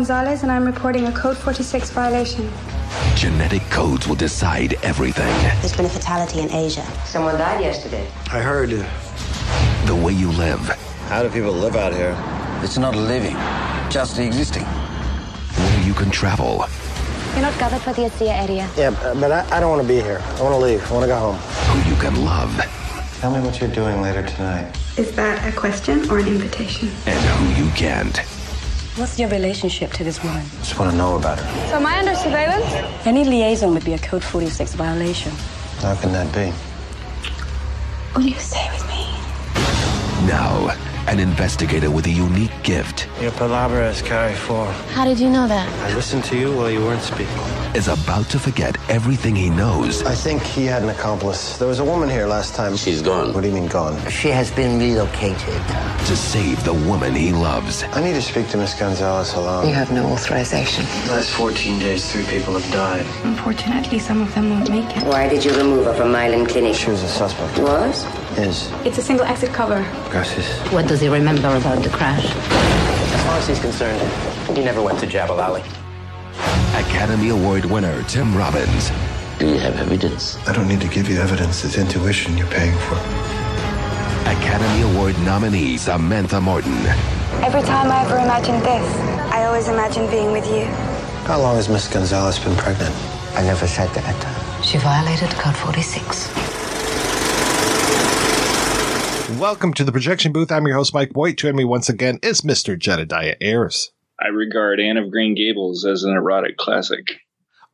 Gonzalez, and I'm reporting a Code 46 violation. Genetic codes will decide everything. There's been a fatality in Asia. Someone died yesterday. I heard. uh, The way you live, How do people live out here? It's not living, just existing. where you can travel, You're not covered for the ASEA area. Yeah, but I, I don't want to be here. I want to leave. I want to go home. who you can love, Tell me what you're doing later tonight. Is that a question or an invitation? and who you can't. What's your relationship to this woman? I just want to know about her. So am I under surveillance? Any liaison would be a Code 46 violation. How can that be? Will you stay with me? Now, an investigator with a unique gift Your palabra is carry four. How did you know that? I listened to you while you weren't speaking. Is about to forget everything he knows I think he had an accomplice. There was a woman here last time. She's gone. What do you mean gone? She has been relocated. to save the woman he loves. I need to speak to Miss Gonzalez alone. You have no authorization. The Last 14 days, three people have died. Unfortunately, some of them won't make it. Why did you remove her from Milan Clinic? She was a suspect. Was? Is. It's a single exit cover. Gracias. What does he remember about the crash? As far as he's concerned, he never went to Jabal Ali. Academy Award winner Tim Robbins. Do you have evidence? I don't need to give you evidence. It's intuition you're paying for. Academy Award nominee Samantha Morton. Every time I ever imagined this, I always imagine being with you. How long has Miss Gonzalez been pregnant? I never said that. She violated Code 46. Welcome to the projection booth. I'm your host, Mike White. Joining me once again is Mr. Jedidiah Ayres. I regard Anne of Green Gables as an erotic classic.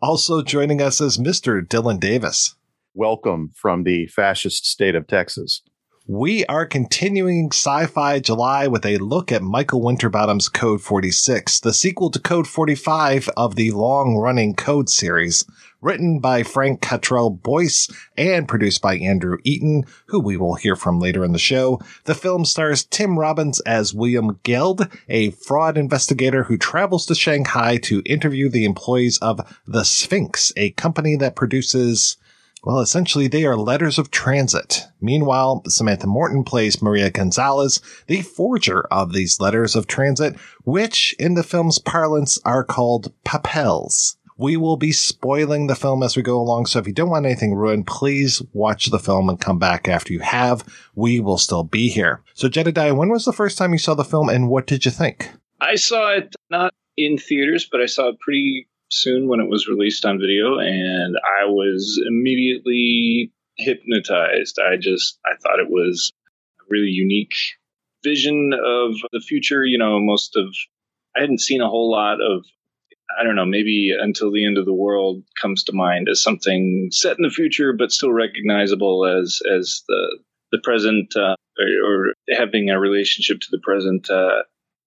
Also joining us is Mr. Dylan Davis. Welcome from the fascist state of Texas. We are continuing Sci Fi July with a look at Michael Winterbottom's Code 46, the sequel to Code 45 of the long running Code series, written by Frank Cottrell Boyce and produced by Andrew Eaton, who we will hear from later in the show. The film stars Tim Robbins as William Geld, a fraud investigator who travels to Shanghai to interview the employees of The Sphinx, a company that produces well, essentially, they are letters of transit. Meanwhile, Samantha Morton plays Maria Gonzalez, the forger of these letters of transit, which, in the film's parlance, are called papels. We will be spoiling the film as we go along, so if you don't want anything ruined, please watch the film and come back after you have. We will still be here. So, Jedidiah, when was the first time you saw the film and what did you think? I saw it not in theaters, but I saw it pretty soon when it was released on video, and I was immediately hypnotized. I just I thought it was a really unique vision of the future. You know, most of I hadn't seen a whole lot of I don't know, maybe until the end of the world comes to mind as something set in the future, but still recognizable as as the the present uh, or, or having a relationship to the present. Uh,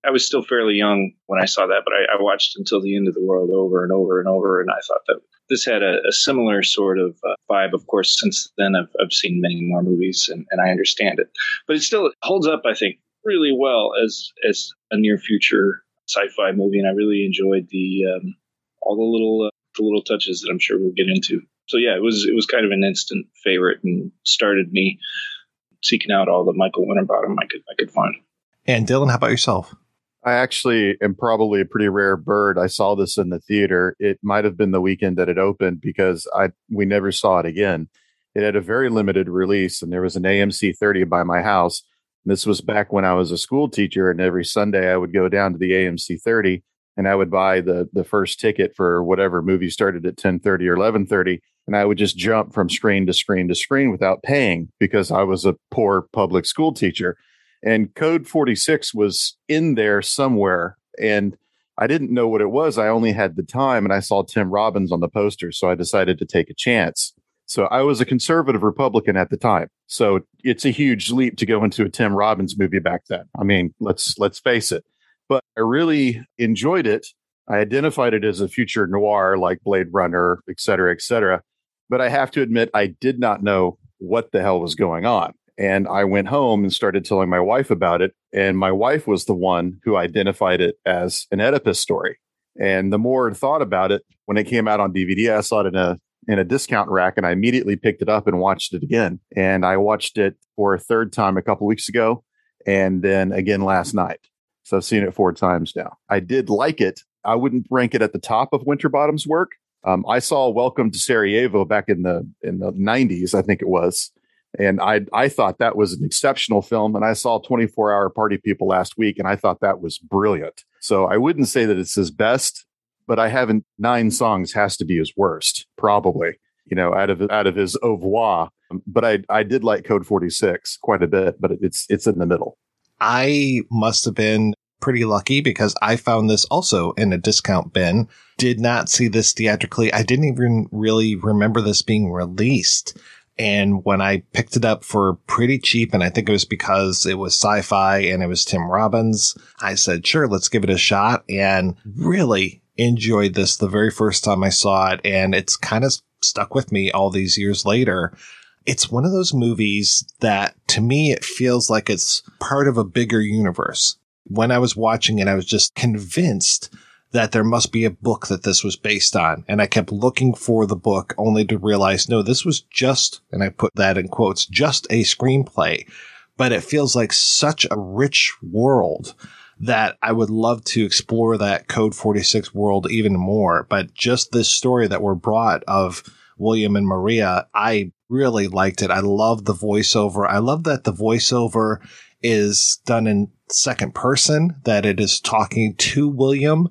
I was still fairly young when I saw that, but I, I, watched until the end of the world over and over and over, and I thought that this had a, a similar sort of uh, vibe. Of course, since then I've, I've seen many more movies, and, and I understand it, but it still holds up, I think, really well as as a near future sci-fi movie, and I really enjoyed the um, all the little uh, the little touches that I'm sure we'll get into. So yeah, it was it was kind of an instant favorite and started me seeking out all the Michael Winterbottom I could I could find. And Dylan, how about yourself? I actually am probably a pretty rare bird. I saw this in the theater. It might have been the weekend that it opened because I we never saw it again. It had a very limited release, and there was an AMC 30 by my house. This was back when I was a school teacher, and every Sunday I would go down to the AMC 30 and I would buy the the first ticket for whatever movie started at 10:30 or 11:30 and I would just jump from screen to screen to screen without paying because I was a poor public school teacher. And code 46 was in there somewhere and I didn't know what it was. I only had the time and I saw Tim Robbins on the poster, so I decided to take a chance. So I was a conservative Republican at the time. So it's a huge leap to go into a Tim Robbins movie back then. I mean, let's let's face it. But I really enjoyed it. I identified it as a future noir like Blade Runner, et cetera, et cetera. But I have to admit, I did not know what the hell was going on. And I went home and started telling my wife about it. And my wife was the one who identified it as an Oedipus story. And the more I thought about it, when it came out on DVD, I saw it in a in a discount rack and I immediately picked it up and watched it again. And I watched it for a third time a couple weeks ago and then again last night. So I've seen it four times now. I did like it. I wouldn't rank it at the top of Winterbottom's work. Um, I saw Welcome to Sarajevo back in the in the 90s, I think it was. And I I thought that was an exceptional film. And I saw 24 Hour Party People last week, and I thought that was brilliant. So I wouldn't say that it's his best, but I haven't nine songs has to be his worst, probably. You know, out of out of his oeuvre. But I I did like Code 46 quite a bit, but it's it's in the middle. I must have been pretty lucky because I found this also in a discount bin. Did not see this theatrically. I didn't even really remember this being released. And when I picked it up for pretty cheap, and I think it was because it was sci-fi and it was Tim Robbins, I said, sure, let's give it a shot and really enjoyed this the very first time I saw it. And it's kind of stuck with me all these years later. It's one of those movies that to me, it feels like it's part of a bigger universe. When I was watching it, I was just convinced that there must be a book that this was based on. And I kept looking for the book only to realize, no, this was just, and I put that in quotes, just a screenplay. But it feels like such a rich world that I would love to explore that Code 46 world even more. But just this story that we're brought of William and Maria, I really liked it. I love the voiceover. I love that the voiceover is done in second person, that it is talking to William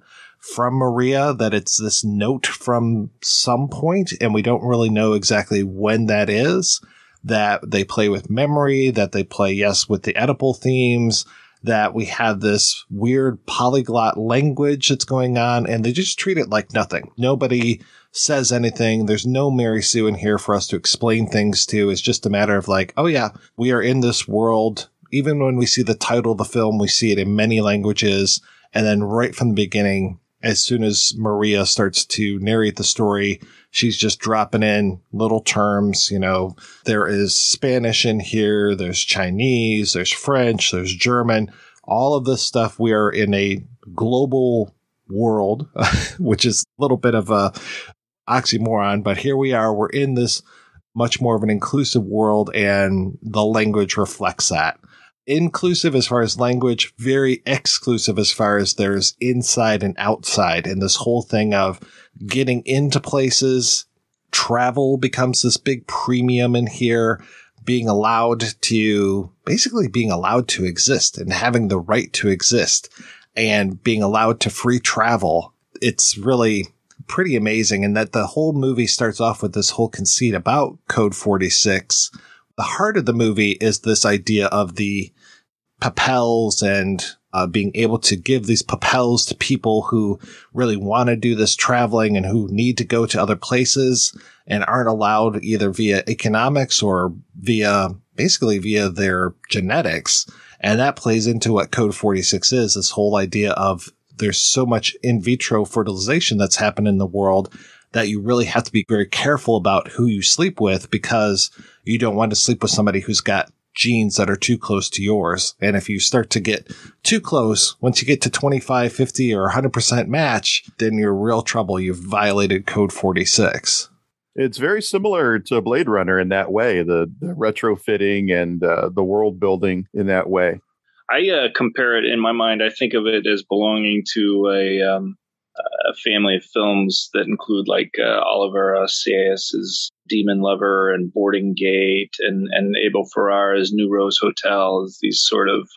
from Maria that it's this note from some point, and we don't really know exactly when that is. That they play with memory, that they play, yes, with the Oedipal themes, that we have this weird polyglot language that's going on, and they just treat it like nothing. Nobody says anything. There's no Mary Sue in here for us to explain things to. It's just a matter of like, oh yeah, we are in this world. Even when we see the title of the film, we see it in many languages. And then right from the beginning, as soon as Maria starts to narrate the story, she's just dropping in little terms. You know, there is Spanish in here, there's Chinese, there's French, there's German, all of this stuff. We are in a global world, which is a little bit of a oxymoron, but here we are. We're in this much more of an inclusive world and the language reflects that inclusive as far as language, very exclusive as far as there's inside and outside. And this whole thing of getting into places, travel becomes this big premium in here, being allowed to basically being allowed to exist and having the right to exist and being allowed to free travel. It's really pretty amazing. And that the whole movie starts off with this whole conceit about Code 46 the heart of the movie is this idea of the papels and uh, being able to give these papels to people who really want to do this traveling and who need to go to other places and aren't allowed either via economics or via basically via their genetics. And that plays into what Code 46 is this whole idea of there's so much in vitro fertilization that's happened in the world that you really have to be very careful about who you sleep with because you don't want to sleep with somebody who's got genes that are too close to yours. And if you start to get too close, once you get to 25, 50 or 100% match, then you're real trouble. You've violated code 46. It's very similar to Blade Runner in that way, the, the retrofitting and uh, the world building in that way. I uh, compare it in my mind. I think of it as belonging to a um, a family of films that include like uh, Oliver Assayas's Demon Lover and Boarding Gate and, and Abel Ferrara's New Rose Hotel. These sort of,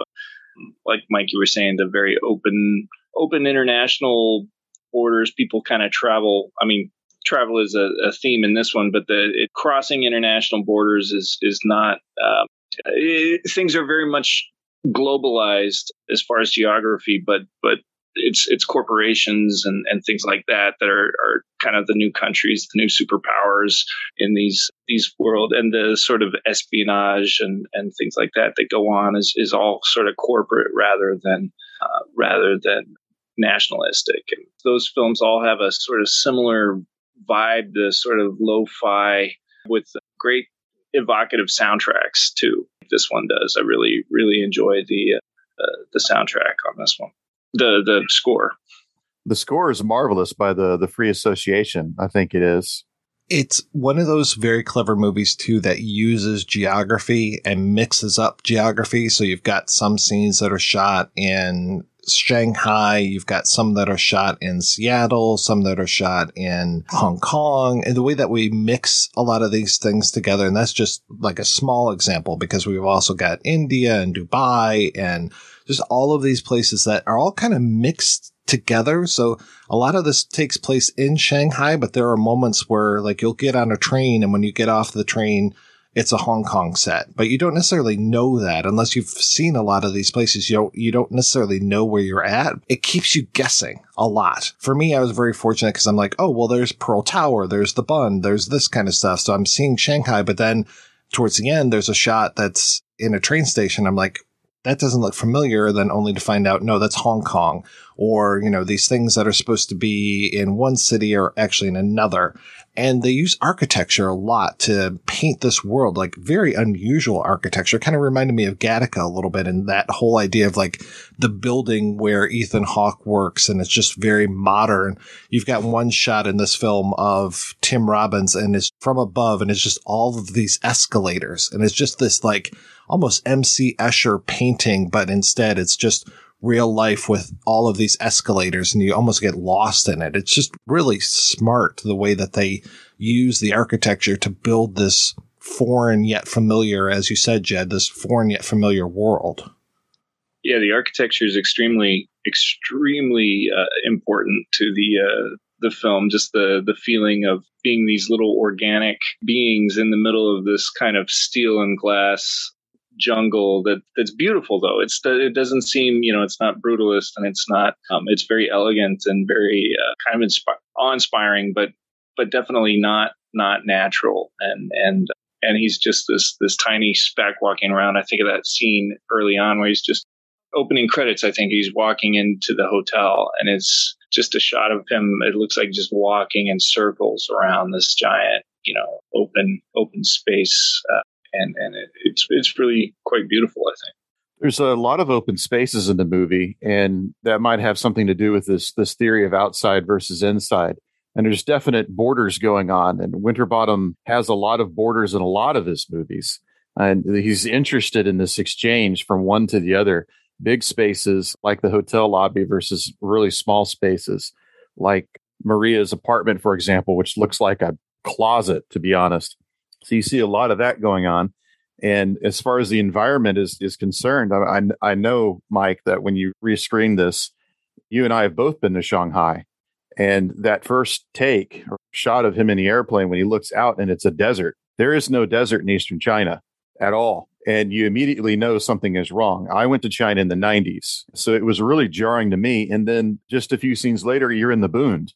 like Mike, you were saying, the very open, open international borders. People kind of travel. I mean, travel is a, a, theme in this one, but the it, crossing international borders is is not. Uh, it, things are very much globalized as far as geography, but but it's it's corporations and, and things like that that are, are kind of the new countries, the new superpowers in these these world, and the sort of espionage and, and things like that that go on is, is all sort of corporate rather than uh, rather than nationalistic. And those films all have a sort of similar vibe, the sort of lo-fi with great evocative soundtracks too. This one does. I really really enjoy the uh, the soundtrack on this one the the score. The score is marvelous by the the Free Association. I think it is. It's one of those very clever movies too that uses geography and mixes up geography. So you've got some scenes that are shot in Shanghai. You've got some that are shot in Seattle, some that are shot in Hong Kong, and the way that we mix a lot of these things together. And that's just like a small example because we've also got India and Dubai and just all of these places that are all kind of mixed together. So a lot of this takes place in Shanghai, but there are moments where like you'll get on a train and when you get off the train, it's a Hong Kong set, but you don't necessarily know that unless you've seen a lot of these places. You don't, you don't necessarily know where you're at. It keeps you guessing a lot. For me, I was very fortunate because I'm like, oh, well, there's Pearl Tower, there's the Bund, there's this kind of stuff. So I'm seeing Shanghai, but then towards the end, there's a shot that's in a train station. I'm like, that doesn't look familiar, then only to find out, no, that's Hong Kong. Or, you know, these things that are supposed to be in one city are actually in another. And they use architecture a lot to paint this world, like very unusual architecture. Kind of reminded me of Gattaca a little bit and that whole idea of like the building where Ethan Hawke works. And it's just very modern. You've got one shot in this film of Tim Robbins and it's from above and it's just all of these escalators. And it's just this like, almost MC Escher painting, but instead it's just real life with all of these escalators and you almost get lost in it. It's just really smart the way that they use the architecture to build this foreign yet familiar, as you said, Jed, this foreign yet familiar world. Yeah, the architecture is extremely, extremely uh, important to the uh, the film. Just the the feeling of being these little organic beings in the middle of this kind of steel and glass jungle that that's beautiful though. It's it doesn't seem you know it's not brutalist and it's not um, it's very elegant and very uh, kind of inspi- awe-inspiring but but definitely not not natural. And and and he's just this this tiny speck walking around. I think of that scene early on where he's just opening credits i think. He's walking into the hotel and it's just a shot of him it looks like just walking in circles around this giant you know open open space uh, and and it, it's it's really quite beautiful. I think there's a lot of open spaces in the movie, and that might have something to do with this this theory of outside versus inside. And there's definite borders going on, and Winterbottom has a lot of borders in a lot of his movies, and he's interested in this exchange from one to the other. Big spaces like the hotel lobby versus really small spaces, like Maria's apartment, for example, which looks like a closet, to be honest. So you see a lot of that going on. And as far as the environment is is concerned, I, I, I know Mike that when you rescreen this, you and I have both been to Shanghai, and that first take or shot of him in the airplane when he looks out and it's a desert. There is no desert in eastern China at all, and you immediately know something is wrong. I went to China in the '90s, so it was really jarring to me. And then just a few scenes later, you're in the Bund,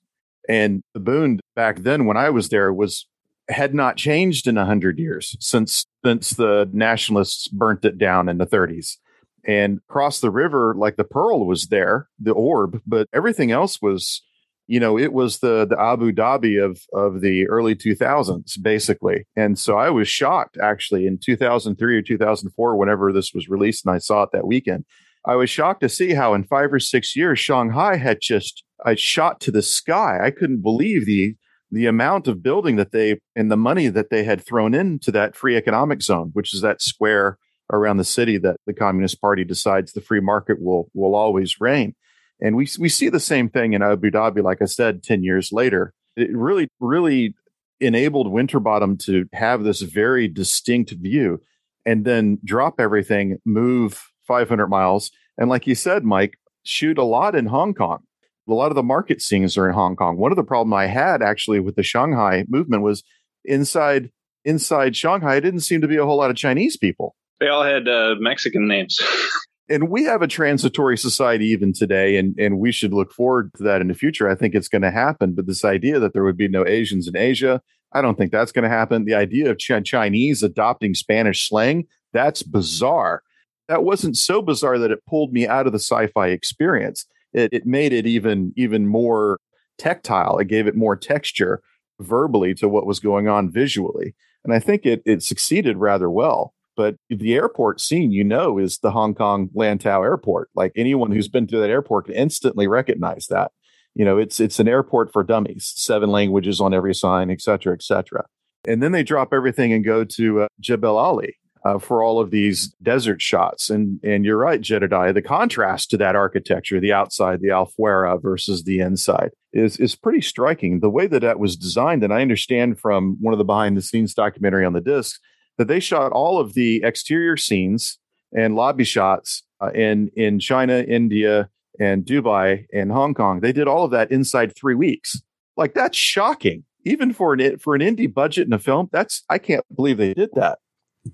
and the Bund back then when I was there was had not changed in a hundred years since since the nationalists burnt it down in the 30s. And across the river, like the pearl was there, the orb, but everything else was, you know, it was the the Abu Dhabi of of the early 2000s, basically. And so I was shocked actually in 2003 or 2004, whenever this was released, and I saw it that weekend. I was shocked to see how in five or six years Shanghai had just I shot to the sky. I couldn't believe the the amount of building that they and the money that they had thrown into that free economic zone, which is that square around the city that the Communist Party decides the free market will will always reign. And we we see the same thing in Abu Dhabi, like I said, 10 years later. It really, really enabled Winterbottom to have this very distinct view and then drop everything, move 500 miles. And like you said, Mike, shoot a lot in Hong Kong a lot of the market scenes are in Hong Kong. One of the problem I had actually with the Shanghai movement was inside inside Shanghai, it didn't seem to be a whole lot of Chinese people. They all had uh, Mexican names. and we have a transitory society even today, and, and we should look forward to that in the future. I think it's going to happen. But this idea that there would be no Asians in Asia, I don't think that's going to happen. The idea of Ch- Chinese adopting Spanish slang, that's bizarre. That wasn't so bizarre that it pulled me out of the sci-fi experience. It, it made it even even more tactile. It gave it more texture verbally to what was going on visually, and I think it it succeeded rather well. But the airport scene, you know, is the Hong Kong Lantau Airport. Like anyone who's been to that airport can instantly recognize that. You know, it's it's an airport for dummies, seven languages on every sign, et cetera, et cetera. And then they drop everything and go to uh, Jebel Ali uh, for all of these desert shots. And and you're right, Jedidiah. The contrast to that architecture, the outside, the Alfuera versus the inside, is is pretty striking. The way that that was designed, and I understand from one of the behind the scenes documentary on the disc that they shot all of the exterior scenes and lobby shots uh, in in China, India, and Dubai and Hong Kong. They did all of that inside three weeks. Like that's shocking, even for an for an indie budget in a film. That's I can't believe they did that.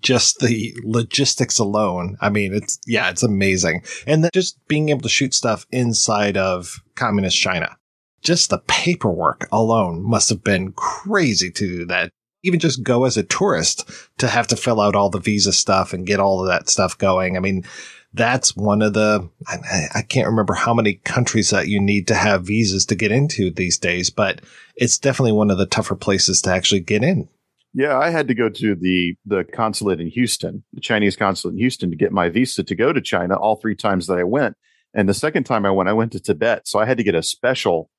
Just the logistics alone. I mean, it's yeah, it's amazing, and then just being able to shoot stuff inside of communist China. Just the paperwork alone must have been crazy to do that even just go as a tourist to have to fill out all the visa stuff and get all of that stuff going. I mean, that's one of the, I, I, can't remember how many countries that you need to have visas to get into these days, but it's definitely one of the tougher places to actually get in. Yeah, I had to go to the the consulate in Houston, the Chinese consulate in Houston, to get my visa to go to China all three times that I went. And the second time I went, I went to Tibet, so I had to get a special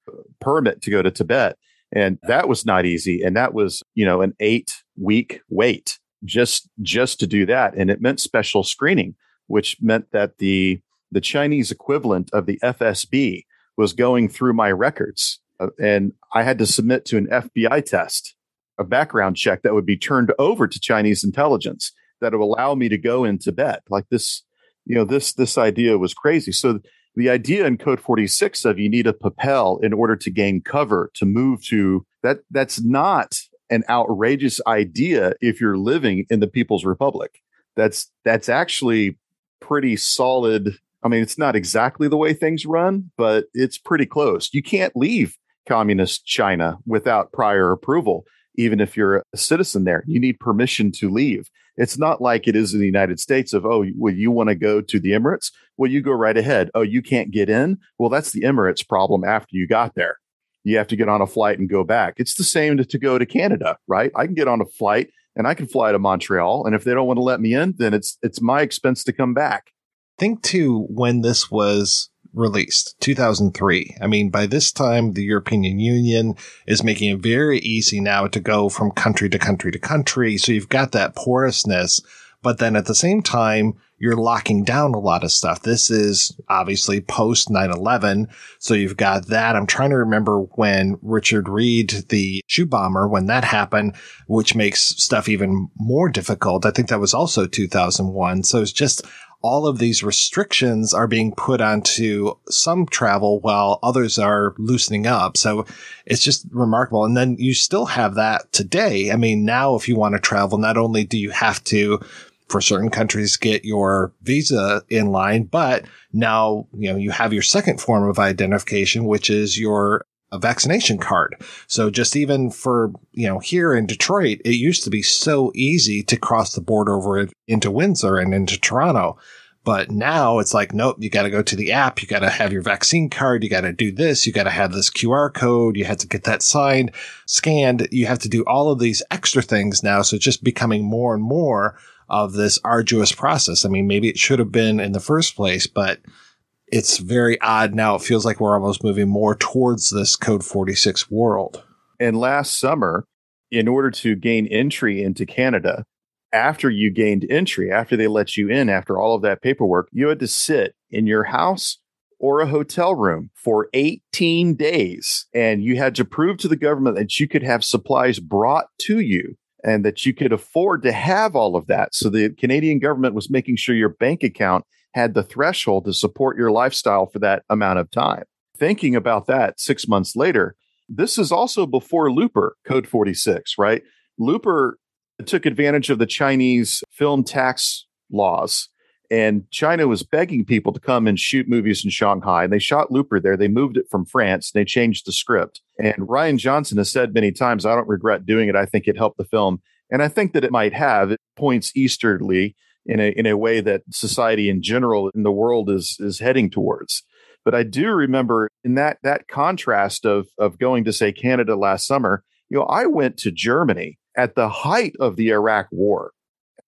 permit to go to Tibet. And that was not easy. And that was, you know, an eight week wait just, just to do that. And it meant special screening, which meant that the, the Chinese equivalent of the FSB was going through my records. Uh, and I had to submit to an FBI test, a background check that would be turned over to Chinese intelligence that would allow me to go in Tibet. Like this, you know, this, this idea was crazy. So the idea in code 46 of you need a papel in order to gain cover to move to that that's not an outrageous idea if you're living in the people's republic that's that's actually pretty solid i mean it's not exactly the way things run but it's pretty close you can't leave communist china without prior approval even if you're a citizen there you need permission to leave it's not like it is in the United States of, oh, well, you want to go to the Emirates? Well, you go right ahead. Oh, you can't get in? Well, that's the Emirates problem after you got there. You have to get on a flight and go back. It's the same to, to go to Canada, right? I can get on a flight and I can fly to Montreal. And if they don't want to let me in, then it's it's my expense to come back. Think too when this was released 2003 i mean by this time the european union is making it very easy now to go from country to country to country so you've got that porousness. But then at the same time you're locking down a lot of stuff. This is obviously post 9-11 so you've got that. I'm trying to remember when richard reid the shoe bomber when that happened which makes stuff even more difficult. I think that was also 2001 so it's just all of these restrictions are being put onto some travel while others are loosening up. So it's just remarkable. And then you still have that today. I mean, now if you want to travel, not only do you have to for certain countries get your visa in line, but now, you know, you have your second form of identification, which is your a vaccination card. So just even for, you know, here in Detroit, it used to be so easy to cross the border over into Windsor and into Toronto. But now it's like, nope, you got to go to the app. You got to have your vaccine card. You got to do this. You got to have this QR code. You have to get that signed, scanned. You have to do all of these extra things now. So it's just becoming more and more of this arduous process. I mean, maybe it should have been in the first place, but it's very odd now. It feels like we're almost moving more towards this Code 46 world. And last summer, in order to gain entry into Canada, after you gained entry, after they let you in, after all of that paperwork, you had to sit in your house or a hotel room for 18 days. And you had to prove to the government that you could have supplies brought to you and that you could afford to have all of that. So the Canadian government was making sure your bank account had the threshold to support your lifestyle for that amount of time. Thinking about that six months later, this is also before Looper, Code 46, right? Looper took advantage of the Chinese film tax laws And China was begging people to come and shoot movies in Shanghai. And they shot Looper there. They moved it from France. They changed the script. And Rian Johnson has said many times, I don't regret doing it. I think it helped the film. And I think that it might have. It points easterly in a in a way that society in general in the world is is heading towards. But I do remember in that that contrast of of going to say Canada last summer, you know, I went to Germany at the height of the Iraq war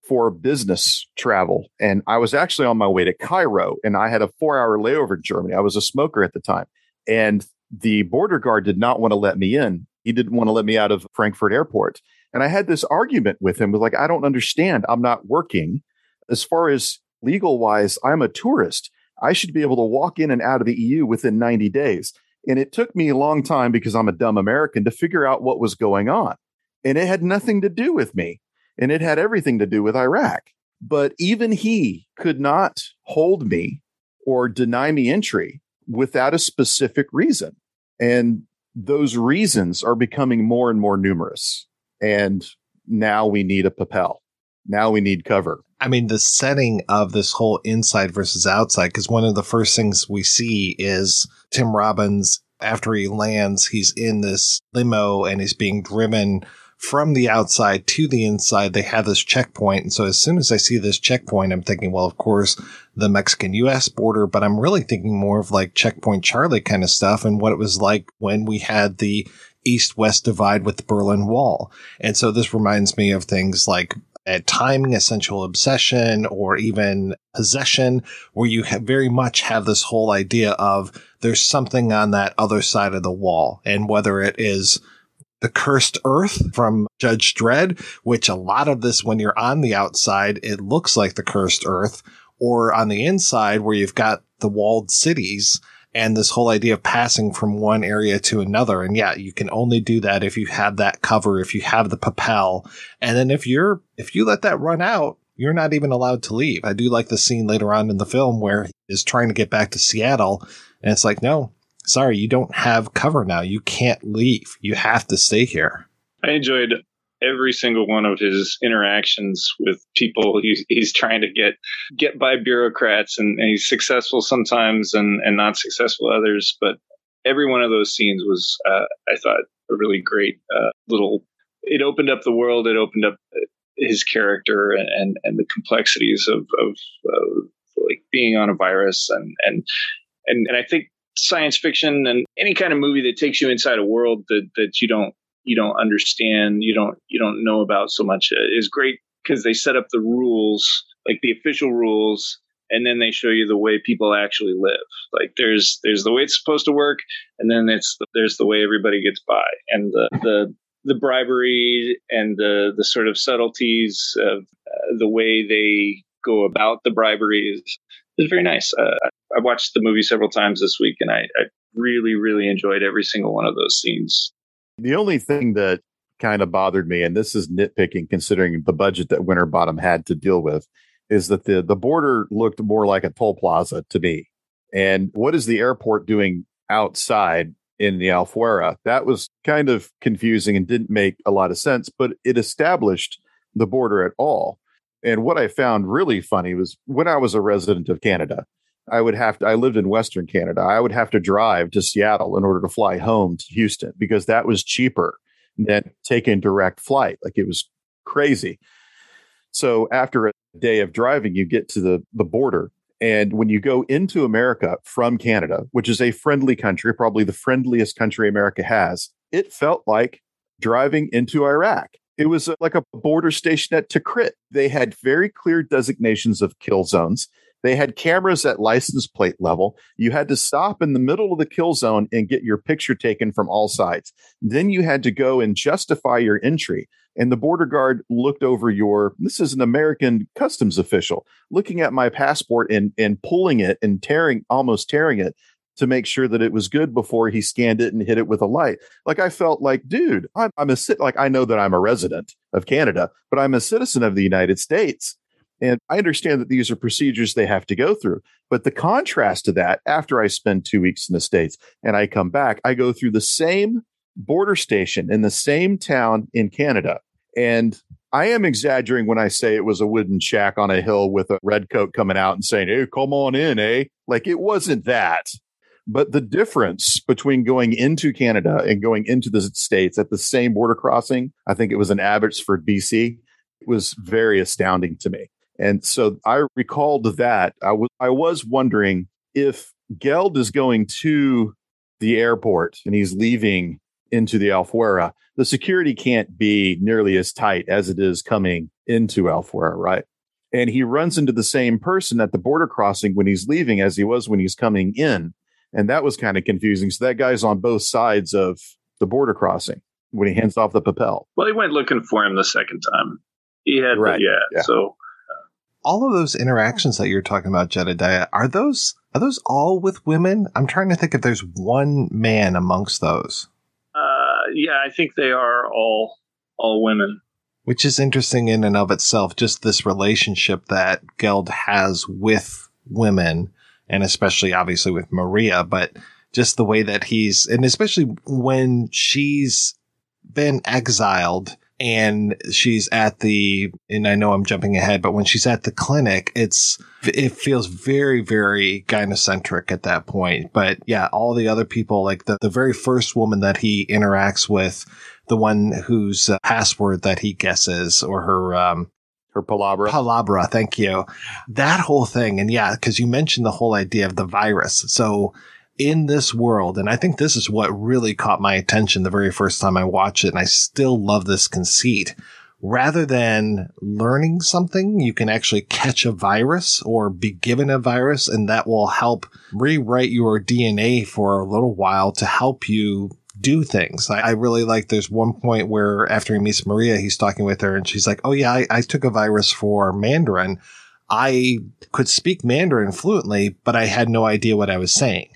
for business travel. And I was actually on my way to Cairo and I had a four hour layover in Germany. I was a smoker at the time. And the border guard did not want to let me in. He didn't want to let me out of Frankfurt airport. And I had this argument with him was like, I don't understand. I'm not working. As far as legal wise, I'm a tourist. I should be able to walk in and out of the EU within 90 days. And it took me a long time because I'm a dumb American to figure out what was going on. And it had nothing to do with me and it had everything to do with Iraq. But even he could not hold me or deny me entry without a specific reason. And those reasons are becoming more and more numerous. And now we need a papel. Now we need cover. I mean, the setting of this whole inside versus outside, because one of the first things we see is Tim Robbins, after he lands, he's in this limo and he's being driven from the outside to the inside. They have this checkpoint. And so as soon as I see this checkpoint, I'm thinking, well, of course, the Mexican US border, but I'm really thinking more of like checkpoint Charlie kind of stuff and what it was like when we had the east west divide with the Berlin Wall. And so this reminds me of things like at timing, essential obsession, or even possession, where you very much have this whole idea of there's something on that other side of the wall. And whether it is the cursed earth from Judge Dredd, which a lot of this, when you're on the outside, it looks like the cursed earth, or on the inside where you've got the walled cities and this whole idea of passing from one area to another. And yeah, you can only do that if you have that cover, if you have the papel. And then if you're, if you let that run out, you're not even allowed to leave. I do like the scene later on in the film where he's trying to get back to Seattle. And it's like, no, sorry, you don't have cover now. You can't leave. You have to stay here. I enjoyed every single one of his interactions with people he's, he's trying to get get by bureaucrats and, and, he's successful sometimes and, and not successful others. But every one of those scenes was uh, i thought a really great uh, little it opened up the world. It opened up his character and and, and the complexities of, of like being on a virus and and and, and i think science fiction and any kind of movie that takes you inside a world that that you don't you don't understand, you don't you don't know about so much uh, is great because they set up the rules, like the official rules, and then they show you the way people actually live. Like there's there's the way it's supposed to work, and then it's there's the way everybody gets by, and the the the bribery and the the sort of subtleties of uh, the way they go about the bribery is is very nice. Uh, I watched the movie several times this week, and I, I really really enjoyed every single one of those scenes. The only thing that kind of bothered me, and this is nitpicking considering the budget that Winterbottom had to deal with, is that the the border looked more like a toll plaza to me. And what is the airport doing outside in the Alfura? That was kind of confusing and didn't make a lot of sense, but it established the border at all. And what I found really funny was when I was a resident of Canada, I would have to, I lived in Western Canada. I would have to drive to Seattle in order to fly home to Houston because that was cheaper than taking direct flight. Like it was crazy. So after a day of driving, you get to the, the border. And when you go into America from Canada, which is a friendly country, probably the friendliest country America has, it felt like driving into Iraq. It was uh, like a border station at Tikrit. They had very clear designations of kill zones. They had cameras at license plate level. You had to stop in the middle of the kill zone and get your picture taken from all sides. Then you had to go and justify your entry. And the border guard looked over your, this is an American customs official, looking at my passport and, and pulling it and tearing, almost tearing it to make sure that it was good before he scanned it and hit it with a light. Like I felt like, dude, I'm, I'm a like I know that I'm a resident of Canada, but I'm a citizen of the United States. And I understand that these are procedures they have to go through. But the contrast to that, after I spend two weeks in the States and I come back, I go through the same border station in the same town in Canada. And I am exaggerating when I say it was a wooden shack on a hill with a red coat coming out and saying, Hey, come on in, eh? Like it wasn't that. But the difference between going into Canada and going into the States at the same border crossing, I think it was in Abbotsford, BC, was very astounding to me. And so I recalled that. I was I was wondering if Geld is going to the airport and he's leaving into the Alfuera, the security can't be nearly as tight as it is coming into Alfuera, right? And he runs into the same person at the border crossing when he's leaving as he was when he's coming in. And that was kind of confusing. So that guy's on both sides of the border crossing when he hands off the papel. Well, he went looking for him the second time. He had, right. yeah, yeah. So all of those interactions that you're talking about, Jedidiah, are those are those all with women? I'm trying to think if there's one man amongst those. Uh, yeah, I think they are all all women. Which is interesting in and of itself, just this relationship that Geld has with women, and especially obviously with Maria, but just the way that he's, and especially when she's been exiled and she's at the and I know I'm jumping ahead, but when she's at the clinic, it's it feels very, very gynocentric at that point. But yeah, all the other people, like the, the very first woman that he interacts with, the one whose uh, password that he guesses or her um her palabra. Palabra, thank you. That whole thing. And yeah, because you mentioned the whole idea of the virus. So in this world, and I think this is what really caught my attention the very first time I watched it, and I still love this conceit. Rather than learning something, you can actually catch a virus or be given a virus, and that will help rewrite your DNA for a little while to help you do things. I, I, really like there's one point where after he meets Maria, he's talking with her and she's like, Oh yeah, I, I took a virus for Mandarin. I could speak Mandarin fluently, but I had no idea what I was saying.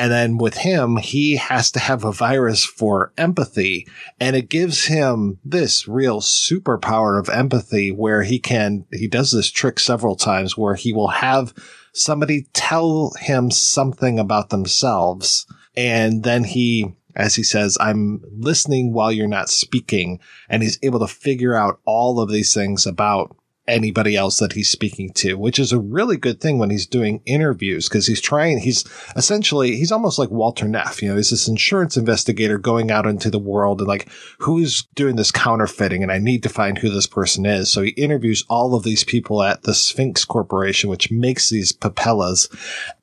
And then with him, he has to have a virus for empathy and it gives him this real superpower of empathy where he can, he does this trick several times where he will have somebody tell him something about themselves. And then he, as he says, I'm listening while you're not speaking. And he's able to figure out all of these things about anybody else that he's speaking to, which is a really good thing when he's doing interviews because he's trying, he's essentially, he's almost like Walter Neff. You know, he's this insurance investigator going out into the world and like, who's doing this counterfeiting? And I need to find who this person is. So he interviews all of these people at the Sphinx Corporation, which makes these papellas.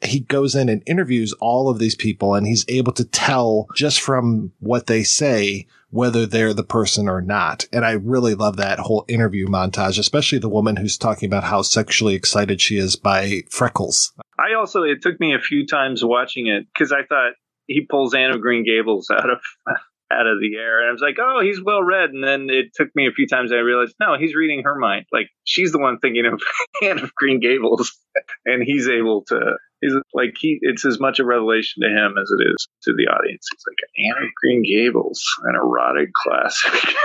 He goes in and interviews all of these people and he's able to tell just from what they say whether they're the person or not. And I really love that whole interview montage, especially the woman who's talking about how sexually excited she is by freckles. I also, it took me a few times watching it because I thought he pulls Anne of Green Gables out of. out of the air and I was like, oh, he's well read. And then it took me a few times. I realized, no, he's reading her mind. Like she's the one thinking of Anne of Green Gables, and he's able to He's like he it's as much a revelation to him as it is to the audience. It's like Anne of Green Gables, an erotic classic.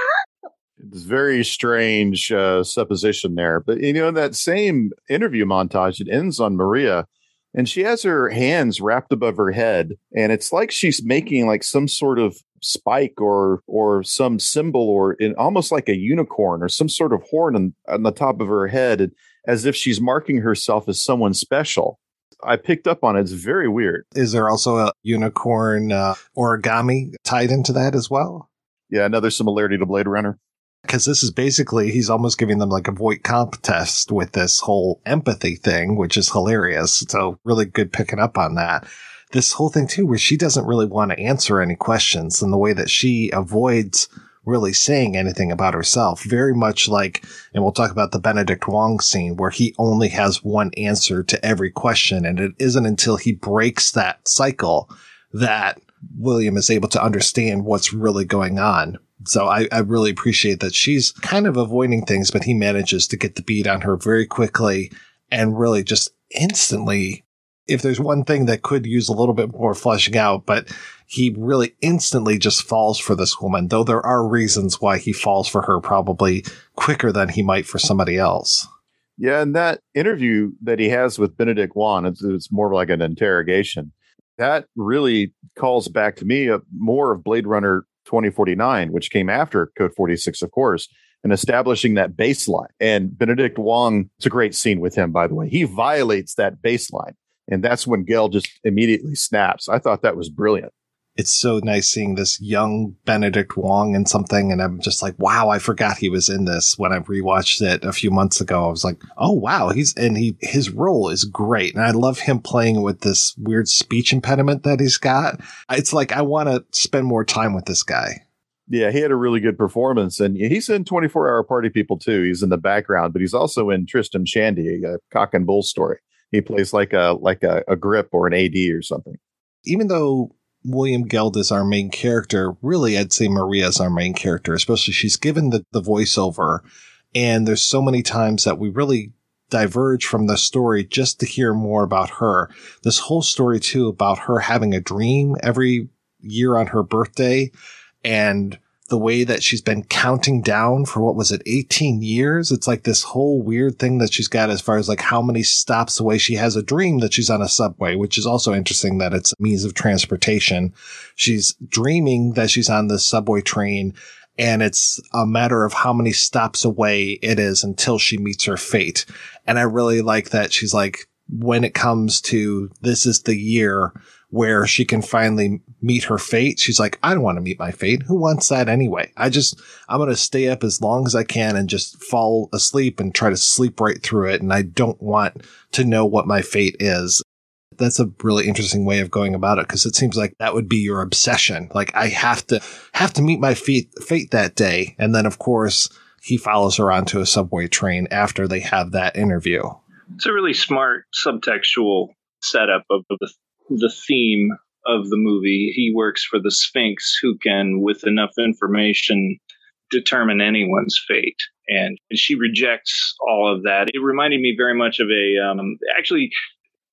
it's very strange uh, supposition there, but you know in that same interview montage, it ends on Maria, and she has her hands wrapped above her head, and it's like she's making like some sort of spike or or some symbol or in almost like a unicorn or some sort of horn on, on the top of her head, as if she's marking herself as someone special I picked up on it. It's very weird. Is there also a unicorn uh, origami tied into that as well? Yeah, another similarity to Blade Runner. Because this is basically, he's almost giving them like a Voight-Kampff test with this whole empathy thing, which is hilarious. So, really good picking up on that. This whole thing, too, where she doesn't really want to answer any questions and the way that she avoids really saying anything about herself. Very much like, and we'll talk about the Benedict Wong scene where he only has one answer to every question. And it isn't until he breaks that cycle that William is able to understand what's really going on. So I, I really appreciate that she's kind of avoiding things, but he manages to get the beat on her very quickly and really just instantly if there's one thing that could use a little bit more fleshing out, but he really instantly just falls for this woman, though there are reasons why he falls for her probably quicker than he might for somebody else. Yeah, and that interview that he has with Benedict Wong, it's, more like an interrogation. That really calls back to me a, more of Blade Runner 2049, which came after Code 46, of course, and establishing that baseline. And Benedict Wong, it's a great scene with him, by the way. He violates that baseline. And that's when Geld just immediately snaps. I thought that was brilliant it's so nice seeing this young Benedict Wong in something. And I'm just like, wow, I forgot he was in this when I rewatched it a few months ago. I was like, oh, wow. He's, and he, his role is great. And I love him playing with this weird speech impediment that he's got. It's like, I want to spend more time with this guy. Yeah, he had a really good performance, and he's in 24 Hour Party People too. He's in the background, but he's also in Tristram Shandy, a cock and bull story. He plays like a like a, a grip or an AD or something. Even though William Geld is our main character. Really, I'd say Maria is our main character, especially she's given the, the voiceover. And there's so many times that we really diverge from the story just to hear more about her. This whole story too about her having a dream every year on her birthday and the way that she's been counting down for what was it, 18 years? It's like this whole weird thing that she's got as far as like how many stops away she has a dream that she's on a subway, which is also interesting that it's a means of transportation. She's dreaming that she's on the subway train and it's a matter of how many stops away it is until she meets her fate. And I really like that she's like, when it comes to this is the year where she can finally meet her fate. She's like, I don't want to meet my fate. Who wants that anyway? I just, I'm going to stay up as long as I can and just fall asleep and try to sleep right through it. And I don't want to know what my fate is. That's a really interesting way of going about it because it seems like that would be your obsession. Like I have to have to meet my fate, fate that day. And then of course he follows her onto a subway train after they have that interview. It's a really smart subtextual setup of the the theme of the movie. He works for the Sphinx, who can, with enough information, determine anyone's fate. And, she rejects all of that. It reminded me very much of a, um, actually,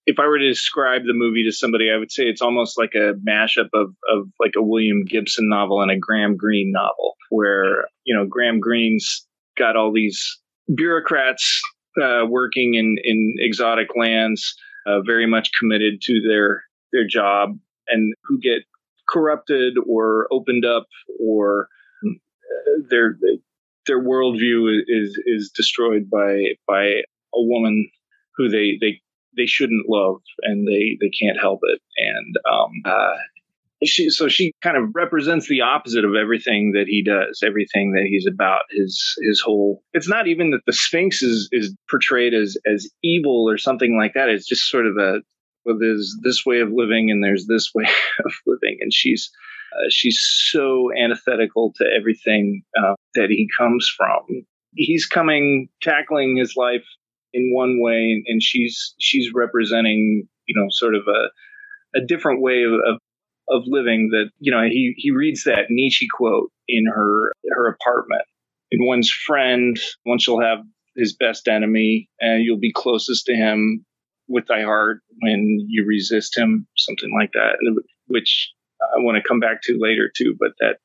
if I were to describe the movie to somebody, I would say it's almost like a mashup of, of like a William Gibson novel and a Graham Greene novel, where, you know, Graham Greene's got all these bureaucrats uh, working in, in exotic lands uh, very much committed to their their job and who get corrupted or opened up or uh, their their worldview is is destroyed by by a woman who they they they shouldn't love and they they can't help it. And um, uh, she so she kind of represents the opposite of everything that he does everything that he's about his his whole it's not even that the sphinx is is portrayed as as evil or something like that. It's just sort of a well there's this way of living and there's this way of living. And she's uh, she's so antithetical to everything uh, that he comes from. He's coming tackling his life in one way and, she's she's representing you know sort of a a different way of, of of living that you know he he reads that Nietzsche quote in her her apartment. In one's friend, one shall have his best enemy, and you'll be closest to him with thy heart when you resist him, something like that. Which I want to come back to later too, but that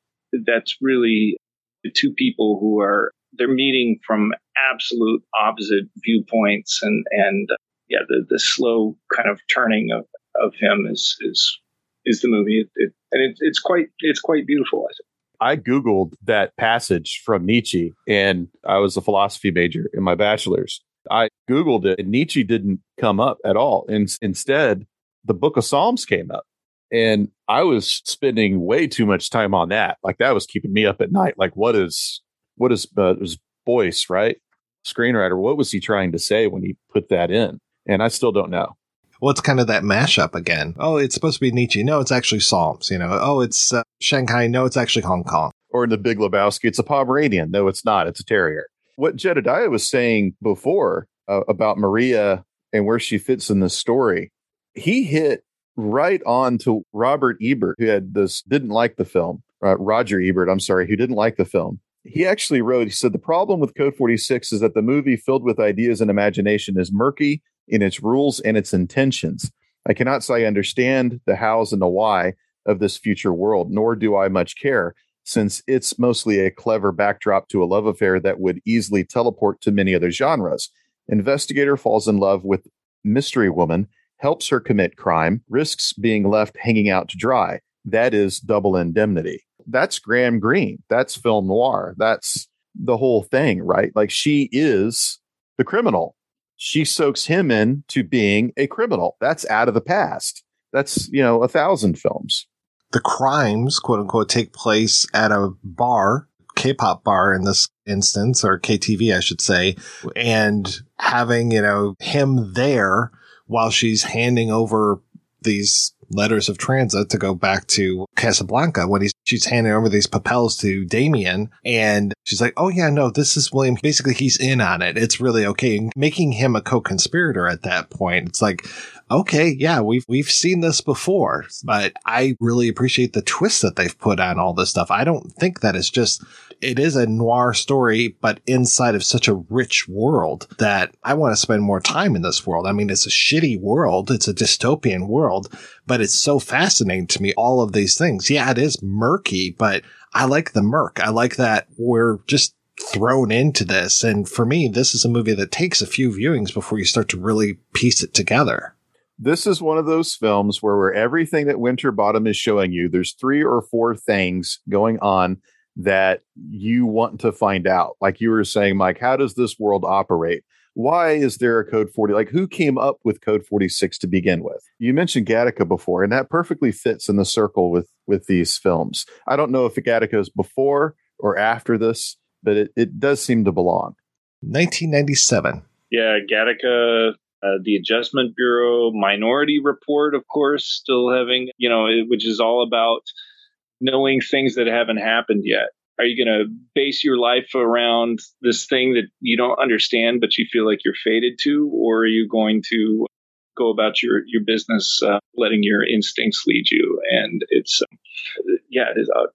that's really the two people who are they're meeting from absolute opposite viewpoints, and and yeah, the the slow kind of turning of of him is is is the movie, it, it, and it, it's quite it's quite beautiful. I think. I googled that passage from Nietzsche, and I was a philosophy major in my bachelor's. I googled it, and Nietzsche didn't come up at all. And instead, the Book of Psalms came up, and I was spending way too much time on that. Like that was keeping me up at night. Like, what is what is uh, was Boyce right? Screenwriter, what was he trying to say when he put that in? And I still don't know well, it's kind of that mashup again. Oh, it's supposed to be Nietzsche. No, it's actually Psalms. You know, oh, it's uh, Shanghai. No, it's actually Hong Kong. Or in the Big Lebowski, it's a Pomeranian. No, it's not. It's a terrier. What Jedidiah was saying before uh, about Maria and where she fits in the story, he hit right on to Robert Ebert, who had this didn't like the film. Uh, Roger Ebert, I'm sorry, who didn't like the film. He actually wrote, he said, the problem with Code 46 is that the movie filled with ideas and imagination is murky in its rules and its intentions. I cannot say I understand the hows and the why of this future world, nor do I much care, since it's mostly a clever backdrop to a love affair that would easily teleport to many other genres. Investigator falls in love with mystery woman, helps her commit crime, risks being left hanging out to dry. That is double indemnity. that's Graham Greene. That's film noir. That's the whole thing, right? Like she is the criminal. She soaks him in to being a criminal. That's out of the past. That's, you know, a thousand films. The crimes, quote unquote, take place at a bar, K-pop bar in this instance, or KTV, I should say, and having, you know, him there while she's handing over these letters of transit to go back to Casablanca when he's she's handing over these papelles to Damien and she's like, Oh yeah, no, this is William. Basically he's in on it. It's really okay. making him a co-conspirator at that point. It's like, okay, yeah, we've we've seen this before, but I really appreciate the twist that they've put on all this stuff. I don't think that it's just it is a noir story, but inside of such a rich world that I want to spend more time in this world. I mean, it's a shitty world. It's a dystopian world, but it's so fascinating to me. All of these things. Yeah, it is murky, but I like the murk. I like that we're just thrown into this. And for me, this is a movie that takes a few viewings before you start to really piece it together this is one of those films where, where everything that Winterbottom is showing you, there's three or four things going on that you want to find out. Like you were saying, Mike, how does this world operate? Why is there a code 40? Like who came up with code 46 to begin with? You mentioned Gattaca before, and that perfectly fits in the circle with with these films. I don't know if Gattaca is before or after this, but it, it does seem to belong. 1997. Yeah, Gattaca uh, the Adjustment Bureau Minority Report, of course, still having, you know, which is all about knowing things that haven't happened yet. Are you going to base your life around this thing that you don't understand, but you feel like you're fated to? Or are you going to go about your, your business uh, letting your instincts lead you? And it's, uh, yeah, it is uh,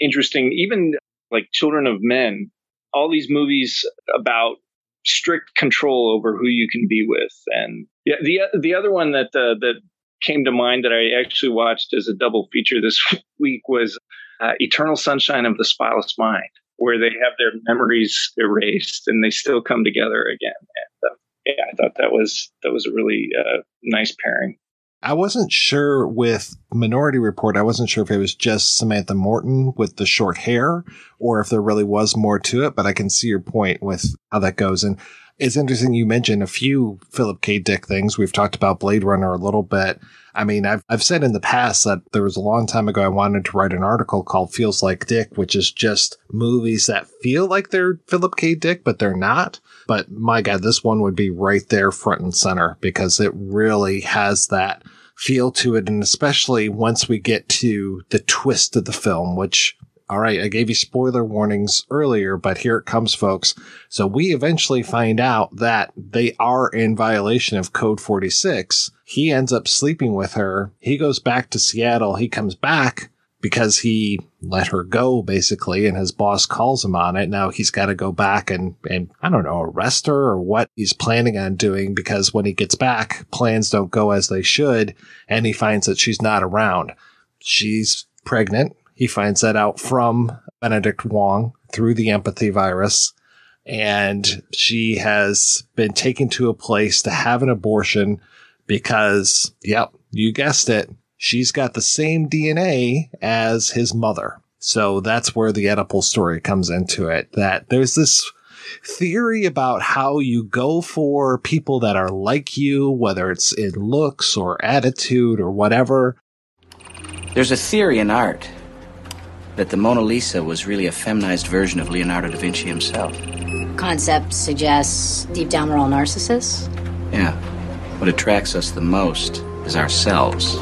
interesting. Even like Children of Men, all these movies about strict control over who you can be with. And yeah, the the other one that uh, that came to mind that I actually watched as a double feature this week was uh, Eternal Sunshine of the Spotless Mind, where they have their memories erased and they still come together again. And uh, yeah, I thought that was that was a really uh, nice pairing. I wasn't sure with Minority Report. I wasn't sure if it was just Samantha Morton with the short hair or if there really was more to it, but I can see your point with how that goes. And it's interesting you mentioned a few Philip K. Dick things. We've talked about Blade Runner a little bit. I mean, I've, I've said in the past that there was a long time ago I wanted to write an article called Feels Like Dick, which is just movies that feel like they're Philip K. Dick, but they're not. But my God, this one would be right there front and center because it really has that feel to it. And especially once we get to the twist of the film, which all right, I gave you spoiler warnings earlier, but here it comes, folks. So we eventually find out that they are in violation of Code 46. He ends up sleeping with her. He goes back to Seattle. He comes back because he let her go basically and his boss calls him on it. Now he's got to go back and, and I don't know, arrest her or what he's planning on doing because when he gets back, plans don't go as they should and he finds that she's not around. She's pregnant he finds that out from Benedict Wong through the empathy virus. And she has been taken to a place to have an abortion because, yep, you guessed it. She's got the same DNA as his mother. So that's where the Oedipal story comes into it. That there's this theory about how you go for people that are like you, whether it's in looks or attitude or whatever. There's a theory in art that the Mona Lisa was really a feminized version of Leonardo da Vinci himself. Concept suggests deep down we're all narcissists? Yeah. What attracts us the most is ourselves.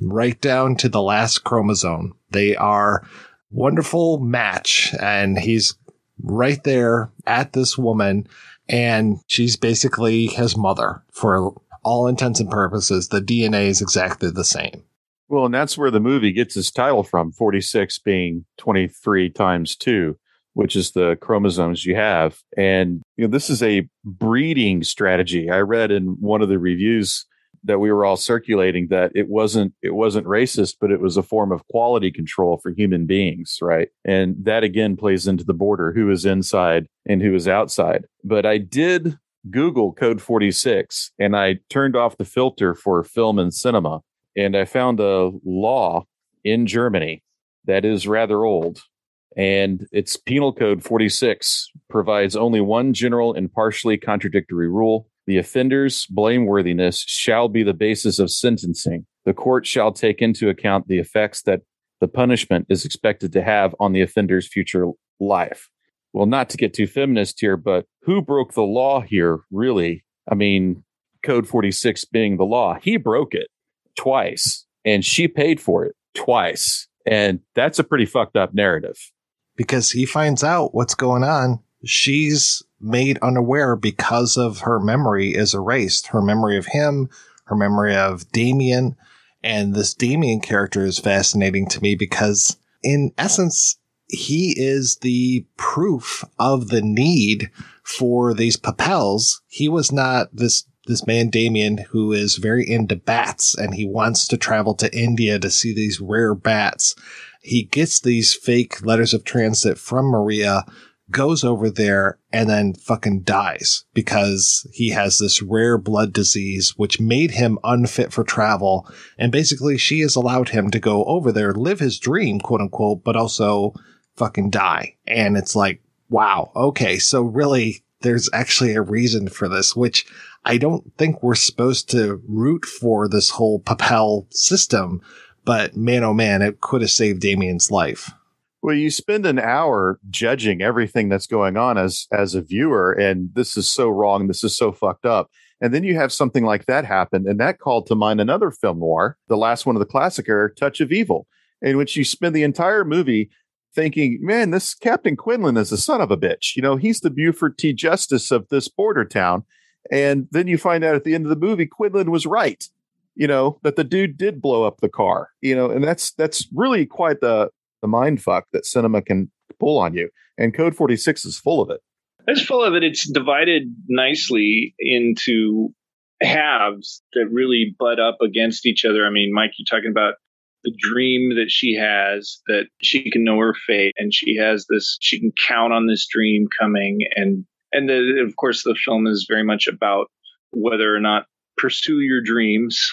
Right down to the last chromosome. They are wonderful match and he's right there at this woman and she's basically his mother for all intents and purposes. The DNA is exactly the same. Well, and that's where the movie gets its title from 46 being 23 times 2, which is the chromosomes you have. And you know, this is a breeding strategy. I read in one of the reviews that we were all circulating that it wasn't it wasn't racist but it was a form of quality control for human beings right and that again plays into the border who is inside and who is outside but i did google code 46 and i turned off the filter for film and cinema and I found a law in Germany that is rather old. And its Penal Code 46 provides only one general and partially contradictory rule. The offender's blameworthiness shall be the basis of sentencing. The court shall take into account the effects that the punishment is expected to have on the offender's future life. Well, not to get too feminist here, but who broke the law here, really? I mean, Code 46 being the law, he broke it twice and she paid for it twice. And that's a pretty fucked up narrative. Because he finds out what's going on. She's made unaware because of her memory is erased. Her memory of him, her memory of Damien. And this Damien character is fascinating to me because, in essence, he is the proof of the need for these papelles. He was not this this man Damien who is very into bats and he wants to travel to India to see these rare bats. He gets these fake letters of transit from Maria, goes over there and then fucking dies because he has this rare blood disease which made him unfit for travel. And basically she has allowed him to go over there, live his dream, quote unquote, but also fucking die. And it's like, wow, okay. So really there's actually a reason for this, which I don't think we're supposed to root for this whole Papelle system, but man, oh man, it could have saved Damien's life. Well, you spend an hour judging everything that's going on as as a viewer, and this is so wrong, this is so fucked up. And then you have something like that happen, and that called to mind another film noir, the last one of the classic era, Touch of Evil, in which you spend the entire movie thinking, man, this Captain Quinlan is a son of a bitch. You know, he's the Buford T. Justice of this border town. And then you find out at the end of the movie, Quinlan was right. You know that the dude did blow up the car. You know, and that's that's really quite the the mind fuck that cinema can pull on you. And Code Forty Six is full of it. It's full of it. It's divided nicely into halves that really butt up against each other. I mean, Mike, you're talking about the dream that she has that she can know her fate and she has this she can count on this dream coming and and the, of course the film is very much about whether or not pursue your dreams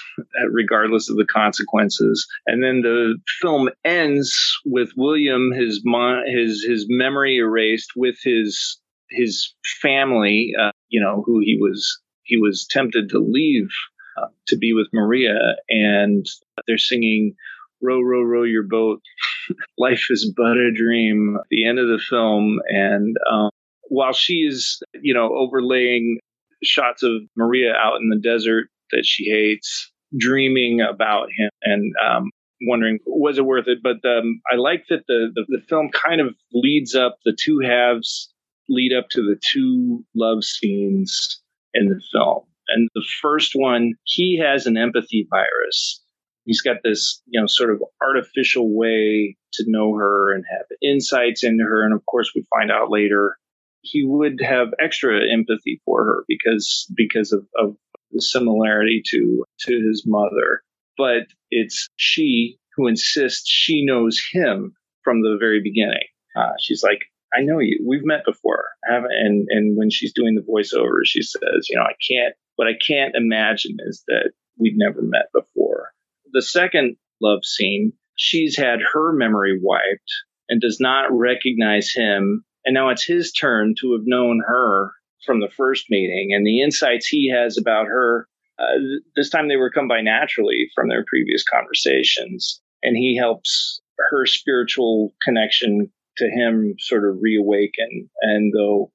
regardless of the consequences. And then the film ends with william his his his memory erased with his his family uh, you know who he was he was tempted to leave uh, to be with maria. And they're singing row row row your boat. Life is but a dream the end of the film. And um, while she's, you know, overlaying shots of Maria out in the desert that she hates, dreaming about him and um, wondering was it worth it. But um, I like that the, the the film kind of leads up the two halves lead up to the two love scenes in the film. And the first one, he has an empathy virus. He's got this, you know, sort of artificial way to know her and have insights into her. And of course, we find out later he would have extra empathy for her because because of, of the similarity to to his mother. But it's she who insists she knows him from the very beginning. Uh, she's like, I know you. We've met before. And and when she's doing the voiceover, she says, you know, I can't. What I can't imagine is that we've never met before. The second love scene, she's had her memory wiped and does not recognize him and now it's his turn to have known her from the first meeting and the insights he has about her. Uh, this time they were come by naturally from their previous conversations. And he helps her spiritual connection to him sort of reawaken. And though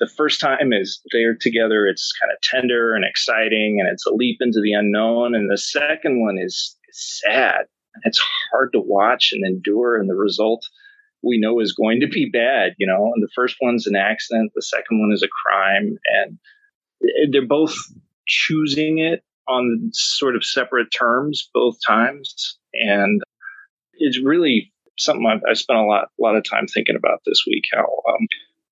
the first time is they're together, it's kind of tender and exciting and it's a leap into the unknown. And the second one is sad. It's hard to watch and endure. And the result we know is going to be bad. You know, and the first one's an accident, the second one is a crime, and they're both choosing it on sort of separate terms both times, and it's really something I've, I spent a lot a lot of time thinking about this week. How um,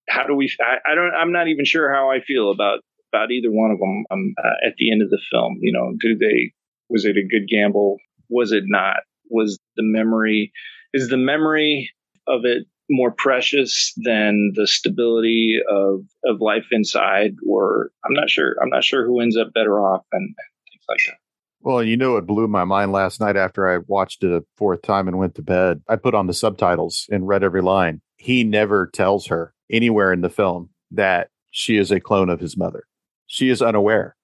how do we? I, I, don't. I'm not even sure how I feel about about either one of them um, uh, at the end of the film. You know, do they? Was it a good gamble? Was it not? Was the memory? Is the memory of it more precious than the stability of of life inside or i'm not sure i'm not sure who ends up better off and things like that Well, you know, it blew my mind last night after I watched it a fourth time and went to bed. I put on the subtitles and read every line. He never tells her anywhere in the film that she is a clone of his mother. She is unaware.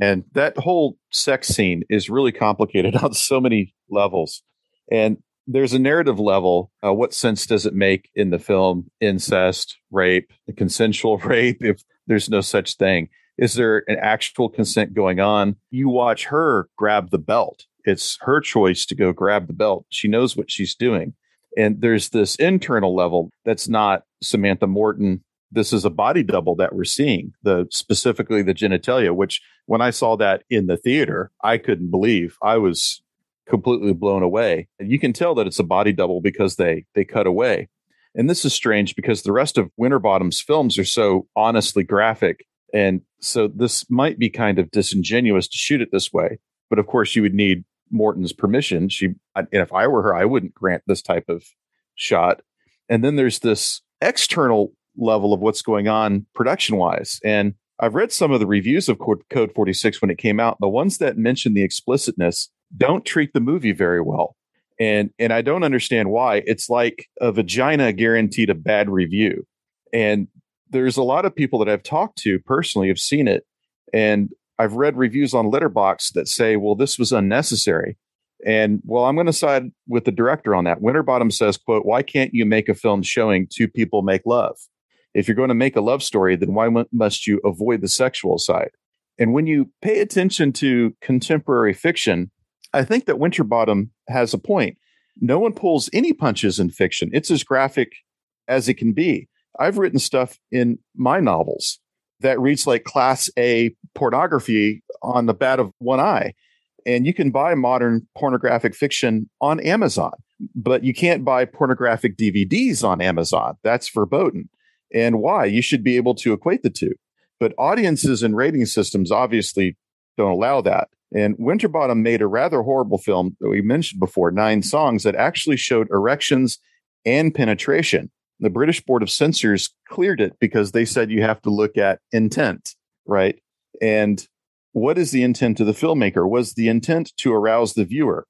And that whole sex scene is really complicated on so many levels. And there's a narrative level. Uh, what sense does it make in the film incest, rape, consensual rape, if there's no such thing? Is there an actual consent going on? You watch her grab the belt. It's her choice to go grab the belt. She knows what she's doing. And there's this internal level that's not Samantha Morton. This is a body double that we're seeing, the specifically the genitalia, which when I saw that in the theater, I couldn't believe. I was completely blown away. And you can tell that it's a body double because they they cut away. And this is strange because the rest of Winterbottom's films are so honestly graphic and so this might be kind of disingenuous to shoot it this way. But of course, you would need Morton's permission. She, and if I were her, I wouldn't grant this type of shot. And then there's this external level of what's going on production wise. And I've read some of the reviews of Code 46 when it came out. The ones that mention the explicitness don't treat the movie very well. And and I don't understand why. It's like a vagina guaranteed a bad review. And there's a lot of people that I've talked to personally have seen it, and I've read reviews on Letterboxd that say, "Well, this was unnecessary." And well, I'm going to side with the director on that. Winterbottom says, "quote Why can't you make a film showing two people make love? If you're going to make a love story, then why must you avoid the sexual side?" And when you pay attention to contemporary fiction, I think that Winterbottom has a point. No one pulls any punches in fiction. It's as graphic as it can be. I've written stuff in my novels that reads like class A pornography on the bat of one eye. And you can buy modern pornographic fiction on Amazon, but you can't buy pornographic DVDs on Amazon. That's verboten. And why? You should be able to equate the two. But audiences and rating systems obviously don't allow that. And Winterbottom made a rather horrible film that we mentioned before, Nine Songs, that actually showed erections and penetration the British Board of Censors cleared it because they said you have to look at intent, right? And what is the intent of the filmmaker? Was the intent to arouse the viewer?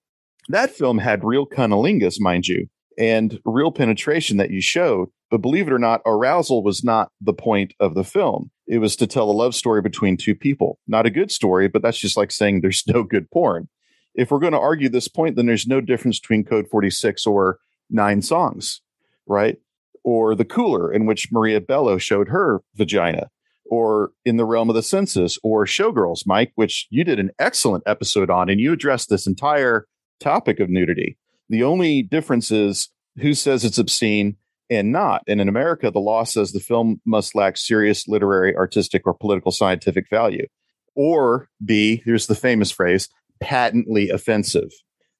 That film had real cunnilingus, mind you, and real penetration that you showed. But believe it or not, arousal was not the point of the film. It was to tell a love story between two people. Not a good story, but that's just like saying there's no good porn. If we're going to argue this point, then there's no difference between Code 46 or Nine Songs, right? or The Cooler, in which Maria Bello showed her vagina, or In the Realm of the Senses, or Showgirls, Mike, which you did an excellent episode on, and you addressed this entire topic of nudity. The only difference is who says it's obscene and not. And in America, the law says the film must lack serious literary, artistic, or political scientific value. Or B, here's the famous phrase, patently offensive.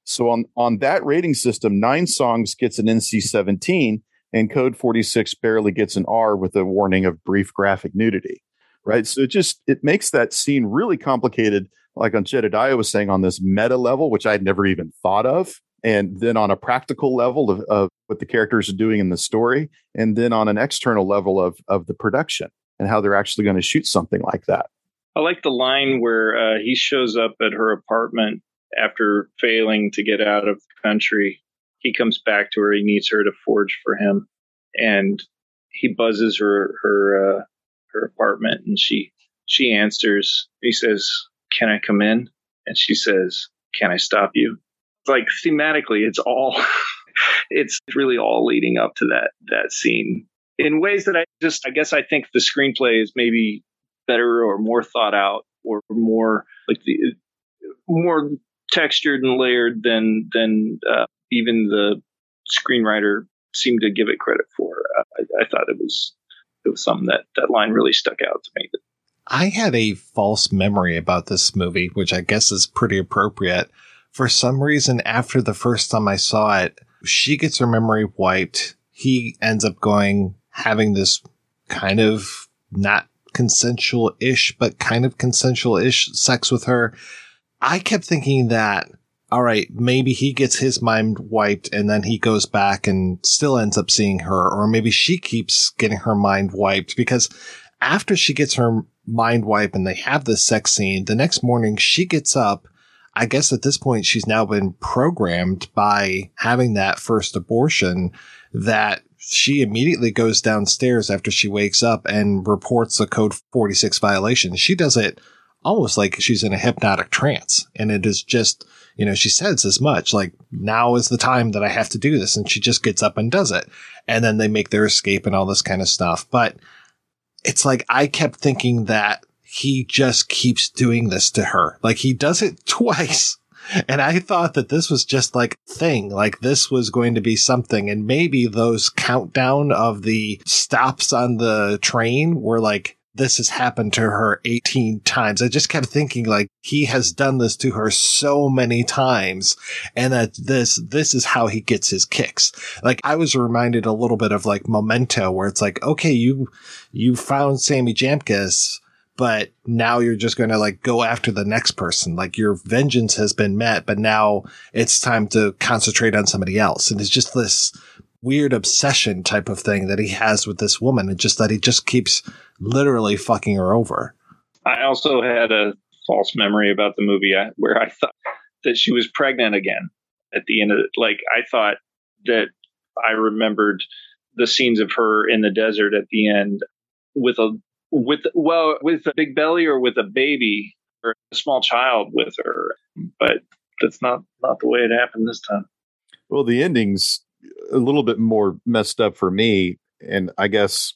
So on, on that rating system, Nine Songs gets an NC 17 and code 46 barely gets an R with a warning of brief graphic nudity. Right. So it just it makes that scene really complicated, like on Jedidiah was saying on this meta level, which I'd never even thought of. And then on a practical level of, of what the characters are doing in the story, and then on an external level of of the production and how they're actually going to shoot something like that. I like the line where uh, he shows up at her apartment after failing to get out of the country he comes back to her. He needs her to forge for him, and he buzzes her her uh, her apartment, and she she answers. He says, "Can I come in?" And she says, "Can I stop you?" Like thematically, it's all it's really all leading up to that that scene in ways that I just I guess I think the screenplay is maybe better or more thought out or more like the more textured and layered than than uh, even the screenwriter seemed to give it credit for. I, I, thought it was it was something that that line really stuck out to me. I had a false memory about this movie, which I guess is pretty appropriate. For some reason, after the first time I saw it, she gets her memory wiped. He ends up going having this kind of not consensual ish, but kind of consensual ish sex with her. I kept thinking that all right, maybe he gets his mind wiped and then he goes back and still ends up seeing her, or maybe she keeps getting her mind wiped because after she gets her mind wiped and they have this sex scene, the next morning she gets up. I guess at this point, she's now been programmed by having that first abortion that she immediately goes downstairs after she wakes up and reports a code 46 violation. She does it almost like she's in a hypnotic trance. And it is just, you know, she says as much like, now is the time that I have to do this. And she just gets up and does it. And then they make their escape and all this kind of stuff. But it's like, I kept thinking that he just keeps doing this to her. Like he does it twice. And I thought that this was just like thing, like this was going to be something. And maybe those countdown of the stops on the train were like, this has happened to her 18 times. I just kept thinking like he has done this to her so many times and that this, this is how he gets his kicks. Like I was reminded a little bit of like Memento where it's like, okay, you, you found Sammy Jankis but now you're just going to like go after the next person. Like your vengeance has been met, but now it's time to concentrate on somebody else. And it's just this weird obsession type of thing that he has with this woman. And just that he just keeps literally fucking her over. I also had a false memory about the movie uh, where I thought that she was pregnant again at the end of it. Like I thought that I remembered the scenes of her in the desert at the end with a with well with a big belly or with a baby or a small child with her but that's not not the way it happened this time well the ending's a little bit more messed up for me and i guess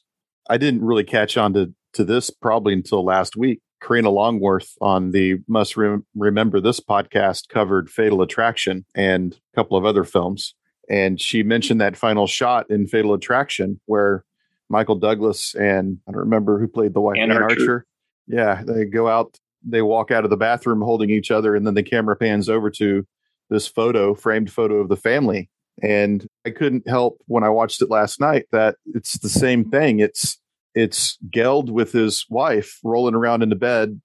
i didn't really catch on to to this probably until last week Karina Longworth on the Must Rem- Remember This podcast covered Fatal Attraction and a couple of other films. And she mentioned that final shot in Fatal Attraction where Michael Douglas and I don't remember who played the wife, Anne Archer. Archer. Yeah, they go out, they walk out of the bathroom holding each other, and then the camera pans over to this photo, framed photo of the family. And I couldn't help when I watched it last night that it's the same thing. It's it's Geld with his wife rolling around in the bed,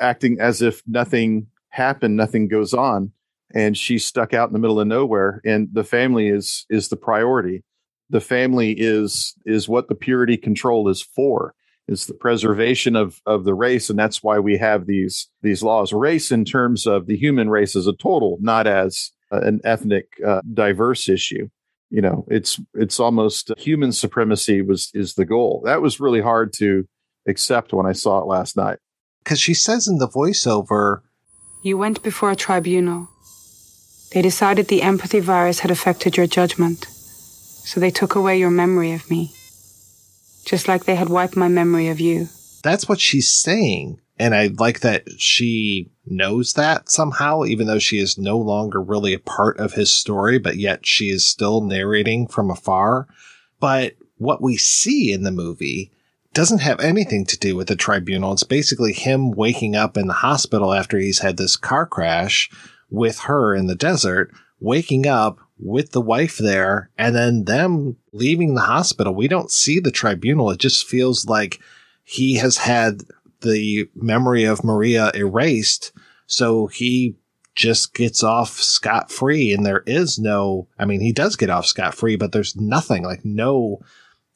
acting as if nothing happened, nothing goes on, and she's stuck out in the middle of nowhere. And the family is is the priority the family is is what the purity control is for. Is the preservation of of the race and that's why we have these these laws. Race in terms of the human race as a total not as uh, an ethnic uh, diverse issue. You know it's it's almost uh, human supremacy was is the goal. That was really hard to accept when i saw it last night. Because she says in the voiceover you went before a tribunal. They decided the empathy virus had affected your judgment so they took away your memory of me. Just like they had wiped my memory of you. That's what she's saying. And I like that she knows that somehow, even though she is no longer really a part of his story, but yet she is still narrating from afar. But what we see in the movie doesn't have anything to do with the tribunal. It's basically him waking up in the hospital after he's had this car crash with her in the desert, waking up with the wife there and then them leaving the hospital. We don't see the tribunal. It just feels like he has had the memory of Maria erased. So he just gets off scot free and there is no, I mean, he does get off scot free, but there's nothing like no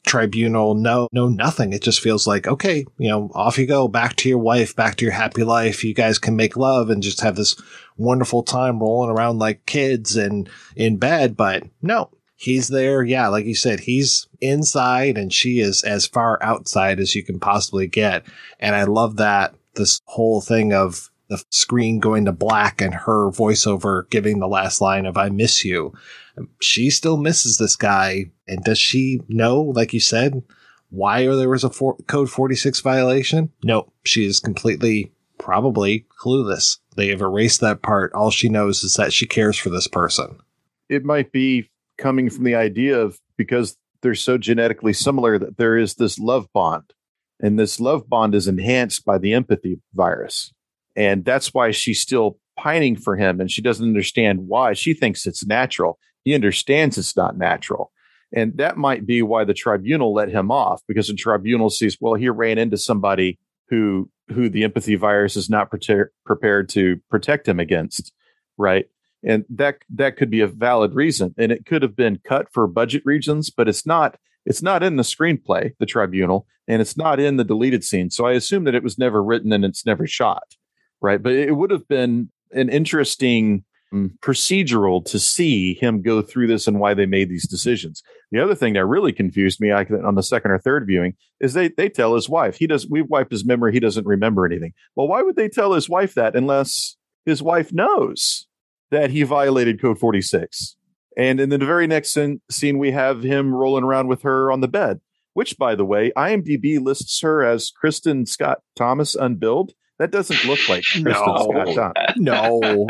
tribunal, no, no, nothing. It just feels like, okay, you know, off you go back to your wife, back to your happy life. You guys can make love and just have this wonderful time rolling around like kids and in bed. But no, he's there. Yeah. Like you said, he's inside and she is as far outside as you can possibly get. And I love that this whole thing of the screen going to black and her voiceover giving the last line of I miss you. She still misses this guy. And does she know, like you said, why there was a for- code 46 violation? No, she is completely probably clueless. They have erased that part. All she knows is that she cares for this person. It might be coming from the idea of because they're so genetically similar that there is this love bond. And this love bond is enhanced by the empathy virus. And that's why she's still pining for him and she doesn't understand why. She thinks it's natural. He understands it's not natural. And that might be why the tribunal let him off because the tribunal sees, well, he ran into somebody who who the empathy virus is not pre- prepared to protect him against, right? And that that could be a valid reason, and it could have been cut for budget reasons, but it's not. It's not in the screenplay, the tribunal, and it's not in the deleted scene. So I assume that it was never written and it's never shot, right? But it would have been an interesting Mm. procedural to see him go through this and why they made these decisions. The other thing that really confused me I, on the second or third viewing is they they tell his wife he does we've wiped his memory he doesn't remember anything. Well, why would they tell his wife that unless his wife knows that he violated Code 46? And in the very next scene we have him rolling around with her on the bed, which by the way, IMDb lists her as Kristin Scott Thomas unbilled. That doesn't look like Kristin No. Scott Thomas. No.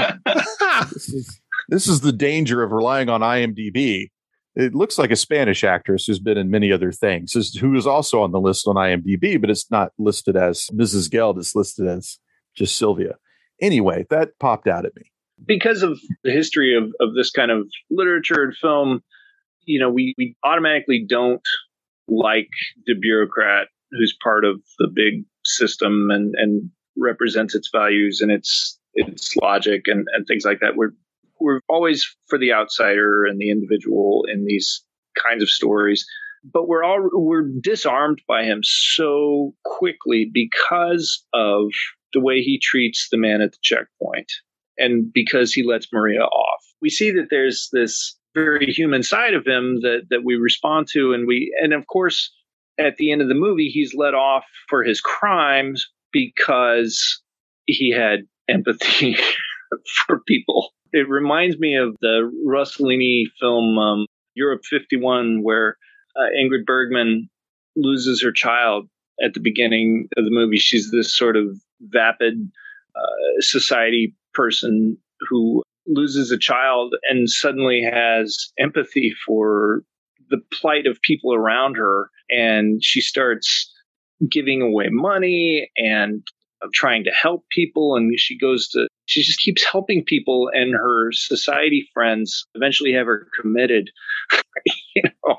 this, is, this is the danger of relying on IMDb. It looks like a Spanish actress who's been in many other things, who is also on the list on IMDb, but it's not listed as Mrs. Geld. It's listed as just Sylvia. Anyway, that popped out at me. because of the history of, of this kind of literature and film, you know, we, we automatically don't like the bureaucrat who's part of the big system and, and represents its values and its its logic and, and things like that. We're we're always for the outsider and the individual in these kinds of stories. But we're all we're disarmed by him so quickly because of the way he treats the man at the checkpoint and because he lets Maria off. We see that there's this very human side of him that that we respond to and we and of course at the end of the movie he's let off for his crimes because he had empathy for people. It reminds me of the Rossellini film um, Europe 51 where uh, Ingrid Bergman loses her child at the beginning of the movie. She's this sort of vapid uh, society person who loses a child and suddenly has empathy for the plight of people around her. And she starts giving away money and uh, trying to help people. And she goes to, she just keeps helping people. And her society friends eventually have her committed, you know,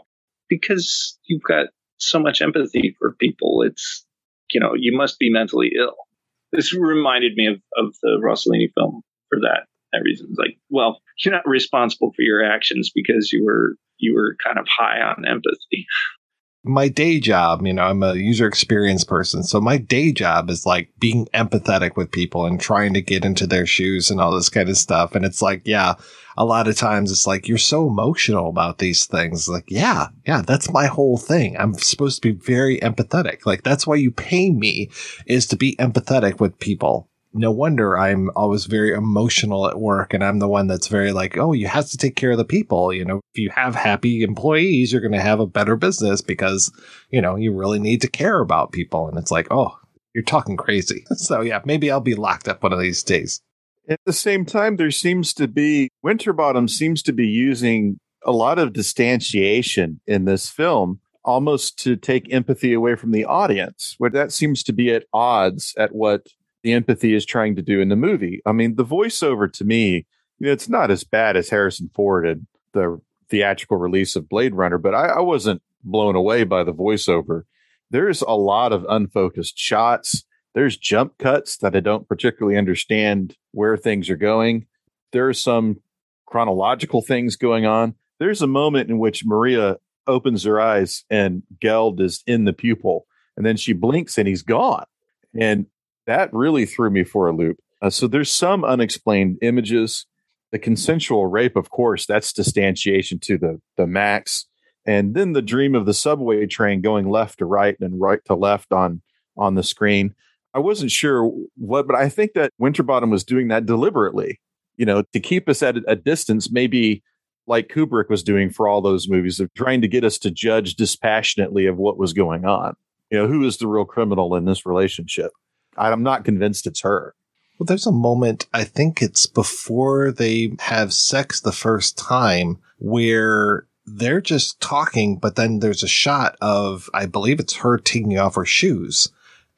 because you've got so much empathy for people. It's, you know, you must be mentally ill. This reminded me of, of the Rossellini film for that, that reason. It's like, well, you're not responsible for your actions because you were you were kind of high on empathy. My day job, you know, I'm a user experience person. So my day job is like being empathetic with people and trying to get into their shoes and all this kind of stuff. And it's like, yeah, a lot of times it's like, you're so emotional about these things. Like, yeah, yeah, that's my whole thing. I'm supposed to be very empathetic. Like, that's why you pay me is to be empathetic with people no wonder I'm always very emotional at work and I'm the one that's very like, oh, you have to take care of the people. You know, if you have happy employees, you're going to have a better business because, you know, you really need to care about people. And it's like, oh, you're talking crazy. So yeah, maybe I'll be locked up one of these days. At the same time, there seems to be Winterbottom seems to be using a lot of distantiation in this film almost to take empathy away from the audience, where that seems to be at odds at what the empathy is trying to do in the movie. I mean, the voiceover to me, you know, it's not as bad as Harrison Ford and the theatrical release of Blade Runner, but I, I wasn't blown away by the voiceover. There's a lot of unfocused shots. There's jump cuts that I don't particularly understand where things are going. There are some chronological things going on. There's a moment in which Maria opens her eyes and Geld is in the pupil, and then she blinks and he's gone. And that really threw me for a loop. Uh, so there's some unexplained images. The consensual rape, of course, that's distantiation to the the max. And then the dream of the subway train going left to right and right to left on on the screen. I wasn't sure what, but I think that Winterbottom was doing that deliberately, you know, to keep us at a distance, maybe like Kubrick was doing for all those movies of trying to get us to judge dispassionately of what was going on. You know, who is the real criminal in this relationship? I'm not convinced it's her. Well, there's a moment, I think it's before they have sex the first time, where they're just talking, but then there's a shot of, I believe it's her taking off her shoes.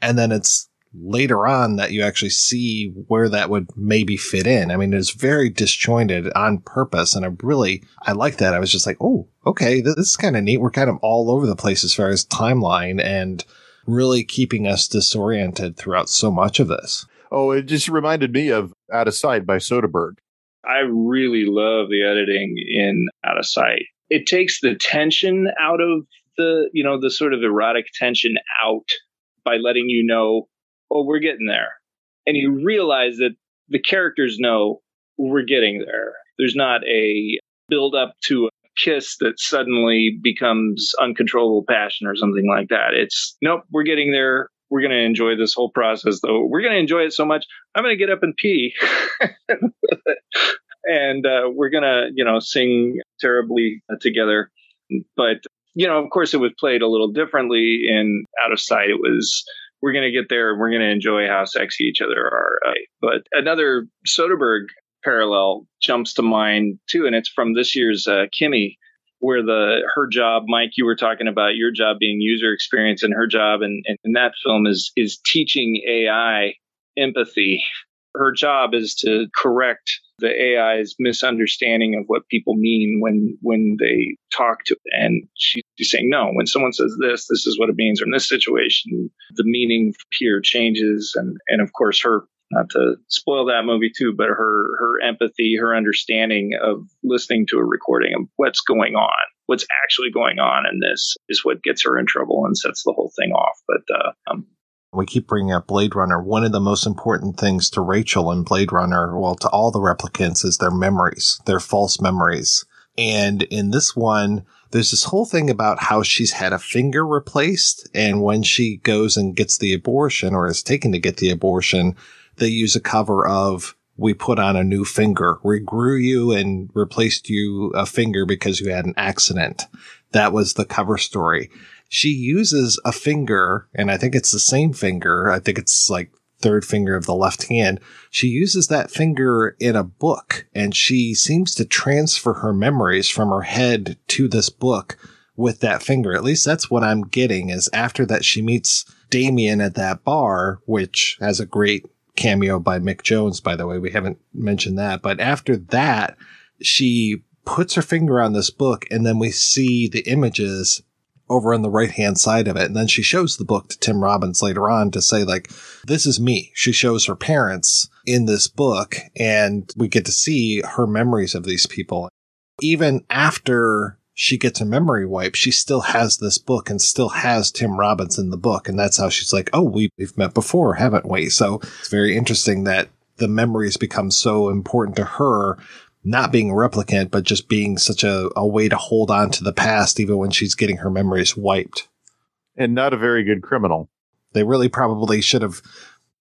And then it's later on that you actually see where that would maybe fit in. I mean, it's very disjointed on purpose. And I really, I like that. I was just like, oh, okay, this is kind of neat. We're kind of all over the place as far as timeline and really keeping us disoriented throughout so much of this. Oh, it just reminded me of Out of Sight by Soderbergh. I really love the editing in Out of Sight. It takes the tension out of the, you know, the sort of erotic tension out by letting you know, oh, we're getting there. And you realize that the characters know we're getting there. There's not a build up to a kiss that suddenly becomes uncontrollable passion or something like that. It's nope, we're getting there. We're going to enjoy this whole process, though. We're going to enjoy it so much. I'm going to get up and pee. and uh, we're going to, you know, sing terribly together. But, you know, of course, it was played a little differently in Out of Sight. It was we're going to get there and we're going to enjoy how sexy each other are. But another Soderbergh parallel jumps to mind too, and it's from this year's uh, Kimi, where the her job, Mike, you were talking about your job being user experience, and her job in, in, in that film is is teaching AI empathy. Her job is to correct the AI's misunderstanding of what people mean when when they talk to it. And she's saying, no, when someone says this, this is what it means. Or in this situation, the meaning here changes. And and of course her not to spoil that movie too, but her her empathy, her understanding of listening to a recording of what's going on, what's actually going on in this, is what gets her in trouble and sets the whole thing off. But uh, um, we keep bringing up Blade Runner. One of the most important things to Rachel in Blade Runner, well, to all the replicants, is their memories, their false memories. And in this one, there's this whole thing about how she's had a finger replaced. And when she goes and gets the abortion or is taken to get the abortion, they use a cover of we put on a new finger. We grew you and replaced you a finger because you had an accident. That was the cover story. She uses a finger, and I think it's the same finger. I think it's like third finger of the left hand. She uses that finger in a book and she seems to transfer her memories from her head to this book with that finger. At least that's what I'm getting is after that she meets Damien at that bar, which has a great cameo by Mick Jones, by the way. We haven't mentioned that. But after that, she puts her finger on this book and then we see the images over on the right hand side of it. And then she shows the book to Tim Robbins later on to say, like, this is me. She shows her parents in this book and we get to see her memories of these people. Even after she gets a memory wipe, she still has this book and still has Tim Robbins in the book. And that's how she's like, oh, we, we've met before, haven't we? So it's very interesting that the memories become so important to her, not being a replicant, but just being such a, a way to hold on to the past, even when she's getting her memories wiped. And not a very good criminal. They really probably should have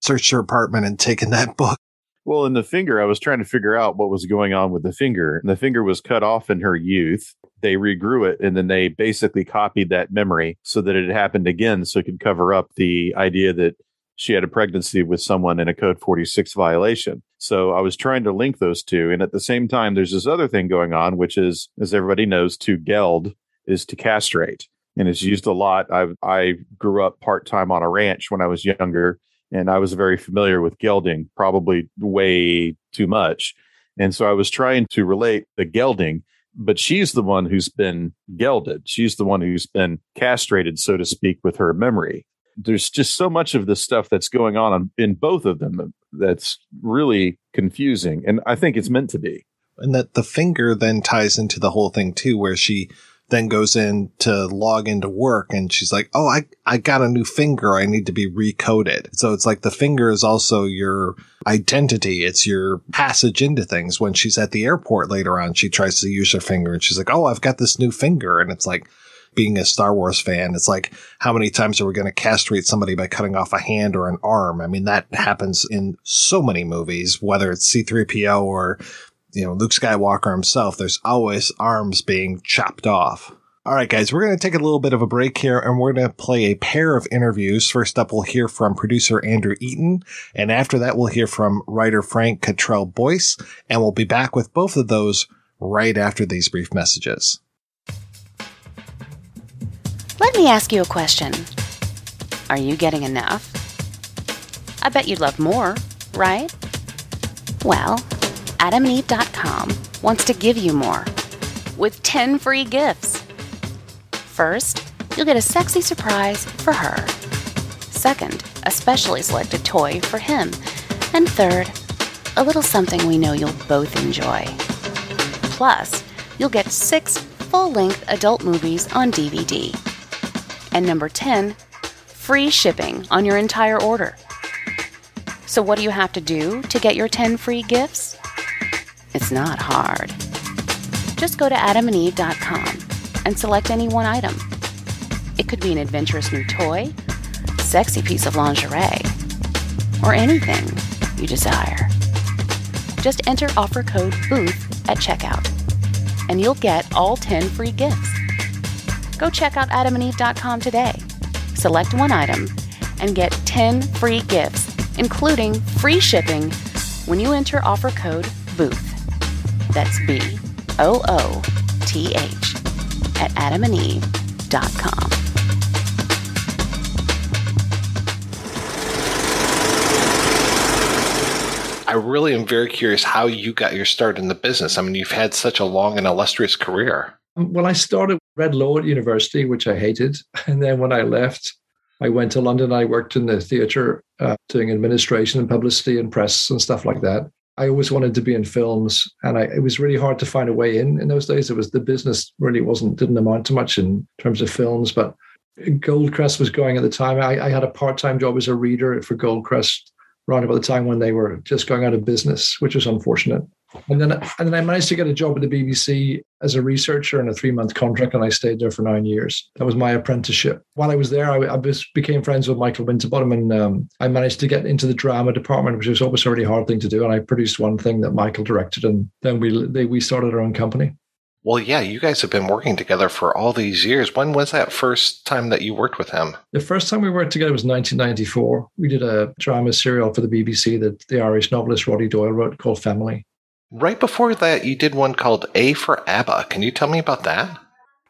searched her apartment and taken that book. Well, in the finger, I was trying to figure out what was going on with the finger. And the finger was cut off in her youth. They regrew it and then they basically copied that memory so that it happened again so it could cover up the idea that she had a pregnancy with someone in a code 46 violation. So I was trying to link those two. And at the same time, there's this other thing going on, which is, as everybody knows, to geld is to castrate. And it's used a lot. I I grew up part time on a ranch when I was younger, and I was very familiar with gelding, probably way too much. And so I was trying to relate the gelding, but she's the one who's been gelded. She's the one who's been castrated, so to speak, with her memory. There's just so much of this stuff that's going on in both of them that's really confusing. And I think it's meant to be. And that the finger then ties into the whole thing too, where she then goes in to log into work and she's like, Oh, I, I got a new finger. I need to be recoded. So it's like the finger is also your identity. It's your passage into things. When she's at the airport later on, she tries to use her finger and she's like, Oh, I've got this new finger. And it's like, being a Star Wars fan, it's like, how many times are we going to castrate somebody by cutting off a hand or an arm? I mean, that happens in so many movies, whether it's C3PO or you know, Luke Skywalker himself, there's always arms being chopped off. All right, guys, we're going to take a little bit of a break here and we're going to play a pair of interviews. First up, we'll hear from producer Andrew Eaton. And after that, we'll hear from writer Frank Cottrell Boyce. And we'll be back with both of those right after these brief messages. Let me ask you a question. Are you getting enough? I bet you'd love more, right? Well, AdamandEve.com wants to give you more with 10 free gifts. First, you'll get a sexy surprise for her. Second, a specially selected toy for him. And third, a little something we know you'll both enjoy. Plus, you'll get six full length adult movies on DVD. And number 10, free shipping on your entire order. So, what do you have to do to get your 10 free gifts? It's not hard. Just go to adamandeve.com and select any one item. It could be an adventurous new toy, sexy piece of lingerie, or anything you desire. Just enter offer code BOOTH at checkout, and you'll get all 10 free gifts. Go check out adamandeve.com today. Select one item and get 10 free gifts, including free shipping, when you enter offer code BOOTH. That's B O O T H at adamandeve.com. I really am very curious how you got your start in the business. I mean, you've had such a long and illustrious career. Well, I started read law at university, which I hated, and then when I left, I went to London. I worked in the theatre, uh, doing administration and publicity and press and stuff like that. I always wanted to be in films, and I, it was really hard to find a way in. In those days, it was the business really wasn't didn't amount to much in terms of films, but Goldcrest was going at the time. I, I had a part time job as a reader for Goldcrest around about the time when they were just going out of business, which was unfortunate. And then, and then I managed to get a job at the BBC as a researcher in a three month contract, and I stayed there for nine years. That was my apprenticeship. While I was there, I, I became friends with Michael Winterbottom, and um, I managed to get into the drama department, which was always a really hard thing to do. And I produced one thing that Michael directed, and then we they, we started our own company. Well, yeah, you guys have been working together for all these years. When was that first time that you worked with him? The first time we worked together was 1994. We did a drama serial for the BBC that the Irish novelist Roddy Doyle wrote called Family. Right before that, you did one called A for ABBA. Can you tell me about that?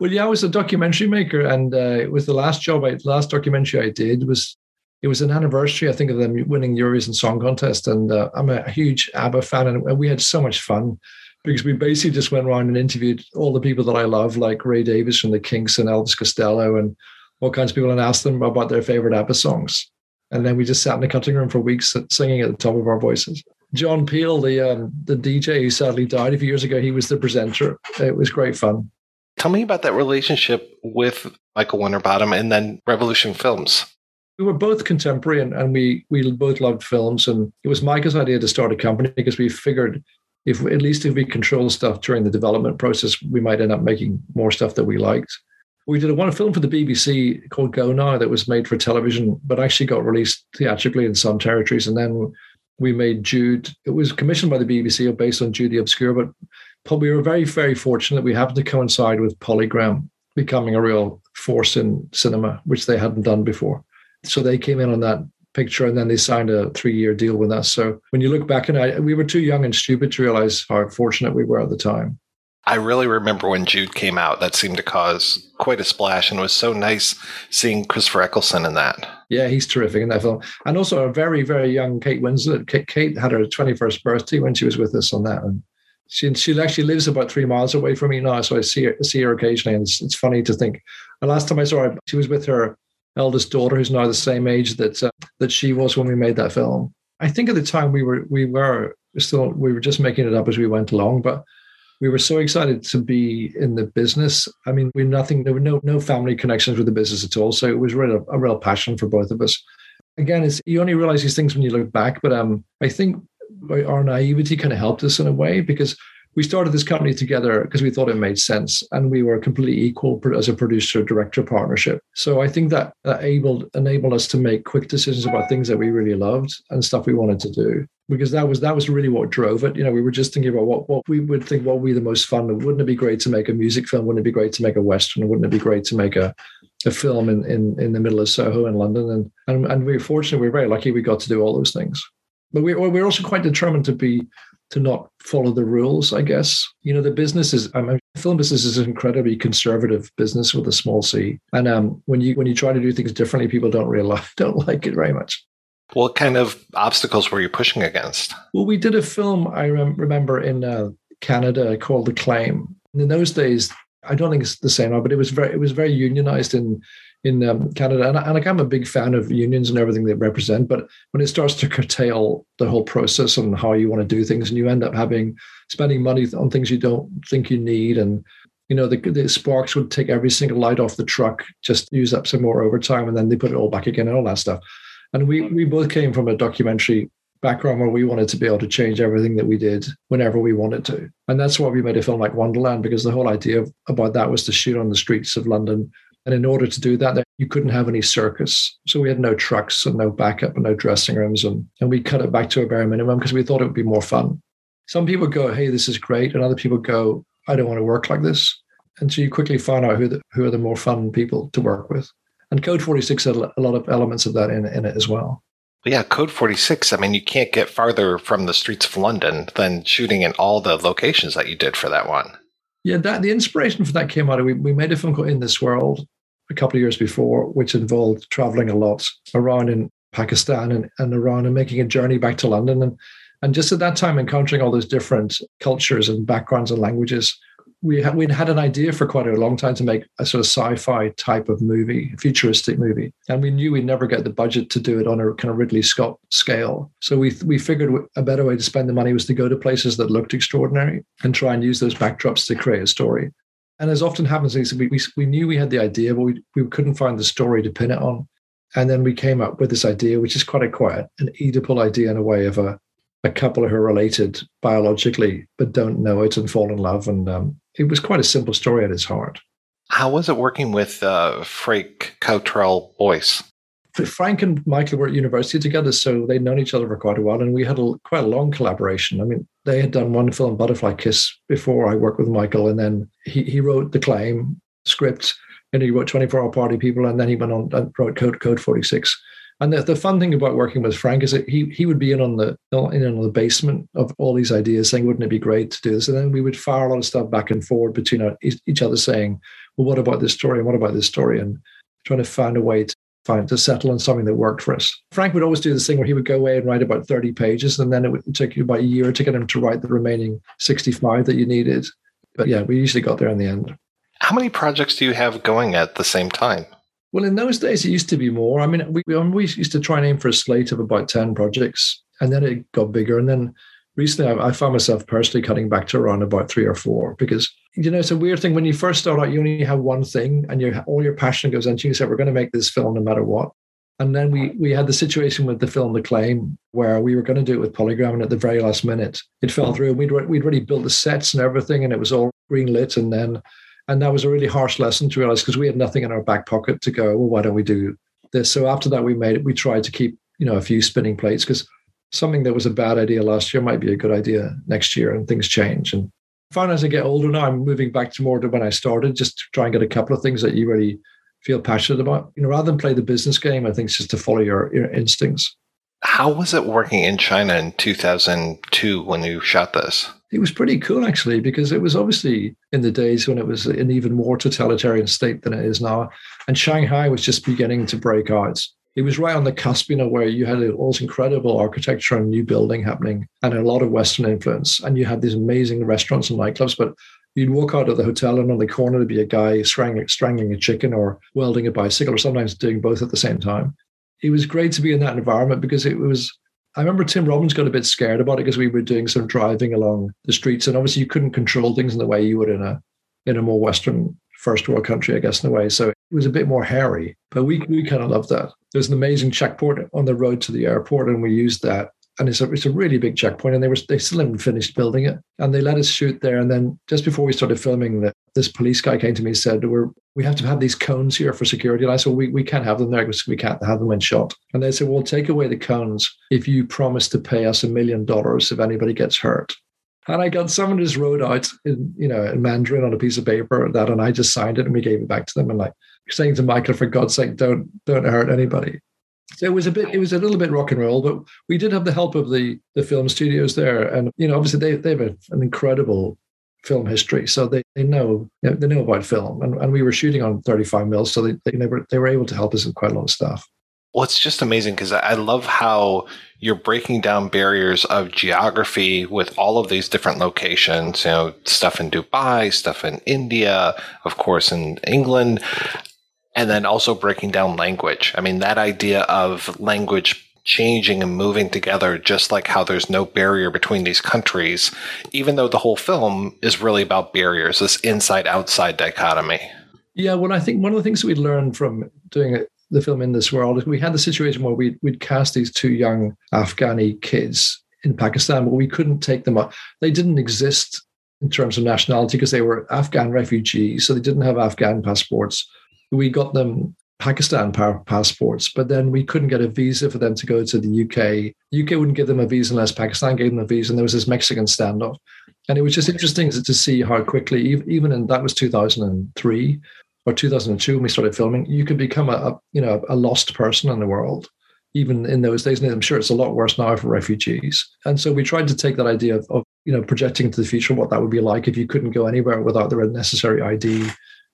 Well, yeah, I was a documentary maker, and uh, it was the last job, I, last documentary I did was it was an anniversary, I think, of them winning the Eurovision Song Contest, and uh, I'm a huge ABBA fan, and we had so much fun because we basically just went around and interviewed all the people that I love, like Ray Davies from the Kinks and Elvis Costello and all kinds of people, and asked them about their favorite ABBA songs. And then we just sat in the cutting room for weeks singing at the top of our voices. John Peel, the um, the DJ who sadly died a few years ago, he was the presenter. It was great fun. Tell me about that relationship with Michael Winterbottom and then Revolution Films. We were both contemporary and, and we we both loved films. And it was Michael's idea to start a company because we figured if at least if we control stuff during the development process, we might end up making more stuff that we liked. We did a one film for the BBC called Go Now that was made for television, but actually got released theatrically in some territories. And then we made Jude. It was commissioned by the BBC based on Jude the Obscure, but we were very, very fortunate. We happened to coincide with Polygram becoming a real force in cinema, which they hadn't done before. So they came in on that picture and then they signed a three year deal with us. So when you look back and I, we were too young and stupid to realize how fortunate we were at the time. I really remember when Jude came out. That seemed to cause quite a splash, and it was so nice seeing Christopher Eccleston in that. Yeah, he's terrific in that film, and also a very, very young Kate Winslet. Kate, Kate had her twenty-first birthday when she was with us on that, and she she actually lives about three miles away from me now, so I see her see her occasionally, and it's, it's funny to think. The last time I saw her, she was with her eldest daughter, who's now the same age that uh, that she was when we made that film. I think at the time we were we were still we were just making it up as we went along, but we were so excited to be in the business. I mean, we nothing there were no no family connections with the business at all, so it was really a, a real passion for both of us. Again, it's you only realize these things when you look back, but um, I think our naivety kind of helped us in a way because we started this company together because we thought it made sense and we were completely equal as a producer director partnership. So i think that, enabled enabled us to make quick decisions about things that we really loved and stuff we wanted to do. Because that was that was really what drove it. You know we were just thinking about what, what we would think what would be the most fun. Wouldn't it be great to make a music film? Wouldn't it be great to make a western? Wouldn't it be great to make a a film in, in, in the middle of Soho in London. And, and, and we are fortunate, we are very lucky we got to do all those things. But we, we're also quite determined to be to not follow the rules, I guess. You know, the business is I mean, film business is an incredibly conservative business with a small c. And um, when you when you try to do things differently, people don't realize don't like it very much. What kind of obstacles were you pushing against? Well, we did a film I rem- remember in uh, Canada called The Claim. And in those days, I don't think it's the same now, but it was very it was very unionized in in um, Canada. And, and like, I'm a big fan of unions and everything they represent, but when it starts to curtail the whole process and how you want to do things, and you end up having spending money on things you don't think you need, and you know the, the sparks would take every single light off the truck, just use up some more overtime, and then they put it all back again and all that stuff. And we we both came from a documentary background where we wanted to be able to change everything that we did whenever we wanted to. And that's why we made a film like Wonderland, because the whole idea about that was to shoot on the streets of London. And in order to do that, you couldn't have any circus. So we had no trucks and no backup and no dressing rooms. And, and we cut it back to a bare minimum because we thought it would be more fun. Some people go, hey, this is great. And other people go, I don't want to work like this. And so you quickly find out who, the, who are the more fun people to work with. And Code 46 had a lot of elements of that in, in it as well. Yeah, Code 46. I mean, you can't get farther from the streets of London than shooting in all the locations that you did for that one. Yeah, that the inspiration for that came out of we, we made a film called In This World a couple of years before, which involved traveling a lot around in Pakistan and, and Iran and making a journey back to London. And, and just at that time, encountering all those different cultures and backgrounds and languages we had, we'd had an idea for quite a long time to make a sort of sci-fi type of movie, futuristic movie, and we knew we'd never get the budget to do it on a kind of Ridley Scott scale. So we we figured a better way to spend the money was to go to places that looked extraordinary and try and use those backdrops to create a story. And as often happens, we we, we knew we had the idea, but we we couldn't find the story to pin it on. And then we came up with this idea, which is quite a quite an Oedipal idea in a way of a a couple who are related biologically but don't know it and fall in love. And um, it was quite a simple story at its heart. How was it working with uh, Frank Cottrell Boyce? Frank and Michael were at university together, so they'd known each other for quite a while, and we had a, quite a long collaboration. I mean, they had done one film, Butterfly Kiss, before I worked with Michael, and then he, he wrote the claim script, and he wrote 24 Hour Party People, and then he went on and wrote Code, Code 46. And the, the fun thing about working with Frank is that he he would be in on the in on the basement of all these ideas, saying, "Wouldn't it be great to do this?" And then we would fire a lot of stuff back and forward between our, each other, saying, "Well, what about this story? And what about this story?" And trying to find a way to find to settle on something that worked for us. Frank would always do this thing where he would go away and write about 30 pages, and then it would take you about a year to get him to write the remaining 65 that you needed. But yeah, we usually got there in the end. How many projects do you have going at the same time? Well, in those days, it used to be more. I mean, we, um, we used to try and aim for a slate of about 10 projects, and then it got bigger. And then recently, I, I found myself personally cutting back to around about three or four because, you know, it's a weird thing. When you first start out, you only have one thing and you all your passion goes into you say, we're going to make this film no matter what. And then we we had the situation with the film The Claim, where we were going to do it with Polygram, and at the very last minute, it fell through. And we'd we'd already built the sets and everything, and it was all green lit. And then and that was a really harsh lesson to realize because we had nothing in our back pocket to go, well, why don't we do this? So after that, we made it, we tried to keep, you know, a few spinning plates because something that was a bad idea last year might be a good idea next year and things change. And finally, as I get older now, I'm moving back to more to when I started, just to try and get a couple of things that you really feel passionate about. You know, rather than play the business game, I think it's just to follow your, your instincts. How was it working in China in 2002 when you shot this? It was pretty cool actually because it was obviously in the days when it was an even more totalitarian state than it is now and shanghai was just beginning to break out. It was right on the cusp you know where you had all this incredible architecture and new building happening and a lot of western influence and you had these amazing restaurants and nightclubs but you'd walk out of the hotel and on the corner there'd be a guy strangling, strangling a chicken or welding a bicycle or sometimes doing both at the same time. It was great to be in that environment because it was I remember Tim Robbins got a bit scared about it because we were doing some driving along the streets, and obviously you couldn't control things in the way you would in a in a more Western first world country, I guess, in a way. So it was a bit more hairy, but we we kind of loved that. There's an amazing checkpoint on the road to the airport, and we used that and it's a, it's a really big checkpoint and they were they still haven't finished building it. And they let us shoot there and then just before we started filming that this police guy came to me and said we're we have to have these cones here for security. And I said we, we can't have them there because we can't have them when shot. And they said well take away the cones if you promise to pay us a million dollars if anybody gets hurt. And I got someone just wrote out in you know in Mandarin on a piece of paper that and I just signed it and we gave it back to them. And like saying to Michael for God's sake don't don't hurt anybody so it was a bit, it was a little bit rock and roll, but we did have the help of the the film studios there, and you know, obviously they they have an incredible film history, so they they know they know about film, and, and we were shooting on 35 mils, so they they were they were able to help us with quite a lot of stuff. Well, it's just amazing because I love how you're breaking down barriers of geography with all of these different locations, you know, stuff in Dubai, stuff in India, of course, in England and then also breaking down language. I mean, that idea of language changing and moving together, just like how there's no barrier between these countries, even though the whole film is really about barriers, this inside outside dichotomy. Yeah, well, I think one of the things that we learned from doing the film In This World, we had the situation where we'd, we'd cast these two young Afghani kids in Pakistan, but we couldn't take them up. They didn't exist in terms of nationality because they were Afghan refugees, so they didn't have Afghan passports. We got them Pakistan passports, but then we couldn't get a visa for them to go to the UK. UK wouldn't give them a visa unless Pakistan gave them a visa, and there was this Mexican standoff. And it was just interesting to see how quickly, even in that was 2003 or 2002 when we started filming, you could become a, a you know a lost person in the world even in those days. And I'm sure it's a lot worse now for refugees. And so we tried to take that idea of, of, you know, projecting into the future what that would be like if you couldn't go anywhere without the necessary ID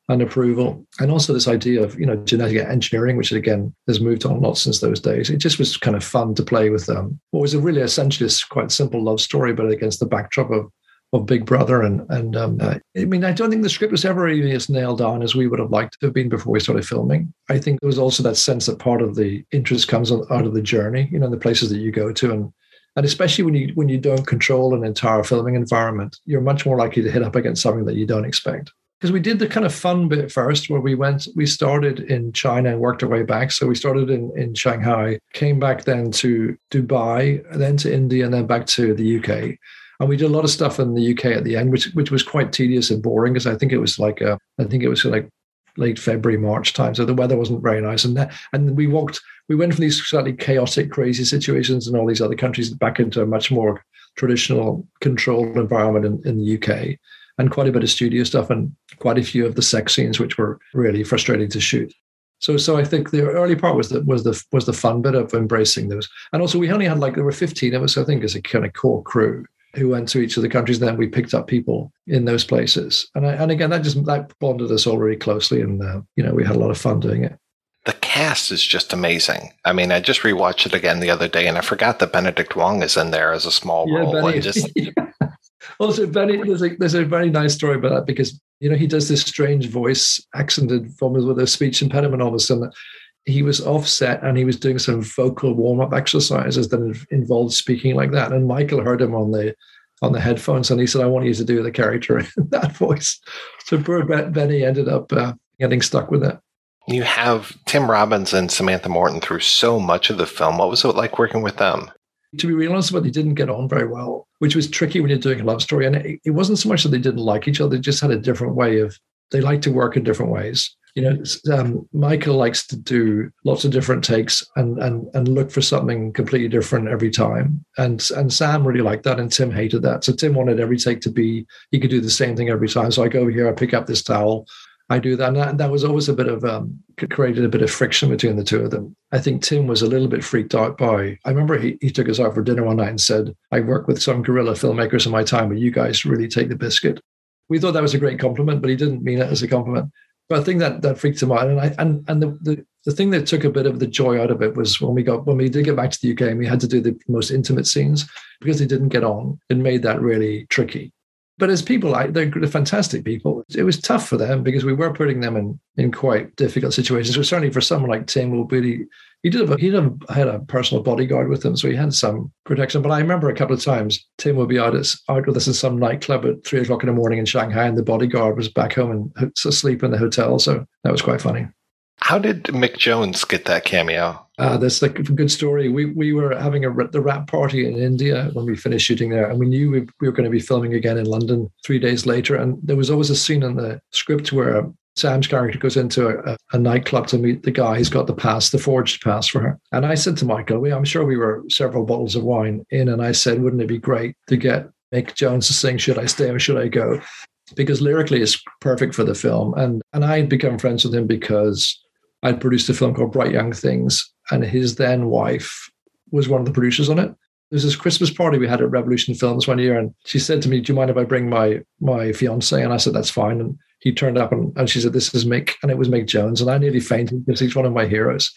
and approval. And also this idea of, you know, genetic engineering, which again has moved on a lot since those days. It just was kind of fun to play with them. What was a really essentially quite simple love story, but against the backdrop of of Big Brother, and and um, I mean, I don't think the script was ever really as nailed down as we would have liked to have been before we started filming. I think there was also that sense that part of the interest comes out of the journey, you know, the places that you go to, and and especially when you when you don't control an entire filming environment, you're much more likely to hit up against something that you don't expect because we did the kind of fun bit first where we went we started in china and worked our way back. So we started in, in shanghai came back then to dubai then to india and then back to the uk and we did a lot of stuff in the uk at the end which which was quite tedious and boring because i think it was like a, I think it was like late february march time. So the weather wasn't very nice. And that, and we walked we went from these slightly chaotic crazy situations in all these other countries back into a much more traditional controlled environment in, in the uk and quite a bit of studio stuff and quite a few of the sex scenes, which were really frustrating to shoot. So, so I think the early part was the was the was the fun bit of embracing those, and also we only had like there were fifteen of us, I think, as a kind of core crew who went to each of the countries. And then we picked up people in those places, and I, and again that just that bonded us all really closely, and uh, you know we had a lot of fun doing it. The cast is just amazing. I mean, I just rewatched it again the other day, and I forgot that Benedict Wong is in there as a small yeah, role. Benny, and just also Benny, there's a there's a very nice story about that because you know he does this strange voice accented almost with a speech impediment all of a sudden. He was offset and he was doing some vocal warm up exercises that involved speaking like that. And Michael heard him on the on the headphones and he said, "I want you to do the character in that voice." So poor Benny ended up uh, getting stuck with it. You have Tim Robbins and Samantha Morton through so much of the film. What was it like working with them? To be real honest, but they didn't get on very well, which was tricky when you're doing a love story. And it, it wasn't so much that they didn't like each other; they just had a different way of. They like to work in different ways. You know, um, Michael likes to do lots of different takes and and and look for something completely different every time. And and Sam really liked that, and Tim hated that. So Tim wanted every take to be he could do the same thing every time. So I go over here, I pick up this towel, I do that. And that, that was always a bit of, um, created a bit of friction between the two of them. I think Tim was a little bit freaked out by, I remember he, he took us out for dinner one night and said, I work with some guerrilla filmmakers in my time, but you guys really take the biscuit. We thought that was a great compliment, but he didn't mean it as a compliment. But I think that that freaked him out. And I, and, and the, the, the thing that took a bit of the joy out of it was when we got, when we did get back to the UK and we had to do the most intimate scenes because they didn't get on, it made that really tricky but as people, like they're fantastic people. It was tough for them because we were putting them in in quite difficult situations. So certainly for someone like Tim be he did have, he did have, had a personal bodyguard with him, so he had some protection. But I remember a couple of times Tim would be out, at, out with us in some nightclub at three o'clock in the morning in Shanghai, and the bodyguard was back home and asleep in the hotel. So that was quite funny. How did Mick Jones get that cameo? Uh, that's like a good story. We we were having a the wrap party in India when we finished shooting there, and we knew we, we were going to be filming again in London three days later. And there was always a scene in the script where Sam's character goes into a, a, nightclub to meet the guy who's got the pass, the forged pass for her. And I said to Michael, we, I'm sure we were several bottles of wine in, and I said, wouldn't it be great to get Mick Jones to sing "Should I Stay or Should I Go"? Because lyrically, it's perfect for the film. And and I had become friends with him because I'd produced a film called Bright Young Things, and his then wife was one of the producers on it. There was this Christmas party we had at Revolution Films one year, and she said to me, "Do you mind if I bring my my fiance?" And I said, "That's fine." And he turned up, and, and she said, "This is Mick," and it was Mick Jones, and I nearly fainted because he's one of my heroes.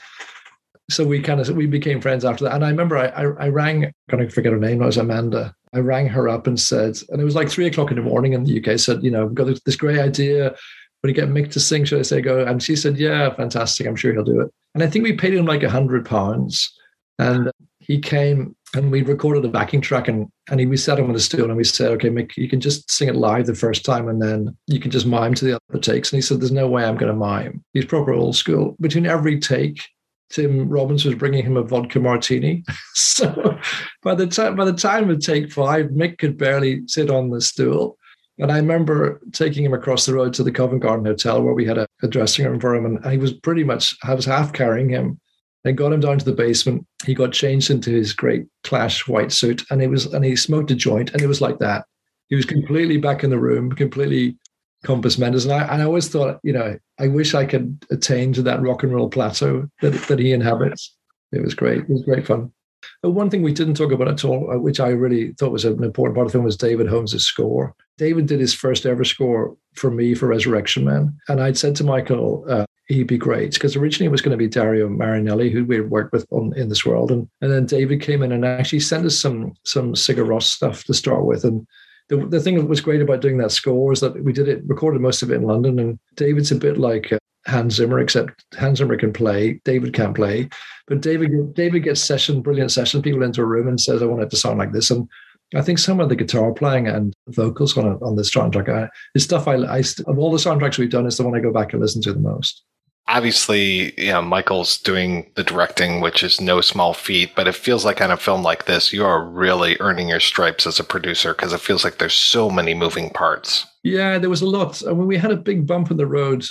So we kind of we became friends after that. And I remember I I, I rang, I can't forget her name. It was Amanda. I rang her up and said, and it was like three o'clock in the morning in the UK. Said, you know, I've got this great idea would he get Mick to sing? Should I say go? And she said, yeah, fantastic. I'm sure he'll do it. And I think we paid him like a hundred pounds. And he came and we recorded a backing track and and he, we sat him on the stool and we said okay Mick you can just sing it live the first time and then you can just mime to the other takes and he said there's no way i'm going to mime he's proper old school between every take tim robbins was bringing him a vodka martini so by the time by the time of take five mick could barely sit on the stool and I remember taking him across the road to the Covent Garden Hotel where we had a, a dressing room for him. And he was pretty much, I was half carrying him and got him down to the basement. He got changed into his great clash white suit, and it was and he smoked a joint, and it was like that. He was completely back in the room, completely compos mentis. And I and I always thought, you know, I wish I could attain to that rock and roll plateau that that he inhabits. It was great. It was great fun. But one thing we didn't talk about at all, uh, which I really thought was an important part of the film, was David Holmes' score. David did his first ever score for me for Resurrection Man. And I'd said to Michael, uh, he'd be great because originally it was going to be Dario Marianelli, who we worked with on in this world and and then David came in and actually sent us some some Sigur stuff to start with and the, the thing that was great about doing that score is that we did it recorded most of it in London and David's a bit like uh, Hans Zimmer except Hans Zimmer can play David can't play but David David gets session brilliant session people into a room and says I want it to sound like this and I think some of the guitar playing and vocals on on this soundtrack uh, is stuff I, I of all the soundtracks we've done is the one I go back and listen to the most obviously, yeah, Michael's doing the directing, which is no small feat, but it feels like on a film like this, you are really earning your stripes as a producer because it feels like there's so many moving parts. Yeah, there was a lot. I mean, we had a big bump in the road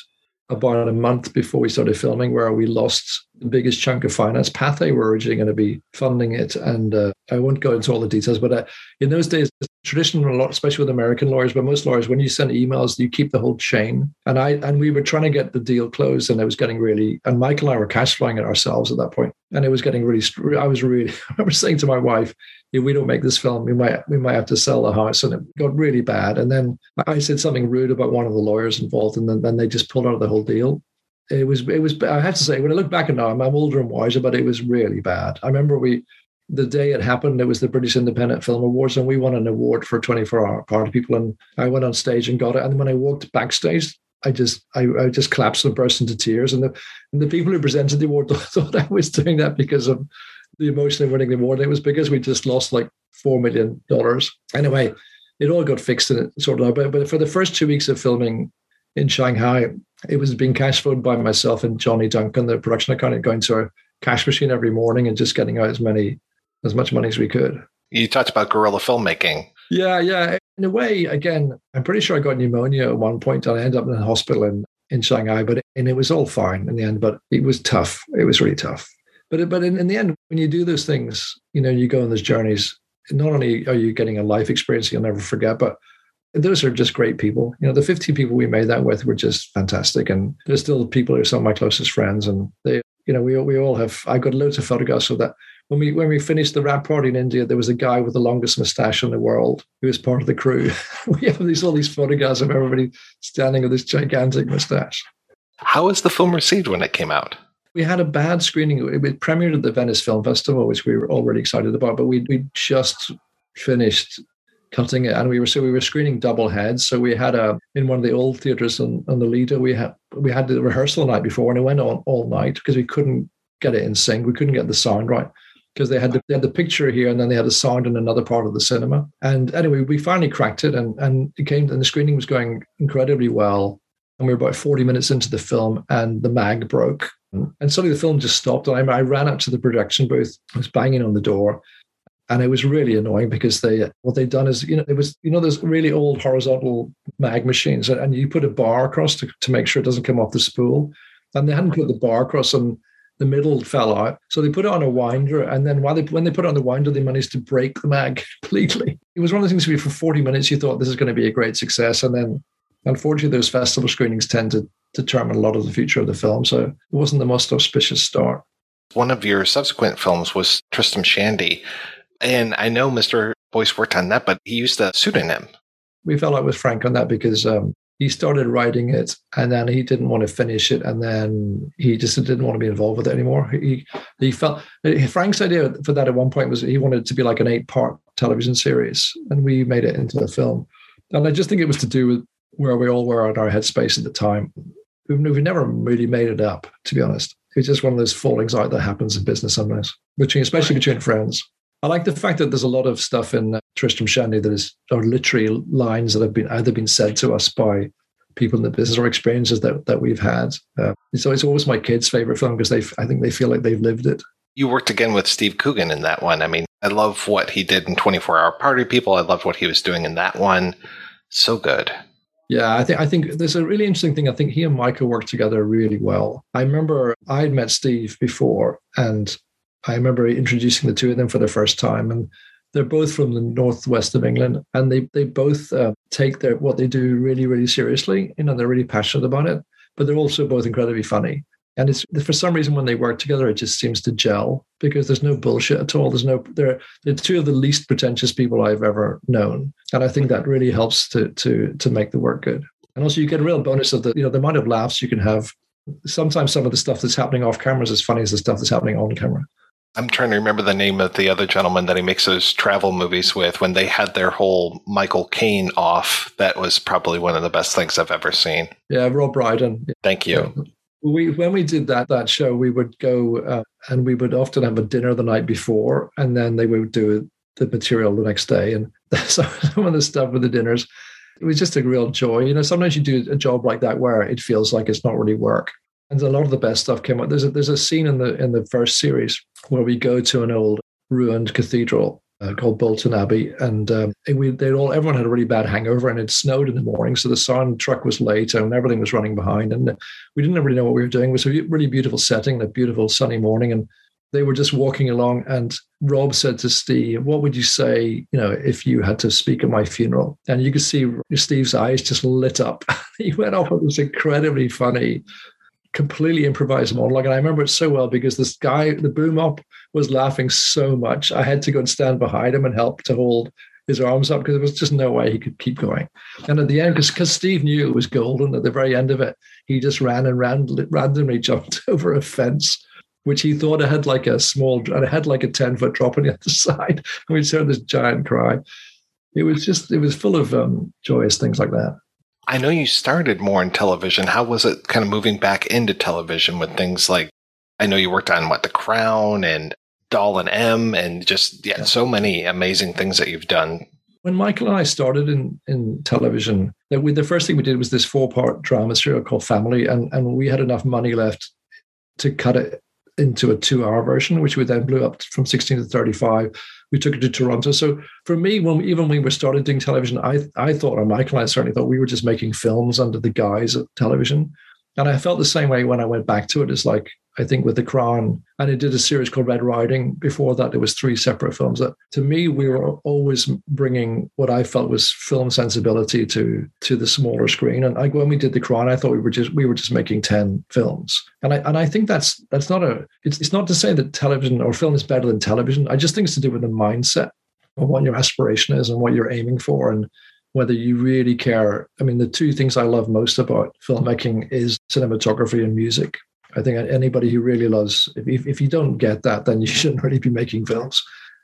about a month before we started filming where we lost the biggest chunk of finance. Pathé were originally going to be funding it. And uh, I won't go into all the details, but uh, in those days, traditional law, especially with American lawyers, but most lawyers, when you send emails, you keep the whole chain. And I and we were trying to get the deal closed, and it was getting really. And Michael and I were cash flowing it ourselves at that point, and it was getting really. I was really. I remember saying to my wife, "If we don't make this film, we might we might have to sell the house," and it got really bad. And then I said something rude about one of the lawyers involved, and then, then they just pulled out of the whole deal it was it was i have to say when i look back now I'm, I'm older and wiser but it was really bad i remember we the day it happened it was the british independent film awards and we won an award for 24 hour party people and i went on stage and got it and when i walked backstage I just I, I just collapsed and burst into tears. And the and the people who presented the award thought I was doing that because of the emotion of winning the award. It was because we just lost like four million dollars. Anyway, it all got fixed and it sorted out. But, but for the first two weeks of filming in Shanghai, it was being cash flowed by myself and Johnny Duncan, the production accountant, going to a cash machine every morning and just getting out as many as much money as we could. You talked about guerrilla filmmaking. Yeah, yeah. In a way, again, I'm pretty sure I got pneumonia at one point and I ended up in a hospital in, in Shanghai, but and it was all fine in the end, but it was tough. It was really tough. But but in, in the end, when you do those things, you know, you go on those journeys, not only are you getting a life experience you'll never forget, but those are just great people. You know, the 15 people we made that with were just fantastic. And there's still people who are some of my closest friends. And they, you know, we, we all have, I got loads of photographs of that. When we, when we finished the wrap party in India, there was a guy with the longest mustache in the world who was part of the crew. we have these, all these photographs of everybody standing with this gigantic mustache. How was the film received when it came out? We had a bad screening. It premiered at the Venice Film Festival, which we were all really excited about, but we we just finished cutting it and we were so we were screening double heads. So we had a in one of the old theaters on, on the Lido we had we had the rehearsal the night before and it went on all night because we couldn't get it in sync. We couldn't get the sound right because they had the, they had the picture here and then they had the sound in another part of the cinema. And anyway we finally cracked it and and it came and the screening was going incredibly well and we were about 40 minutes into the film and the mag broke. And suddenly the film just stopped and I, I ran up to the production booth I was banging on the door. And it was really annoying because they what they'd done is you know it was you know those really old horizontal mag machines and you put a bar across to, to make sure it doesn't come off the spool. And they hadn't put the bar across and the middle fell out. So they put it on a winder and then while they when they put it on the winder they managed to break the mag completely. It was one of the things where for 40 minutes you thought this is going to be a great success and then unfortunately those festival screenings tend to determine a lot of the future of the film so it wasn't the most auspicious start one of your subsequent films was Tristram Shandy and I know Mr. Boyce worked on that, but he used a pseudonym. We fell out with Frank on that because um, he started writing it and then he didn't want to finish it and then he just didn't want to be involved with it anymore. He he felt Frank's idea for that at one point was he wanted it to be like an eight part television series and we made it into a film. And I just think it was to do with where we all were in our headspace at the time. We've, we've never really made it up, to be honest. It's just one of those fallings out that happens in business sometimes, between especially between friends. I like the fact that there's a lot of stuff in uh, Tristram Shandy that is are literally lines that have been either been said to us by people in the business or experiences that, that we've had. Uh, so it's always my kids' favorite film because they I think they feel like they've lived it. You worked again with Steve Coogan in that one. I mean, I love what he did in 24 Hour Party People. I love what he was doing in that one. So good. Yeah, I think I think there's a really interesting thing. I think he and Michael worked together really well. I remember I had met Steve before, and I remember introducing the two of them for the first time, and they're both from the northwest of England, and they they both uh, take their what they do really really seriously. You know, they're really passionate about it, but they're also both incredibly funny. And it's for some reason when they work together, it just seems to gel because there's no bullshit at all. There's no they're they're two of the least pretentious people I've ever known, and I think that really helps to to to make the work good. And also, you get a real bonus of the you know the amount of laughs you can have. Sometimes some of the stuff that's happening off camera is as funny as the stuff that's happening on camera. I'm trying to remember the name of the other gentleman that he makes those travel movies with. When they had their whole Michael Caine off, that was probably one of the best things I've ever seen. Yeah, Rob Brydon. Thank you. We when we did that that show, we would go uh, and we would often have a dinner the night before, and then they would do the material the next day. And so some of the stuff with the dinners, it was just a real joy. You know, sometimes you do a job like that where it feels like it's not really work. And a lot of the best stuff came out. There's a, there's a scene in the in the first series where we go to an old ruined cathedral uh, called Bolton Abbey, and um, we they all everyone had a really bad hangover, and it snowed in the morning, so the sound truck was late, and everything was running behind, and we didn't really know what we were doing. It was a really beautiful setting, a beautiful sunny morning, and they were just walking along, and Rob said to Steve, "What would you say, you know, if you had to speak at my funeral?" And you could see Steve's eyes just lit up. he went off. It was incredibly funny completely improvised monologue. And I remember it so well because this guy, the boom op, was laughing so much. I had to go and stand behind him and help to hold his arms up because there was just no way he could keep going. And at the end, because Steve knew it was golden, at the very end of it, he just ran and ran, randomly jumped over a fence, which he thought had like a small, and it had like a 10 foot drop on the other side. And we heard this giant cry. It was just, it was full of um, joyous things like that. I know you started more in television. How was it kind of moving back into television with things like, I know you worked on what, The Crown and Doll and Em and just, yeah, yeah. so many amazing things that you've done. When Michael and I started in, in television, that we, the first thing we did was this four part drama serial called Family, and, and we had enough money left to cut it into a two hour version, which we then blew up from 16 to 35 we took it to Toronto. So for me, when even when we started doing television, I I thought, or Michael, I certainly thought we were just making films under the guise of television. And I felt the same way when I went back to it. It's like I think with the Crown, and it did a series called Red Riding. Before that, there was three separate films. That to me, we were always bringing what I felt was film sensibility to to the smaller screen. And I, when we did the Crown, I thought we were just we were just making ten films. And I and I think that's that's not a. It's it's not to say that television or film is better than television. I just think it's to do with the mindset of what your aspiration is and what you're aiming for and whether you really care. I mean, the two things I love most about filmmaking is cinematography and music. I think anybody who really loves, if, if you don't get that, then you shouldn't really be making films.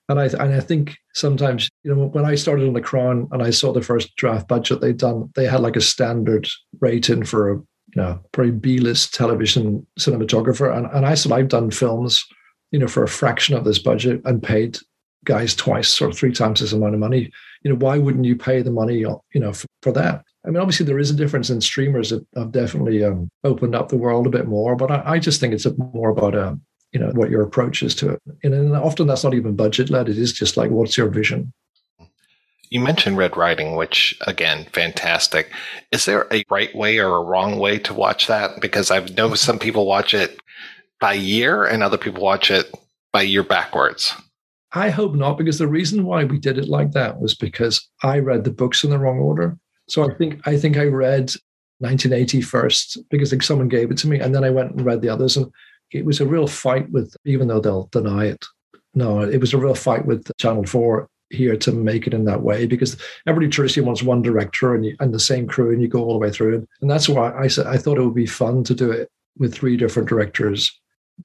And I and I think sometimes, you know, when I started on the Crown and I saw the first draft budget they'd done, they had like a standard rating for a you know pretty B-list television cinematographer. And and I said I've done films, you know, for a fraction of this budget and paid guys twice or three times this amount of money. You know, why wouldn't you pay the money, you know, for, for that? I mean, obviously there is a difference in streamers that have definitely um, opened up the world a bit more, but I, I just think it's more about um, you know what your approach is to it. And often that's not even budget led; it is just like what's your vision. You mentioned Red Riding, which again, fantastic. Is there a right way or a wrong way to watch that? Because I've noticed some people watch it by year, and other people watch it by year backwards. I hope not, because the reason why we did it like that was because I read the books in the wrong order. So I think I think I read 1980 first because like someone gave it to me, and then I went and read the others, and it was a real fight with. Even though they'll deny it, no, it was a real fight with Channel Four here to make it in that way because everybody traditionally wants one director and you, and the same crew, and you go all the way through it, and that's why I said I thought it would be fun to do it with three different directors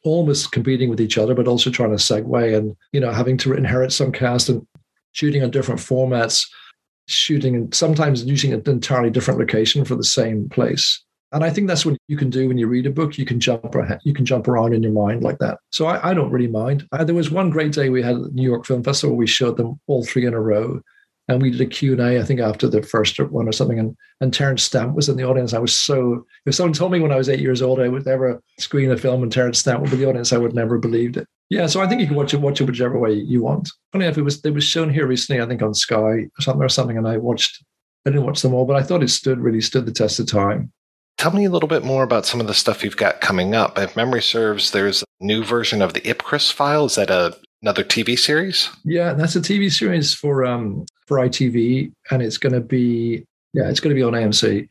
almost competing with each other, but also trying to segue and, you know, having to inherit some cast and shooting on different formats shooting and sometimes using an entirely different location for the same place. And I think that's what you can do when you read a book. You can jump ahead, you can jump around in your mind like that. So I, I don't really mind. I, there was one great day we had at the New York Film Festival. We showed them all three in a row, and we did a Q&A, I think, after the first one or something. And, and Terence Stamp was in the audience. I was so, if someone told me when I was eight years old I would ever screen a film and Terence Stamp would be the audience, I would never believed it. Yeah, so I think you can watch it, watch it whichever way you want. Funny enough, it was, it was shown here recently, I think on Sky or something, or something, and I watched, I didn't watch them all, but I thought it stood, really stood the test of time. Tell me a little bit more about some of the stuff you've got coming up. If memory serves, there's a new version of the Ipcress file. Is that a another TV series? Yeah, that's a TV series for um for ITV, and it's going to be yeah, it's going to be on AMC.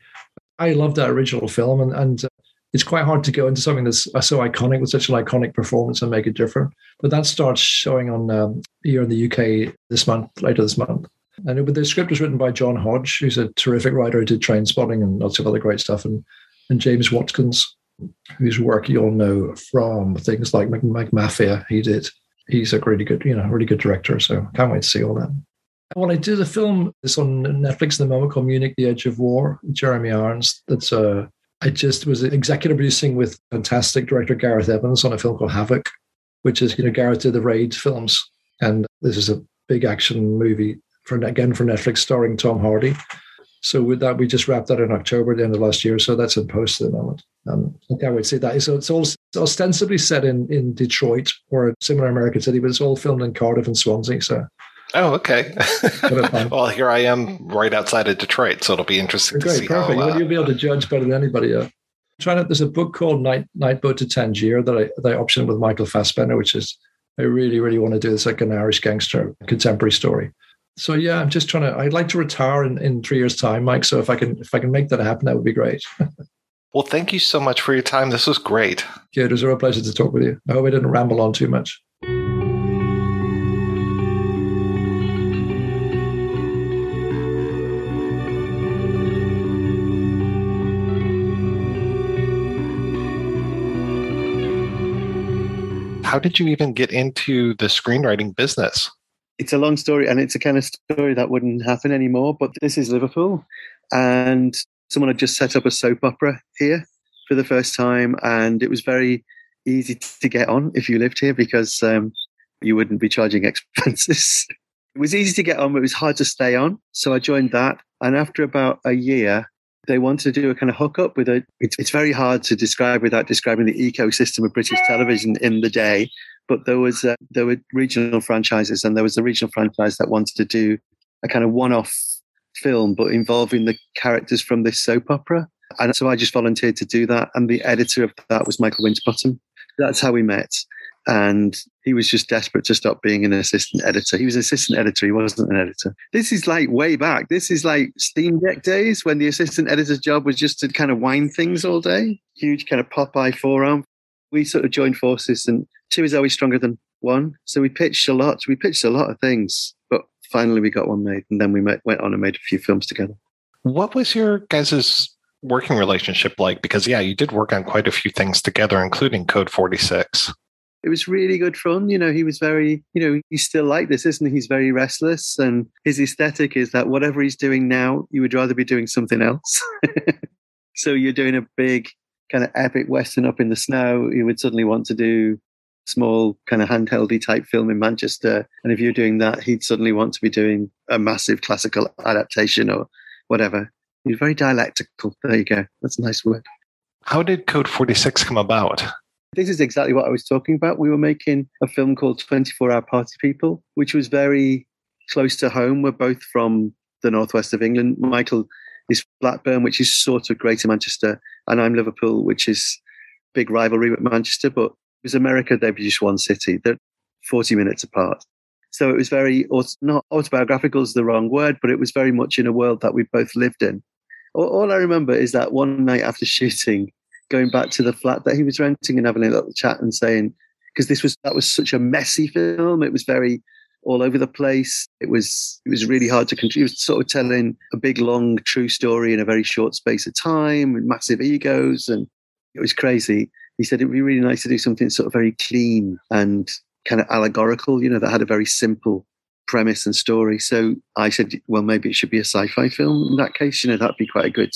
I love that original film, and and uh, it's quite hard to go into something that's uh, so iconic with such an iconic performance and make it different. But that starts showing on um, here in the UK this month, later this month. And it, the script was written by John Hodge, who's a terrific writer who did Trainspotting and lots of other great stuff, and and James Watkins, whose work you'll know from things like McMafia. He did. He's a really good, you know, really good director. So can't wait to see all that. Well, I did a film, this on Netflix at the moment called Munich: The Edge of War, Jeremy Irons. That's uh, I just was executive producing with fantastic director Gareth Evans on a film called Havoc, which is you know Gareth did the Raid films, and this is a big action movie for again for Netflix starring Tom Hardy. So with that, we just wrapped that in October, the end of last year. So that's in post at the moment. Um, I can't wait to that. So it's all ostensibly set in in Detroit or a similar American city, but it's all filmed in Cardiff and Swansea. So. Oh, okay. well, here I am right outside of Detroit, so it'll be interesting Great, to see perfect. how. Uh, You'll be able to judge better than anybody. Uh, trying to, there's a book called Night Night Boat to Tangier that I that I optioned with Michael Fassbender, which is I really really want to do. It's like an Irish gangster contemporary story so yeah, I'm just trying to. I'd like to retire in, in three years' time, Mike. So if I can if I can make that happen, that would be great. well, thank you so much for your time. This was great. Yeah, it was a real pleasure to talk with you. I hope I didn't ramble on too much. How did you even get into the screenwriting business? it's a long story and it's a kind of story that wouldn't happen anymore. But this is Liverpool, and someone had just set up a soap opera here for the first time, and it was very easy to get on if you lived here because um, you wouldn't be charging expenses. it was easy to get on, but it was hard to stay on. So I joined that, and after about a year, they wanted to do a kind of hookup with a. It's, it's very hard to describe without describing the ecosystem of British television in the day but there was uh, there were regional franchises, and there was a regional franchise that wanted to do a kind of one-off film, but involving the characters from this soap opera. And so I just volunteered to do that, and the editor of that was Michael Winterbottom. That's how we met, and he was just desperate to stop being an assistant editor. He was an assistant editor; he wasn't an editor. This is like way back. This is like Steenbeck days when the assistant editor's job was just to kind of wind things all day. Huge kind of Popeye forearm. We sort of joined forces and two is always stronger than one. So we pitched a lot. We pitched a lot of things, but finally we got one made, and then we met, went on and made a few films together. What was your guys' working relationship like? Because yeah, you did work on quite a few things together, including Code Forty Six. It was really good fun. You know, he was very, you know, he's still like this, isn't he? He's very restless, and his aesthetic is that whatever he's doing now, you would rather be doing something else. so you're doing a big kind of epic western up in the snow, you would suddenly want to do small kind of handheldy type film in Manchester. And if you're doing that, he'd suddenly want to be doing a massive classical adaptation or whatever. He's very dialectical. There you go. That's a nice word. How did Code 46 come about? This is exactly what I was talking about. We were making a film called 24 Hour Party People, which was very close to home. We're both from the northwest of England. Michael is Blackburn, which is sort of Greater Manchester, and I'm Liverpool, which is big rivalry with Manchester, but because America, they just one city. They're 40 minutes apart. So it was very, not autobiographical is the wrong word, but it was very much in a world that we both lived in. All, all I remember is that one night after shooting, going back to the flat that he was renting and having a little chat and saying, because this was, that was such a messy film. It was very all over the place. It was, it was really hard to control. He was sort of telling a big, long, true story in a very short space of time with massive egos. And it was crazy he said it'd be really nice to do something sort of very clean and kind of allegorical, you know, that had a very simple premise and story. So I said, well, maybe it should be a sci-fi film in that case. You know, that'd be quite a good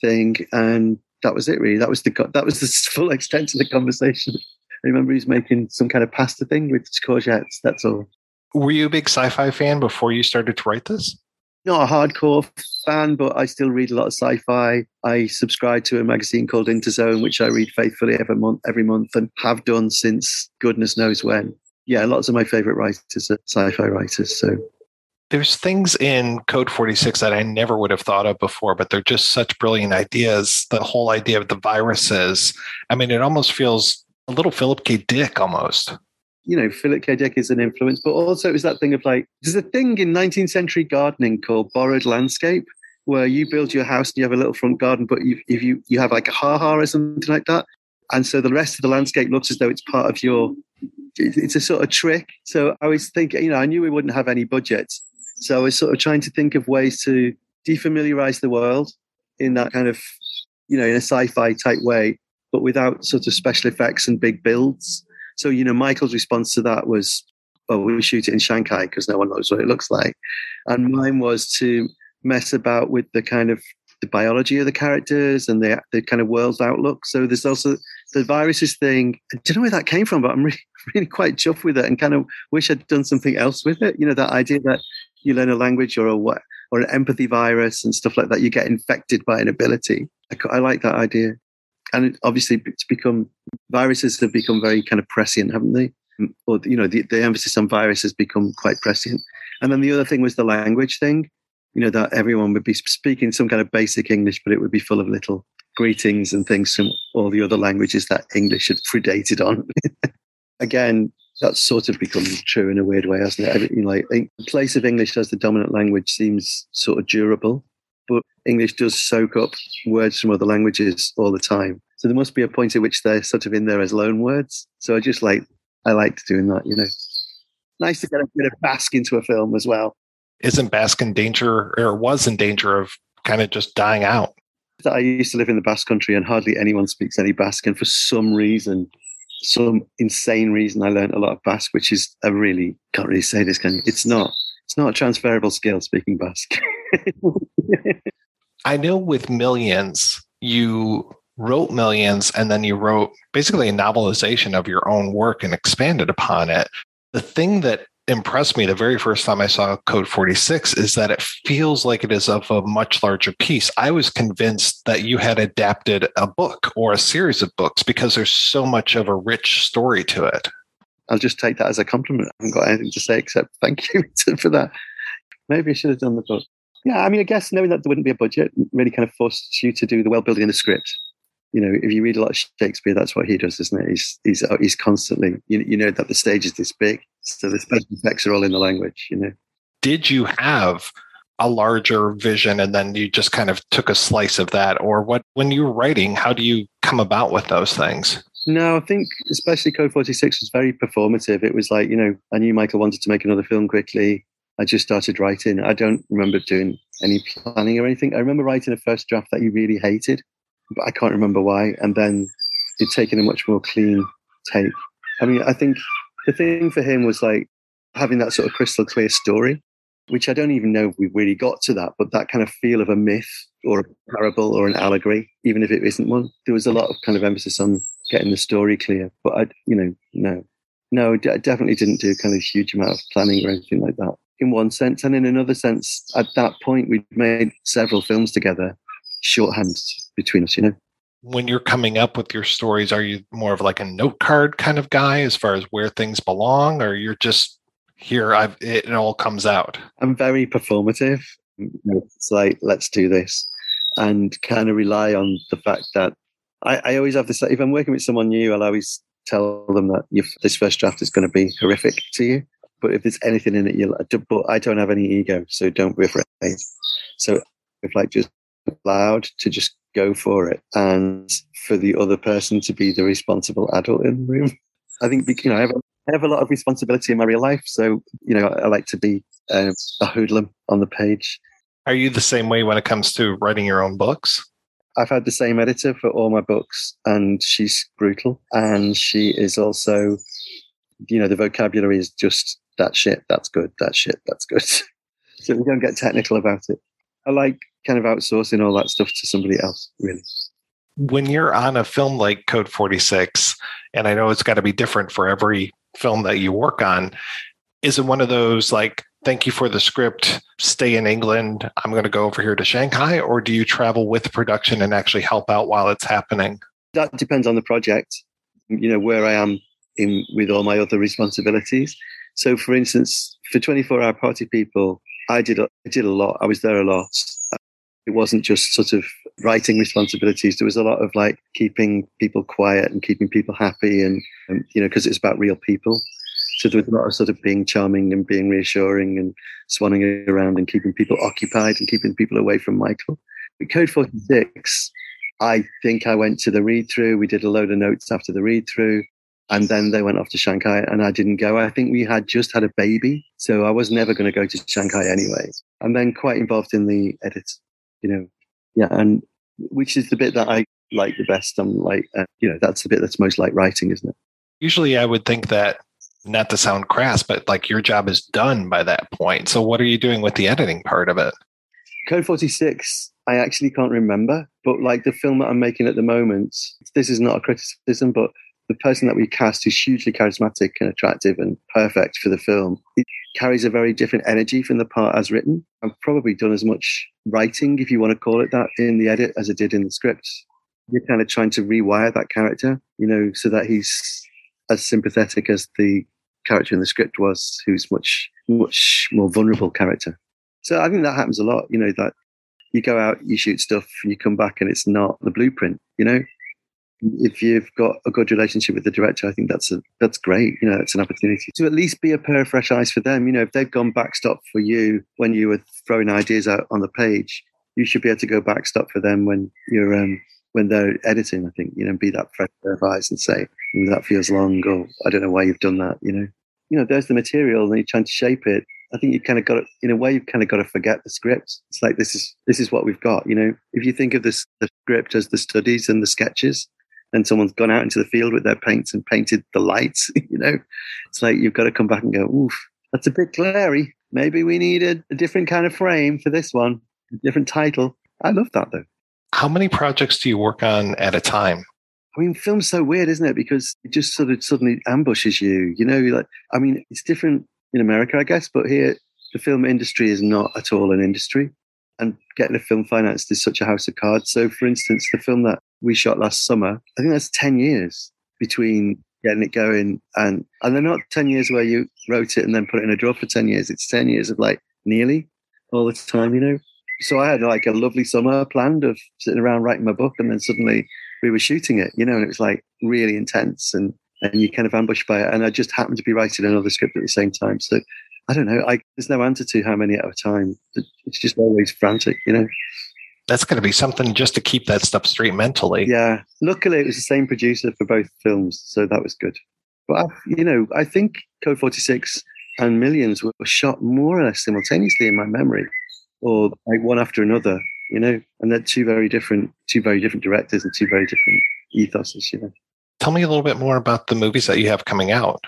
thing. And that was it really. That was the that was the full extent of the conversation. I remember he's making some kind of pasta thing with courgettes. That's all. Were you a big sci-fi fan before you started to write this? Not a hardcore fan, but I still read a lot of sci-fi. I subscribe to a magazine called Interzone, which I read faithfully every month, every month, and have done since goodness knows when. Yeah, lots of my favorite writers are sci-fi writers. So there's things in Code 46 that I never would have thought of before, but they're just such brilliant ideas. The whole idea of the viruses. I mean, it almost feels a little Philip K. Dick almost. You know, Philip K. Dick is an influence, but also it was that thing of like, there's a thing in 19th century gardening called borrowed landscape, where you build your house and you have a little front garden, but you, if you, you have like a ha-ha or something like that. And so the rest of the landscape looks as though it's part of your, it's a sort of trick. So I was thinking, you know, I knew we wouldn't have any budget. So I was sort of trying to think of ways to defamiliarize the world in that kind of, you know, in a sci-fi type way, but without sort of special effects and big builds. So, you know, Michael's response to that was, well, we shoot it in Shanghai because no one knows what it looks like. And mine was to mess about with the kind of the biology of the characters and the, the kind of world's outlook. So there's also the viruses thing. I don't know where that came from, but I'm really, really quite chuffed with it and kind of wish I'd done something else with it. You know, that idea that you learn a language or a what or an empathy virus and stuff like that, you get infected by an ability. I, I like that idea. And obviously, it's become viruses have become very kind of prescient, haven't they? Mm, or you know, the, the emphasis on virus has become quite prescient. And then the other thing was the language thing. You know that everyone would be speaking some kind of basic English, but it would be full of little greetings and things from all the other languages that English had predated on. Again, that's sort of become true in a weird way, hasn't it? You know, like the place of English as the dominant language seems sort of durable, English does soak up words from other languages all the time. So there must be a point at which they're sort of in there as loan words. So I just like I liked doing that, you know. Nice to get a bit of Basque into a film as well. Isn't Basque in danger or was in danger of kind of just dying out? I used to live in the Basque country and hardly anyone speaks any Basque. And for some reason, some insane reason, I learned a lot of Basque, which is I really can't really say this. Can you? It's not. It's not a transferable skill speaking Basque. I know with Millions, you wrote Millions and then you wrote basically a novelization of your own work and expanded upon it. The thing that impressed me the very first time I saw Code 46 is that it feels like it is of a much larger piece. I was convinced that you had adapted a book or a series of books because there's so much of a rich story to it. I'll just take that as a compliment. I haven't got anything to say except thank you for that. Maybe I should have done the book. Yeah, I mean, I guess knowing that there wouldn't be a budget really kind of forced you to do the well building in the script you know, if you read a lot of Shakespeare, that's what he does, isn't it? He's he's uh, he's constantly, you, you know, that the stage is this big, so the special effects are all in the language. You know. Did you have a larger vision, and then you just kind of took a slice of that, or what? When you were writing, how do you come about with those things? No, I think especially Code Forty Six was very performative. It was like you know, I knew Michael wanted to make another film quickly. I just started writing. I don't remember doing any planning or anything. I remember writing a first draft that he really hated but I can't remember why. And then he'd taken a much more clean take. I mean, I think the thing for him was like having that sort of crystal clear story, which I don't even know if we really got to that, but that kind of feel of a myth or a parable or an allegory, even if it isn't one. There was a lot of kind of emphasis on getting the story clear, but I, you know, no, no, I definitely didn't do kind of huge amount of planning or anything like that in one sense. And in another sense, at that point, we'd made several films together shorthand between us, you know. When you're coming up with your stories, are you more of like a note card kind of guy as far as where things belong, or you're just here? I've it, it all comes out. I'm very performative. It's like let's do this, and kind of rely on the fact that I, I always have this. If I'm working with someone new, I'll always tell them that this first draft is going to be horrific to you. But if there's anything in it, you'll. But I don't have any ego, so don't be afraid. So if like just allowed to just go for it and for the other person to be the responsible adult in the room. I think, you know, I have, I have a lot of responsibility in my real life. So, you know, I like to be uh, a hoodlum on the page. Are you the same way when it comes to writing your own books? I've had the same editor for all my books, and she's brutal. And she is also, you know, the vocabulary is just that shit, that's good, that shit, that's good. so we don't get technical about it. I like kind of outsourcing all that stuff to somebody else, really. when you're on a film like Code 46, and I know it's got to be different for every film that you work on, is it one of those like, thank you for the script, stay in England, I'm going to go over here to Shanghai? Or do you travel with production and actually help out while it's happening? That depends on the project, you know, where I am in with all my other responsibilities. So, for instance, for 24 Hour Party People, I did, a, I did a lot. I was there a lot. Uh, it wasn't just sort of writing responsibilities. There was a lot of like keeping people quiet and keeping people happy, and, and you know, because it's about real people. So there was a lot of sort of being charming and being reassuring and swanning around and keeping people occupied and keeping people away from Michael. With Code 46, I think I went to the read through. We did a load of notes after the read through. And then they went off to Shanghai and I didn't go. I think we had just had a baby. So I was never going to go to Shanghai anyway. And then quite involved in the edit, you know. Yeah. And which is the bit that I like the best. I'm like, uh, you know, that's the bit that's most like writing, isn't it? Usually I would think that, not to sound crass, but like your job is done by that point. So what are you doing with the editing part of it? Code 46, I actually can't remember. But like the film that I'm making at the moment, this is not a criticism, but the person that we cast is hugely charismatic and attractive and perfect for the film. It carries a very different energy from the part as written. I've probably done as much writing, if you want to call it that, in the edit as I did in the script. You're kind of trying to rewire that character, you know, so that he's as sympathetic as the character in the script was, who's much, much more vulnerable character. So I think that happens a lot, you know, that you go out, you shoot stuff, and you come back and it's not the blueprint, you know? If you've got a good relationship with the director, I think that's a, that's great. You know, it's an opportunity to at least be a pair of fresh eyes for them. You know, if they've gone backstop for you when you were throwing ideas out on the page, you should be able to go backstop for them when you're um, when they're editing. I think you know, be that fresh pair of eyes and say that feels long, or I don't know why you've done that. You know, you know, there's the material, and you're trying to shape it. I think you've kind of got to, in a way, you've kind of got to forget the script. It's like this is this is what we've got. You know, if you think of this the script as the studies and the sketches, and someone's gone out into the field with their paints and painted the lights, you know, it's like you've got to come back and go, oof, that's a bit glary. Maybe we need a, a different kind of frame for this one, a different title. I love that though. How many projects do you work on at a time? I mean, film's so weird, isn't it? Because it just sort of suddenly ambushes you. You know, like I mean, it's different in America, I guess, but here the film industry is not at all an industry and getting a film financed is such a house of cards. So, for instance, the film that we shot last summer, I think that's 10 years between getting it going and and they're not 10 years where you wrote it and then put it in a drawer for 10 years. It's 10 years of like nearly all the time, you know. So I had like a lovely summer planned of sitting around writing my book and then suddenly we were shooting it, you know, and it was like really intense and and you kind of ambushed by it. And I just happened to be writing another script at the same time. So I don't know. I, there's no answer to how many at a time. It's just always frantic, you know. That's going to be something just to keep that stuff straight mentally. Yeah. Luckily, it was the same producer for both films, so that was good. But I, you know, I think Code 46 and Millions were shot more or less simultaneously in my memory, or like one after another. You know, and they're two very different, two very different directors and two very different ethoses. You know. Tell me a little bit more about the movies that you have coming out.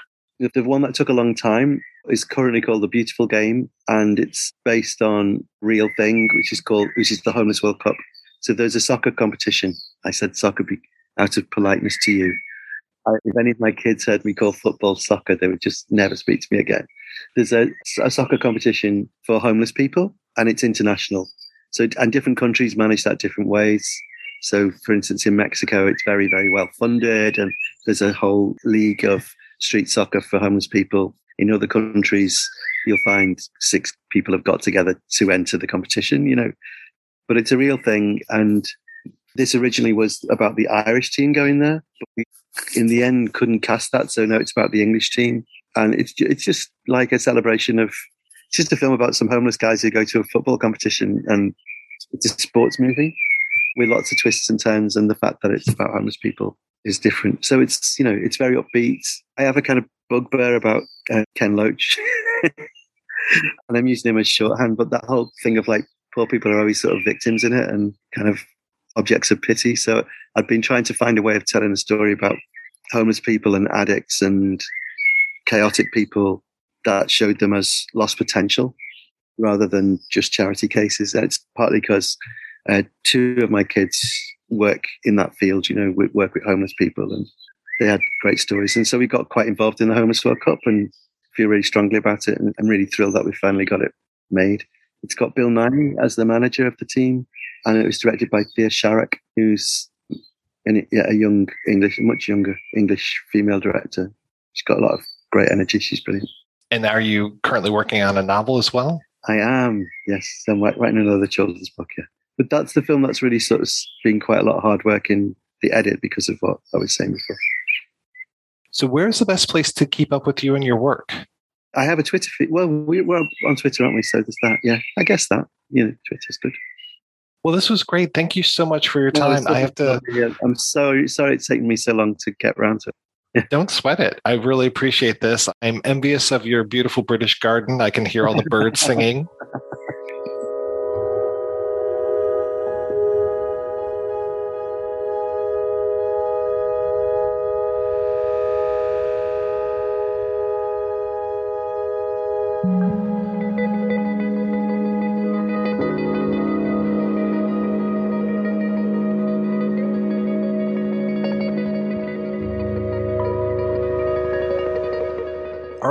The one that took a long time is currently called The Beautiful Game, and it's based on real thing, which is called which is the Homeless World Cup. So there's a soccer competition. I said soccer out of politeness to you. I, if any of my kids heard me call football soccer, they would just never speak to me again. There's a, a soccer competition for homeless people, and it's international. So and different countries manage that different ways. So, for instance, in Mexico, it's very, very well funded, and there's a whole league of street soccer for homeless people. In other countries, you'll find six people have got together to enter the competition, you know. But it's a real thing. And this originally was about the Irish team going there. But we, in the end, couldn't cast that. So now it's about the English team. And it's, it's just like a celebration of, it's just a film about some homeless guys who go to a football competition. And it's a sports movie with lots of twists and turns and the fact that it's about homeless people is different. So it's you know it's very upbeat. I have a kind of bugbear about uh, Ken Loach, and I'm using him as shorthand. But that whole thing of like poor people are always sort of victims in it and kind of objects of pity. So I've been trying to find a way of telling a story about homeless people and addicts and chaotic people that showed them as lost potential rather than just charity cases. And it's partly because uh, two of my kids work in that field, you know, work with homeless people, and they had great stories. And so we got quite involved in the Homeless World Cup and feel really strongly about it, and I'm really thrilled that we finally got it made. It's got Bill Nighy as the manager of the team, and it was directed by Thea Sharrock, who's an, yeah, a young English, much younger English female director. She's got a lot of great energy. She's brilliant. And are you currently working on a novel as well? I am, yes. I'm writing another children's book, yeah. But that's the film that's really sort of been quite a lot of hard work in the edit because of what I was saying before. So, where's the best place to keep up with you and your work? I have a Twitter feed. Well, we, are on Twitter, aren't we? So there's that. Yeah, I guess that. You know, Twitter's good. Well, this was great. Thank you so much for your time. No, I have to. I'm so sorry it's taken me so long to get around to it. Don't sweat it. I really appreciate this. I'm envious of your beautiful British garden. I can hear all the birds singing.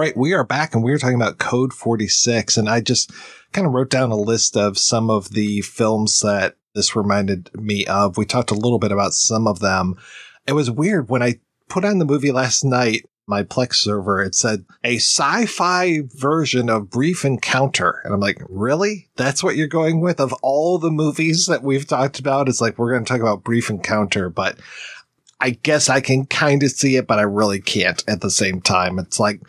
Right, we are back and we are talking about Code 46. And I just kind of wrote down a list of some of the films that this reminded me of. We talked a little bit about some of them. It was weird when I put on the movie last night, my Plex server, it said a sci-fi version of Brief Encounter. And I'm like, really? That's what you're going with? Of all the movies that we've talked about, it's like, we're going to talk about Brief Encounter, but I guess I can kind of see it, but I really can't at the same time. It's like,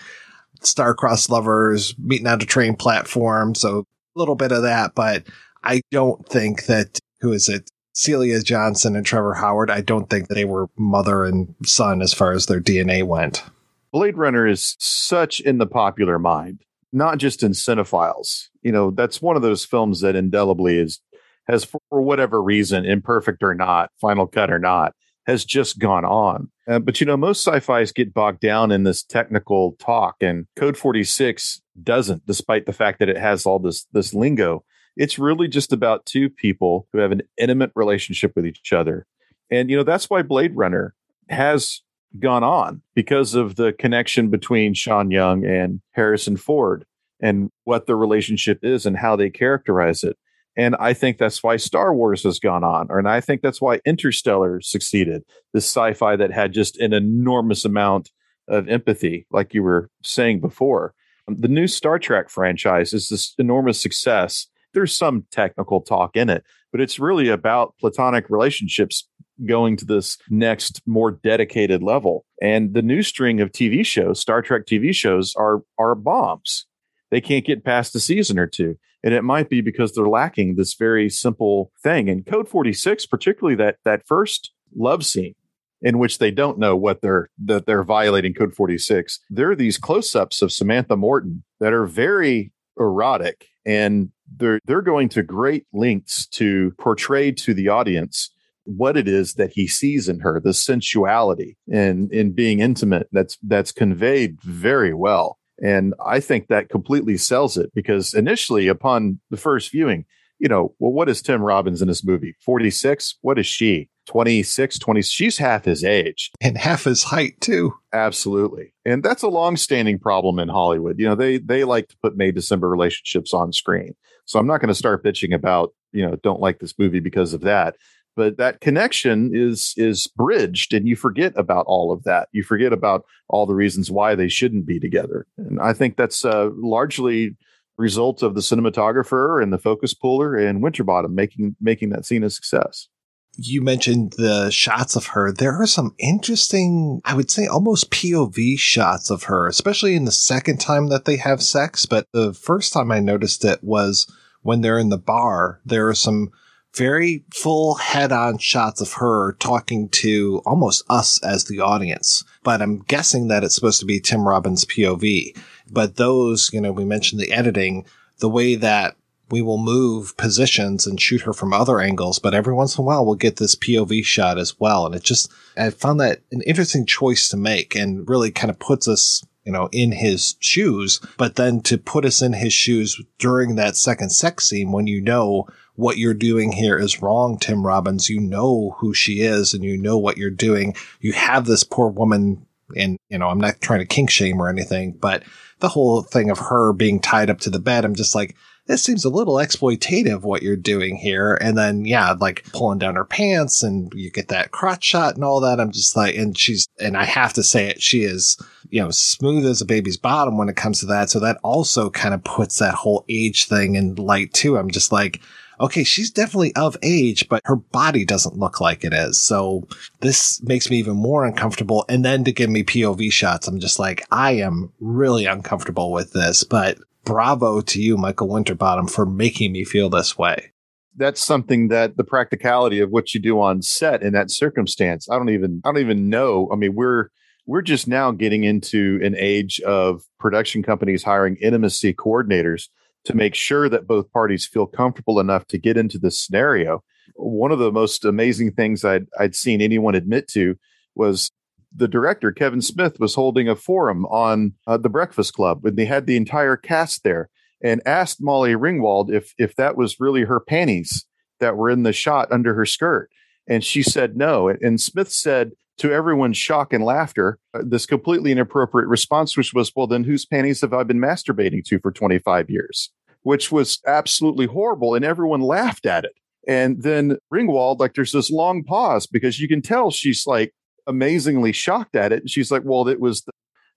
star-crossed lovers meeting on a train platform. So a little bit of that, but I don't think that, who is it? Celia Johnson and Trevor Howard. I don't think they were mother and son as far as their DNA went. Blade Runner is such in the popular mind, not just in cinephiles. You know, that's one of those films that indelibly is has for whatever reason, imperfect or not, final cut or not, has just gone on. Uh, but you know, most sci-fi's get bogged down in this technical talk, and Code 46 doesn't, despite the fact that it has all this this lingo. It's really just about two people who have an intimate relationship with each other, and you know that's why Blade Runner has gone on because of the connection between Sean Young and Harrison Ford and what the relationship is and how they characterize it. And I think that's why Star Wars has gone on. And I think that's why Interstellar succeeded. This sci fi that had just an enormous amount of empathy, like you were saying before. Um, the new Star Trek franchise is this enormous success. There's some technical talk in it, but it's really about platonic relationships going to this next more dedicated level. And the new string of TV shows, Star Trek TV shows, are are bombs. They can't get past a season or two. And it might be because they're lacking this very simple thing. And Code 46, particularly that that first love scene in which they don't know what they're that they're violating Code 46. There are these close-ups of Samantha Morton that are very erotic and they're they're going to great lengths to portray to the audience what it is that he sees in her, the sensuality and in being intimate that's that's conveyed very well. And I think that completely sells it because initially, upon the first viewing, you know, well, what is Tim Robbins in this movie? 46? What is she? 26, 20? She's half his age. And half his height, too. Absolutely. And that's a long-standing problem in Hollywood. You know, they they like to put May December relationships on screen. So I'm not going to start bitching about, you know, don't like this movie because of that but that connection is is bridged and you forget about all of that you forget about all the reasons why they shouldn't be together and i think that's uh, largely result of the cinematographer and the focus puller and winterbottom making making that scene a success you mentioned the shots of her. There are some interesting, I would say almost POV shots of her, especially in the second time that they have sex. But the first time I noticed it was when they're in the bar. There are some very full head on shots of her talking to almost us as the audience. But I'm guessing that it's supposed to be Tim Robbins POV. But those, you know, we mentioned the editing, the way that we will move positions and shoot her from other angles, but every once in a while we'll get this POV shot as well. And it just, I found that an interesting choice to make and really kind of puts us you know, in his shoes, but then to put us in his shoes during that second sex scene when you know what you're doing here is wrong, Tim Robbins. You know who she is and you know what you're doing. You have this poor woman and, you know, I'm not trying to kink shame or anything, but the whole thing of her being tied up to the bed, I'm just like, this seems a little exploitative what you're doing here. And then, yeah, like pulling down her pants and you get that crotch shot and all that. I'm just like, and she's, and I have to say it, she is, you know, smooth as a baby's bottom when it comes to that. So that also kind of puts that whole age thing in light too. I'm just like, okay, she's definitely of age, but her body doesn't look like it is. So this makes me even more uncomfortable. And then to give me POV shots, I'm just like, I am really uncomfortable with this, but bravo to you, Michael Winterbottom, for making me feel this way. That's something that the practicality of what you do on set in that circumstance. I don't even, I don't even know. I mean, we're, we're just now getting into an age of production companies hiring intimacy coordinators to make sure that both parties feel comfortable enough to get into this scenario. One of the most amazing things I'd, I'd seen anyone admit to was the director Kevin Smith was holding a forum on uh, the Breakfast Club, and they had the entire cast there, and asked Molly Ringwald if if that was really her panties that were in the shot under her skirt, and she said no. And Smith said to everyone's shock and laughter, uh, this completely inappropriate response, which was, "Well, then whose panties have I been masturbating to for 25 years?" Which was absolutely horrible, and everyone laughed at it. And then Ringwald, like, there's this long pause because you can tell she's like amazingly shocked at it. And she's like, well, it was, the,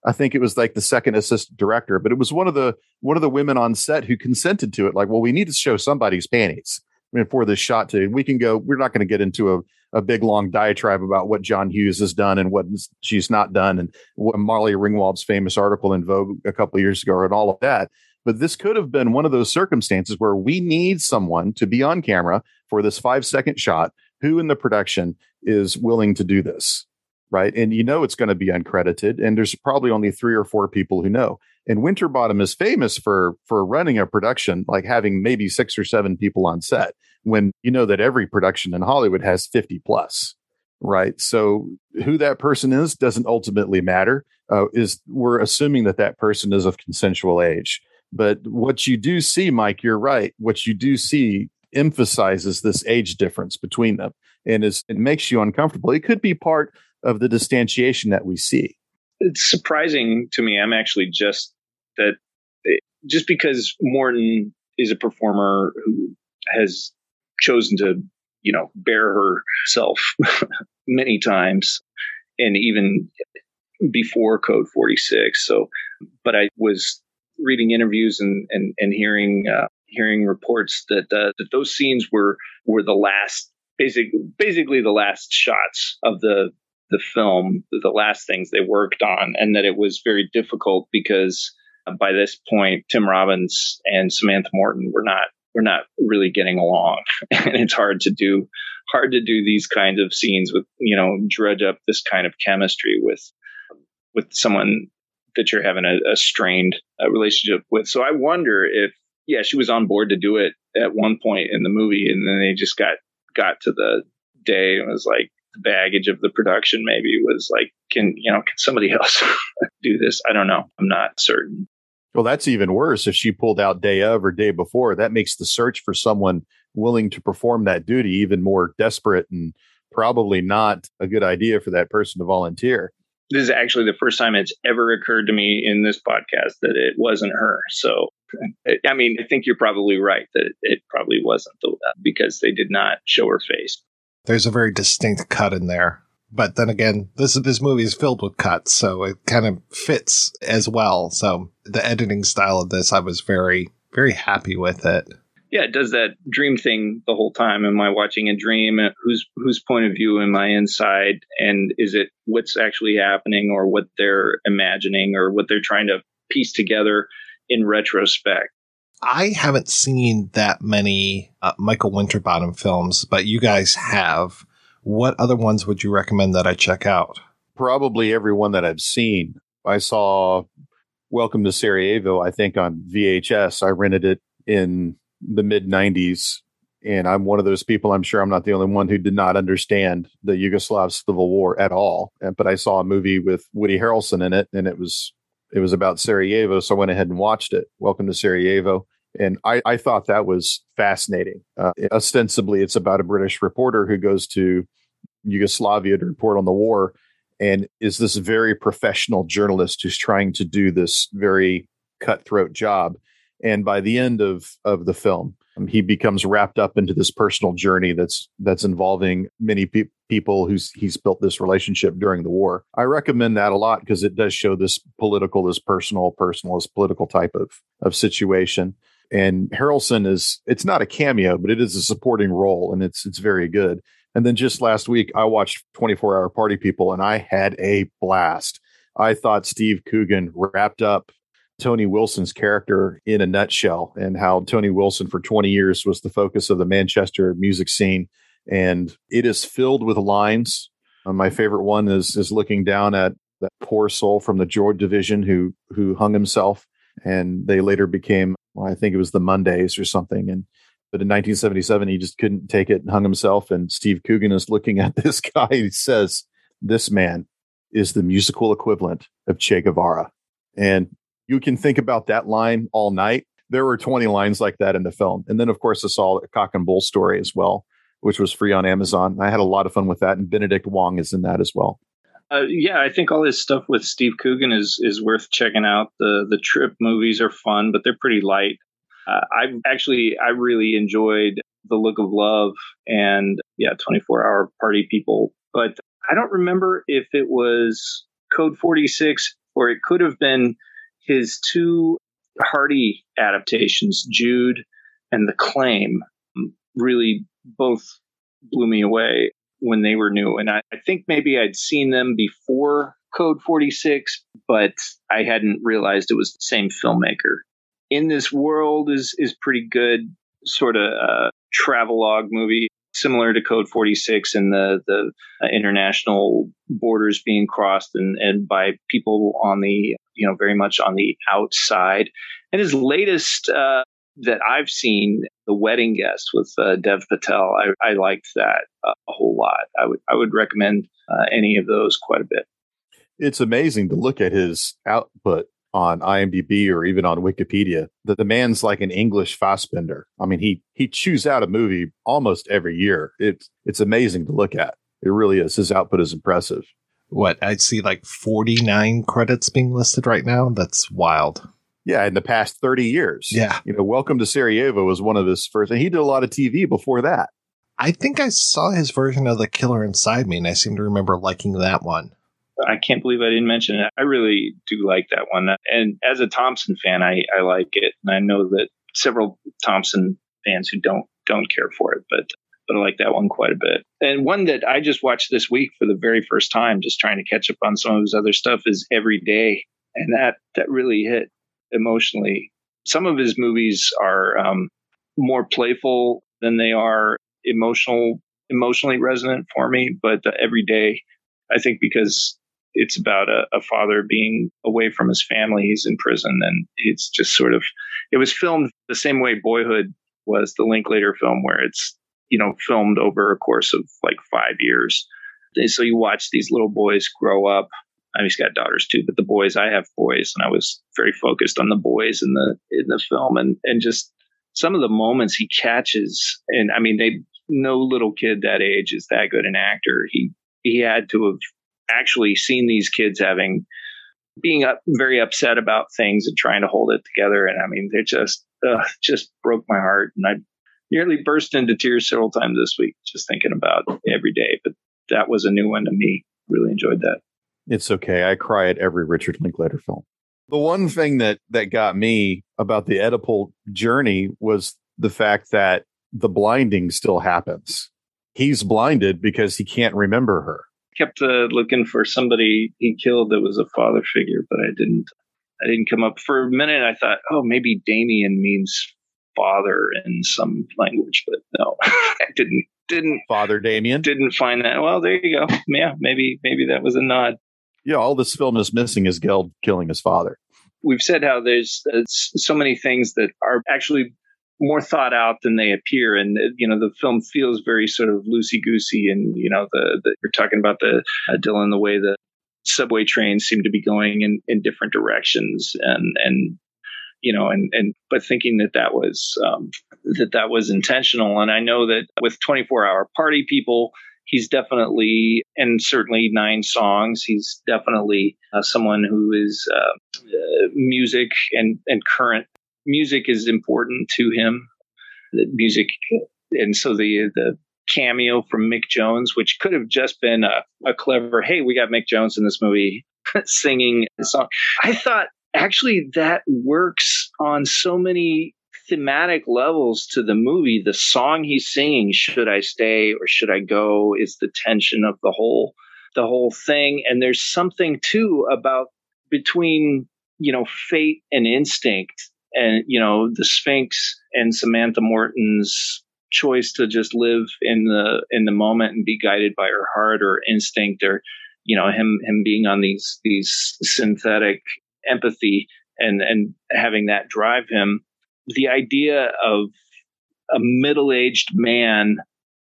I think it was like the second assistant director, but it was one of the, one of the women on set who consented to it. Like, well, we need to show somebody's panties for this shot to, we can go, we're not going to get into a, a big long diatribe about what John Hughes has done and what she's not done and Molly Ringwald's famous article in Vogue a couple years ago and all of that. But this could have been one of those circumstances where we need someone to be on camera for this five second shot. Who in the production is willing to do this? right? And you know it's going to be uncredited, and there's probably only three or four people who know. And Winterbottom is famous for for running a production like having maybe six or seven people on set when you know that every production in Hollywood has 50 plus, right? So who that person is doesn't ultimately matter. Uh, is we're assuming that that person is of consensual age. But what you do see, Mike, you're right. What you do see emphasizes this age difference between them and is it makes you uncomfortable. It could be part of the distantiation that we see. It's surprising to me. I'm actually just that just because Morton is a performer who has chosen to, you know, bear herself many times and even before Code 46. So, but I was reading interviews and, and, and hearing, uh, hearing reports that, uh, that those scenes were, were the last, basically, basically the last shots of the, the film, the last things they worked on, and that it was very difficult because by this point, Tim Robbins and Samantha Morton were not were not really getting along, and it's hard to do hard to do these kinds of scenes with you know dredge up this kind of chemistry with with someone that you're having a, a strained uh, relationship with. So I wonder if yeah, she was on board to do it at one point in the movie, and then they just got got to the day and was like, the baggage of the production maybe was like, can you know, can somebody else do this? I don't know. I'm not certain. Well, that's even worse. If she pulled out day of or day before, that makes the search for someone willing to perform that duty even more desperate and probably not a good idea for that person to volunteer. This is actually the first time it's ever occurred to me in this podcast that it wasn't her. So, I mean, I think you're probably right that it probably wasn't the, because they did not show her face. There's a very distinct cut in there. But then again, this this movie is filled with cuts, so it kind of fits as well. So the editing style of this, I was very very happy with it. Yeah, it does that dream thing the whole time. Am I watching a dream? Whose whose point of view am I inside? And is it what's actually happening, or what they're imagining, or what they're trying to piece together in retrospect? I haven't seen that many uh, Michael Winterbottom films, but you guys have. What other ones would you recommend that I check out? Probably every one that I've seen. I saw Welcome to Sarajevo, I think, on VHS. I rented it in the mid 90s. And I'm one of those people, I'm sure I'm not the only one who did not understand the Yugoslav Civil War at all. But I saw a movie with Woody Harrelson in it, and it was it was about Sarajevo, so I went ahead and watched it. Welcome to Sarajevo. And I, I thought that was fascinating. Uh, ostensibly, it's about a British reporter who goes to Yugoslavia to report on the war and is this very professional journalist who's trying to do this very cutthroat job. And by the end of, of the film, um, he becomes wrapped up into this personal journey that's that's involving many pe- people who's he's built this relationship during the war. I recommend that a lot because it does show this political, this personal, personal, this political type of of situation. And Harrelson is it's not a cameo, but it is a supporting role, and it's it's very good. And then just last week, I watched 24 Hour Party People, and I had a blast. I thought Steve Coogan wrapped up Tony Wilson's character in a nutshell and how Tony Wilson for 20 years was the focus of the Manchester music scene. And it is filled with lines. Uh, my favorite one is is looking down at that poor soul from the Joy Division who who hung himself. And they later became, well, I think it was the Mondays or something. And but in 1977, he just couldn't take it and hung himself. And Steve Coogan is looking at this guy. He says, This man is the musical equivalent of Che Guevara. And you can think about that line all night. There were 20 lines like that in the film. And then, of course, I saw a cock and bull story as well, which was free on Amazon. I had a lot of fun with that. And Benedict Wong is in that as well. Uh, yeah, I think all this stuff with Steve Coogan is is worth checking out. The the trip movies are fun, but they're pretty light. Uh, I actually I really enjoyed The Look of Love and yeah, 24 Hour Party People, but I don't remember if it was Code 46 or it could have been his two Hardy adaptations, Jude and The Claim, really both blew me away when they were new. And I, I, think maybe I'd seen them before Code 46, but I hadn't realized it was the same filmmaker. In This World is, is pretty good, sort of a travelogue movie similar to Code 46 and the the uh, international borders being crossed and and by people on the you know very much on the outside. And his latest uh, that I've seen, The Wedding Guest with uh, Dev Patel, I, I liked that uh, a whole lot. I would I would recommend uh, any of those quite a bit. It's amazing to look at his output on IMDb or even on Wikipedia that the man's like an English Fassbinder. I mean, he he chews out a movie almost every year. It's it's amazing to look at. It really is. His output is impressive. What I see like 49 credits being listed right now. That's wild. Yeah, in the past 30 years. Yeah. You know, Welcome to Sarajevo was one of his first, and he did a lot of TV before that. I think I saw his version of The Killer Inside Me, and I seem to remember liking that one. I can't believe I didn't mention it. I really do like that one. And as a Thompson fan, I, I like it. And I know that several Thompson fans who don't don't care for it, but but I like that one quite a bit. And one that I just watched this week for the very first time, just trying to catch up on some of his other stuff, is Every Day, and that that really hit emotionally. Some of his movies are um, more playful than they are emotional, emotionally resonant for me. But uh, Every Day, I think because it's about a, a, father being away from his family. He's in prison, and it's just sort of. It was filmed the same way Boyhood was the Linklater film, where it's you know filmed over a course of like five years. And so you watch these little boys grow up. I mean, he's got daughters too, but the boys. I have boys, and I was very focused on the boys in the in the film, and and just some of the moments he catches, and I mean, they no little kid that age is that good an actor. He he had to have actually seen these kids having being up, very upset about things and trying to hold it together. And I mean, they just uh, just broke my heart, and I nearly burst into tears several times this week just thinking about every day. But that was a new one to me. Really enjoyed that. It's okay. I cry at every Richard Linklater film. The one thing that that got me about the Oedipal journey was the fact that the blinding still happens. He's blinded because he can't remember her kept uh, looking for somebody he killed that was a father figure, but I didn't. I didn't come up for a minute. I thought, oh, maybe Damien means father in some language, but no, I didn't. Didn't father Damien didn't find that. Well, there you go. Yeah, maybe maybe that was a nod. Yeah, all this film is missing is Geld killing his father. We've said how there's uh, so many things that are actually more thought out than they appear. And, you know, the film feels very sort of loosey goosey. And, you know, the, the, you're talking about the uh, Dylan, the way the subway trains seem to be going in, in different directions and and you know and and but thinking that that was um, that that was intentional and i know that with 24 hour party people he's definitely and certainly nine songs he's definitely uh, someone who is uh, uh, music and and current music is important to him the music and so the the cameo from Mick Jones, which could have just been a, a clever, hey, we got Mick Jones in this movie singing a song. I thought actually that works on so many thematic levels to the movie. The song he's singing, "Should I Stay or Should I Go," is the tension of the whole the whole thing. And there's something too about between you know fate and instinct, and you know the Sphinx and Samantha Morton's choice to just live in the in the moment and be guided by her heart or instinct or you know him him being on these these synthetic empathy and and having that drive him the idea of a middle-aged man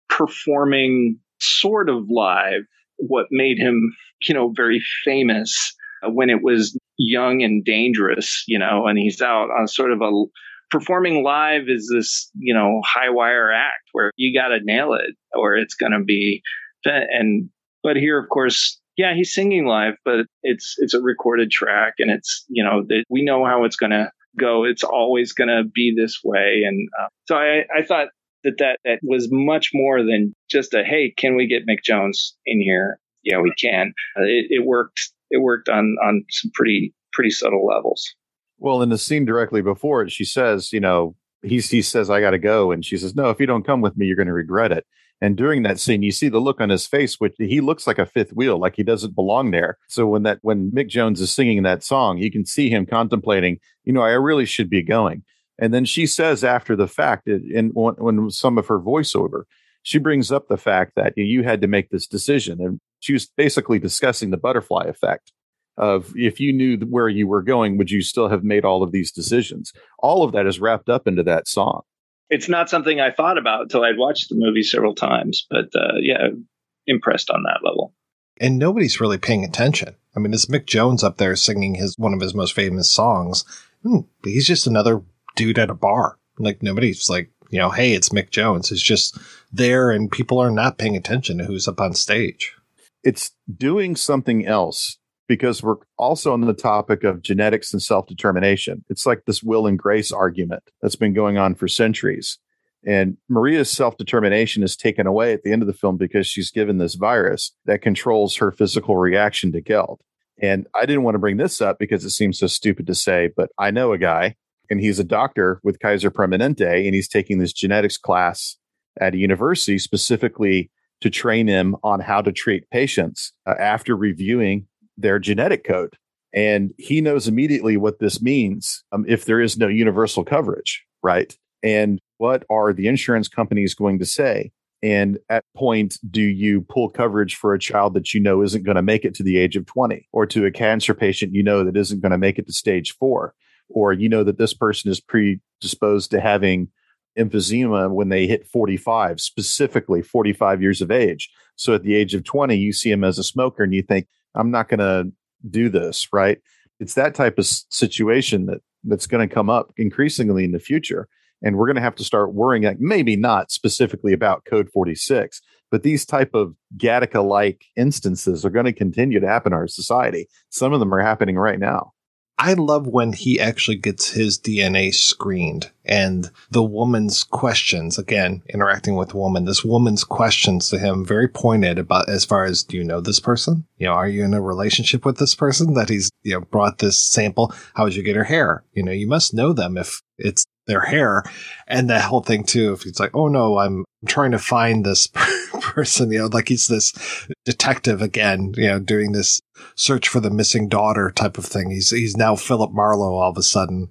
performing sort of live what made him you know very famous when it was young and dangerous you know and he's out on sort of a performing live is this you know high wire act where you got to nail it or it's going to be and but here of course yeah he's singing live but it's it's a recorded track and it's you know we know how it's going to go it's always going to be this way. And uh, so I, I thought that, that that was much more than just a hey can we get mick jones in here? Yeah we can. Uh, it, it worked it worked on on some pretty pretty subtle levels. Well in the scene directly before it she says you know he, he says i gotta go. And she says no if you don't come with me you're going to regret it and during that scene, you see the look on his face, which he looks like a fifth wheel, like he doesn't belong there. So when that when Mick Jones is singing that song, you can see him contemplating, you know, I really should be going. And then she says after the fact, in when, when some of her voiceover, she brings up the fact that you had to make this decision, and she was basically discussing the butterfly effect of if you knew where you were going, would you still have made all of these decisions? All of that is wrapped up into that song it's not something I thought about until I'd watched the movie several times. But uh, yeah, impressed on that level. And nobody's really paying attention. I mean, it's Mick Jones up there singing his one of his most famous songs. Hmm, he's just another dude at a bar. Like nobody's like, you know, hey, it's Mick Jones. It's just there, and people are not paying attention to who's up on stage. It's doing something else because we're also on the topic of genetics and self determination. It's like this will and grace argument that's been going on for centuries. And Maria's self determination is taken away at the end of the film because she's given this virus that controls her physical reaction to guilt. And I didn't want to bring this up because it seems so stupid to say, but I know a guy and he's a doctor with Kaiser Permanente and he's taking this genetics class at a university specifically to train him on how to treat patients uh, after reviewing their genetic code. And he knows immediately what this means um, if there is no universal coverage, right? And what are the insurance companies going to say? And at point, do you pull coverage for a child that you know isn't going to make it to the age of 20 or to a cancer patient you know that isn't going to make it to stage four? Or you know that this person is predisposed to having emphysema when they hit 45, specifically 45 years of age. So at the age of 20, you see him as a smoker and you think, I'm not going to do this, right? It's that type of situation that that's going to come up increasingly in the future. And we're going to have to start worrying, like maybe not specifically about Code 46, but these type of Gattaca-like instances are going to continue to happen in our society. Some of them are happening right now. I love when he actually gets his DNA screened and the woman's questions, again, interacting with the woman, this woman's questions to him very pointed about as far as, do you know this person? You know, are you in a relationship with this person that he's, you know, brought this sample? How did you get her hair? You know, you must know them if it's their hair and that whole thing too. If it's like, oh no, I'm trying to find this person, you know, like he's this detective again, you know, doing this search for the missing daughter type of thing. He's, he's now Philip Marlowe all of a sudden.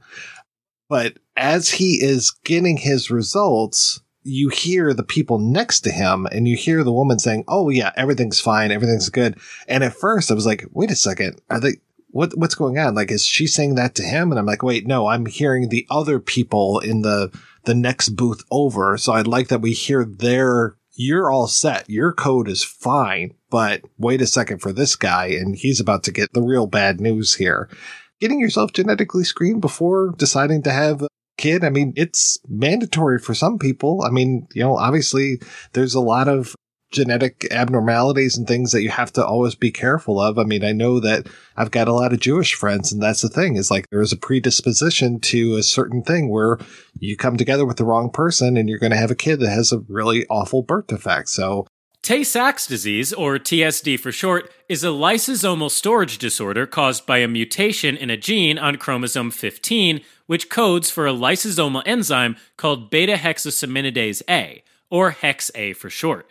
But as he is getting his results, you hear the people next to him and you hear the woman saying, Oh yeah, everything's fine. Everything's good. And at first I was like, wait a second. Are they, what what's going on? Like, is she saying that to him? And I'm like, wait, no, I'm hearing the other people in the the next booth over. So I'd like that we hear their you're all set. Your code is fine, but wait a second for this guy, and he's about to get the real bad news here. Getting yourself genetically screened before deciding to have a kid, I mean, it's mandatory for some people. I mean, you know, obviously there's a lot of genetic abnormalities and things that you have to always be careful of. I mean, I know that I've got a lot of Jewish friends and that's the thing is like there is a predisposition to a certain thing where you come together with the wrong person and you're going to have a kid that has a really awful birth defect. So Tay Sachs disease, or TSD for short, is a lysosomal storage disorder caused by a mutation in a gene on chromosome 15, which codes for a lysosomal enzyme called beta hexosaminidase A, or Hex A for short.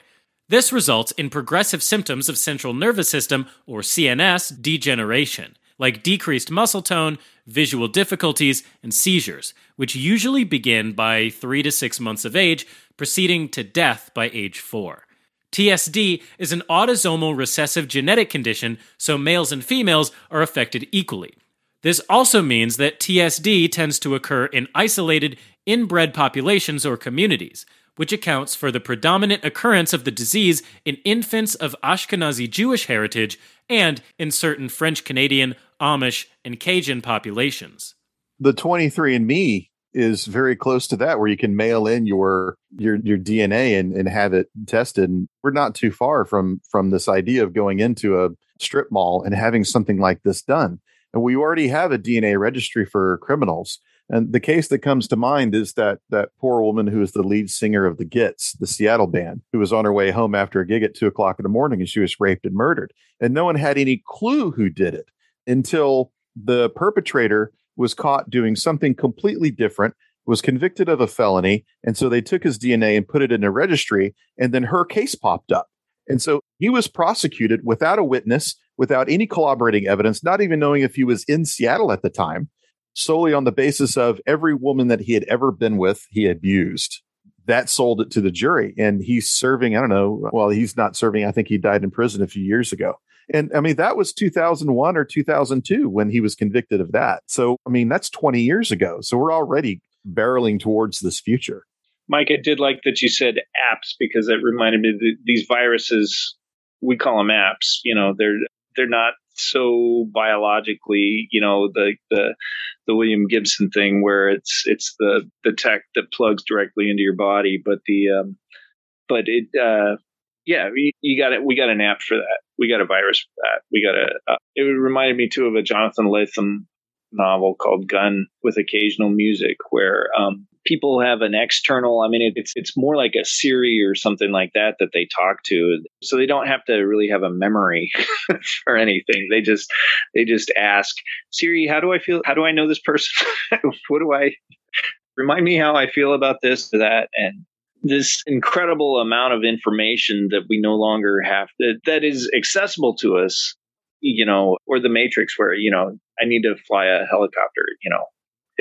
This results in progressive symptoms of central nervous system, or CNS, degeneration, like decreased muscle tone, visual difficulties, and seizures, which usually begin by 3 to 6 months of age, proceeding to death by age 4. TSD is an autosomal recessive genetic condition, so males and females are affected equally. This also means that TSD tends to occur in isolated, inbred populations or communities, which accounts for the predominant occurrence of the disease in infants of Ashkenazi Jewish heritage and in certain French Canadian, Amish, and Cajun populations. The 23andMe is very close to that where you can mail in your your your DNA and, and have it tested. And we're not too far from from this idea of going into a strip mall and having something like this done. And we already have a DNA registry for criminals. And the case that comes to mind is that that poor woman who is the lead singer of the Gits, the Seattle band, who was on her way home after a gig at two o'clock in the morning and she was raped and murdered. And no one had any clue who did it until the perpetrator was caught doing something completely different, was convicted of a felony. And so they took his DNA and put it in a registry, and then her case popped up. And so he was prosecuted without a witness, without any corroborating evidence, not even knowing if he was in Seattle at the time solely on the basis of every woman that he had ever been with, he abused. That sold it to the jury. And he's serving, I don't know, well, he's not serving. I think he died in prison a few years ago. And I mean, that was 2001 or 2002 when he was convicted of that. So, I mean, that's 20 years ago. So we're already barreling towards this future. Mike, I did like that you said apps because it reminded me that these viruses, we call them apps. You know, they're they're not so biologically, you know, the the the William Gibson thing where it's it's the the tech that plugs directly into your body, but the um, but it uh, yeah, you, you got it. We got an app for that. We got a virus for that. We got a. Uh, it reminded me too of a Jonathan Lethem novel called Gun with occasional music, where um, people have an external. I mean, it's it's more like a Siri or something like that that they talk to, so they don't have to really have a memory or anything. They just they just ask Siri, "How do I feel? How do I know this person? what do I remind me how I feel about this or that?" And this incredible amount of information that we no longer have that, that is accessible to us you know or the matrix where you know i need to fly a helicopter you know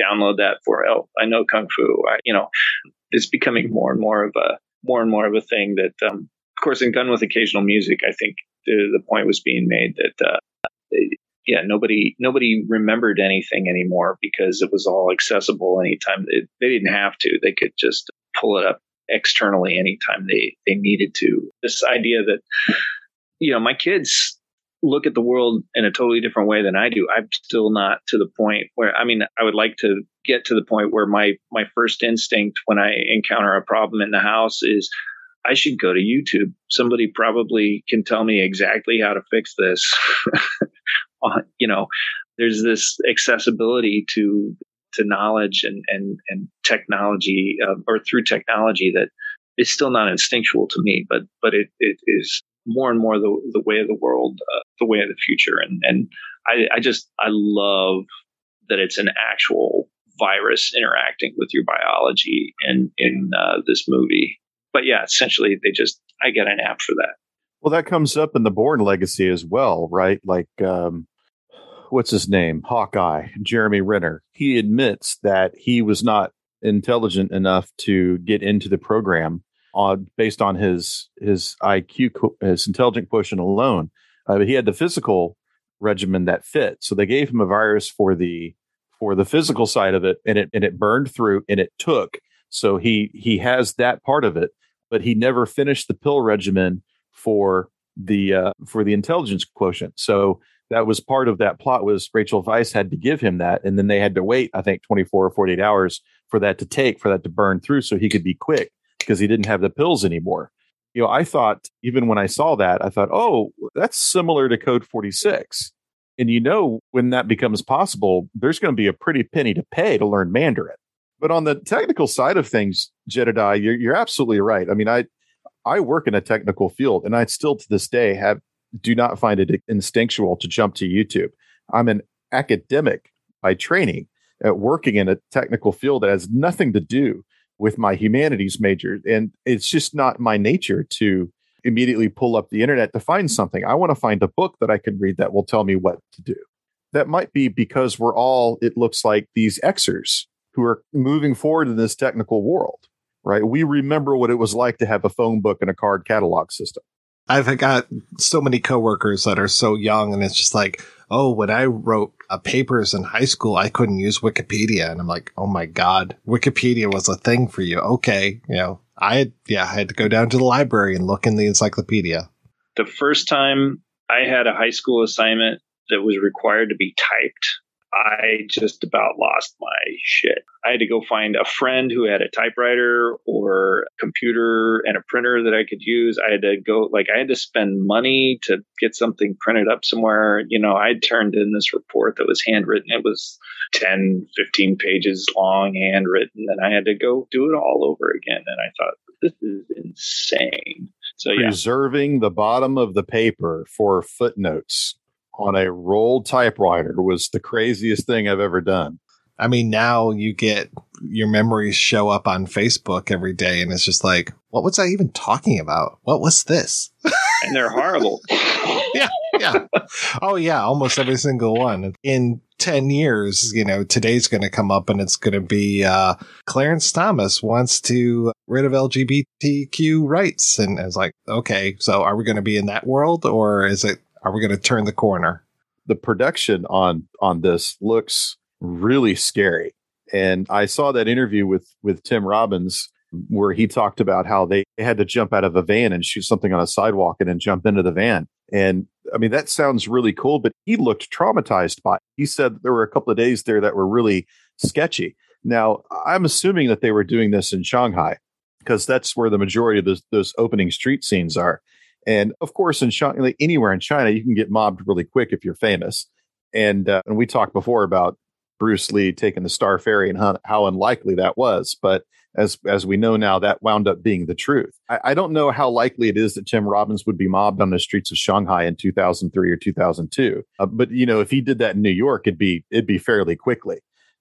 download that for oh I know kung fu. I, you know, it's becoming more and more of a more and more of a thing that, um, of course, in Gun with Occasional Music, I think the, the point was being made that. Uh, yeah, nobody nobody remembered anything anymore because it was all accessible anytime they, they didn't have to. They could just pull it up externally anytime they they needed to. This idea that you know my kids look at the world in a totally different way than I do. I'm still not to the point where I mean I would like to get to the point where my my first instinct when I encounter a problem in the house is I should go to YouTube. Somebody probably can tell me exactly how to fix this. you know, there's this accessibility to to knowledge and and and technology uh, or through technology that is still not instinctual to me, but but it, it is more and more the, the way of the world, uh, the way of the future. And, and I, I just, I love that it's an actual virus interacting with your biology in, in uh, this movie. But yeah, essentially they just, I get an app for that. Well, that comes up in the Bourne legacy as well, right? Like, um, what's his name? Hawkeye, Jeremy Renner. He admits that he was not intelligent enough to get into the program on based on his his IQ, his intelligent quotient alone. Uh, but he had the physical regimen that fit, so they gave him a virus for the for the physical side of it, and it and it burned through and it took. So he he has that part of it, but he never finished the pill regimen for the uh, for the intelligence quotient. So that was part of that plot was Rachel Weisz had to give him that, and then they had to wait, I think, 24 or 48 hours for that to take, for that to burn through, so he could be quick because he didn't have the pills anymore. You know, I thought even when I saw that, I thought, oh, that's similar to Code 46. And you know, when that becomes possible, there's going to be a pretty penny to pay to learn Mandarin. But on the technical side of things, Jedidiah, you're, you're absolutely right. I mean, I I work in a technical field, and I still to this day have do not find it instinctual to jump to YouTube. I'm an academic by training, at working in a technical field that has nothing to do with my humanities major, and it's just not my nature to immediately pull up the internet to find mm-hmm. something. I want to find a book that I can read that will tell me what to do. That might be because we're all, it looks like, these Xers who are moving forward in this technical world, right? We remember what it was like to have a phone book and a card catalog system. I've got so many coworkers that are so young, and it's just like, oh, when I wrote papers in high school, I couldn't use Wikipedia, and I'm like, oh my god, Wikipedia was a thing for you. Okay, you know, I had, yeah, I had to go down to the library and look in the encyclopedia. The first time I had a high school assignment that was required to be typed I just about lost my shit. I had to go find a friend who had a typewriter or a computer and a printer that I could use. I had to go, like, I had to spend money to get something printed up somewhere. You know, I turned in this report that was handwritten. It was 10, 15 pages long, handwritten, and I had to go do it all over again. And I thought, this is insane. So, yeah. Preserving the bottom of the paper for footnotes on a rolled typewriter was the craziest thing I've ever done. I mean, now you get your memories show up on Facebook every day, and it's just like, what was I even talking about? What was this? and they're horrible. yeah, yeah. Oh, yeah, almost every single one. In 10 years, you know, today's going to come up and it's going to be uh, Clarence Thomas wants to rid of LGBTQ rights. And it's like, okay, so are we going to be in that world or is it are we going to turn the corner? The production on on this looks really scary. And I saw that interview with with Tim Robbins where he talked about how they had to jump out of a van and shoot something on a sidewalk and then jump into the van. And I mean, that sounds really cool, but he looked traumatized by it. He said there were a couple of days there that were really sketchy. Now, I'm assuming that they were doing this in Shanghai because that's where the majority of those, those opening street scenes are. And of course, in China, like anywhere in China, you can get mobbed really quick if you're famous. And uh, and we talked before about Bruce Lee taking the Star Ferry and how, how, unlikely that was. But as as we know now, that wound up being the truth. I, I, don't know how likely it is that Tim Robbins would be mobbed on the streets of Shanghai in 2003 or 2002. Uh, but you know, if he did that in New York, it'd be it'd be fairly quickly.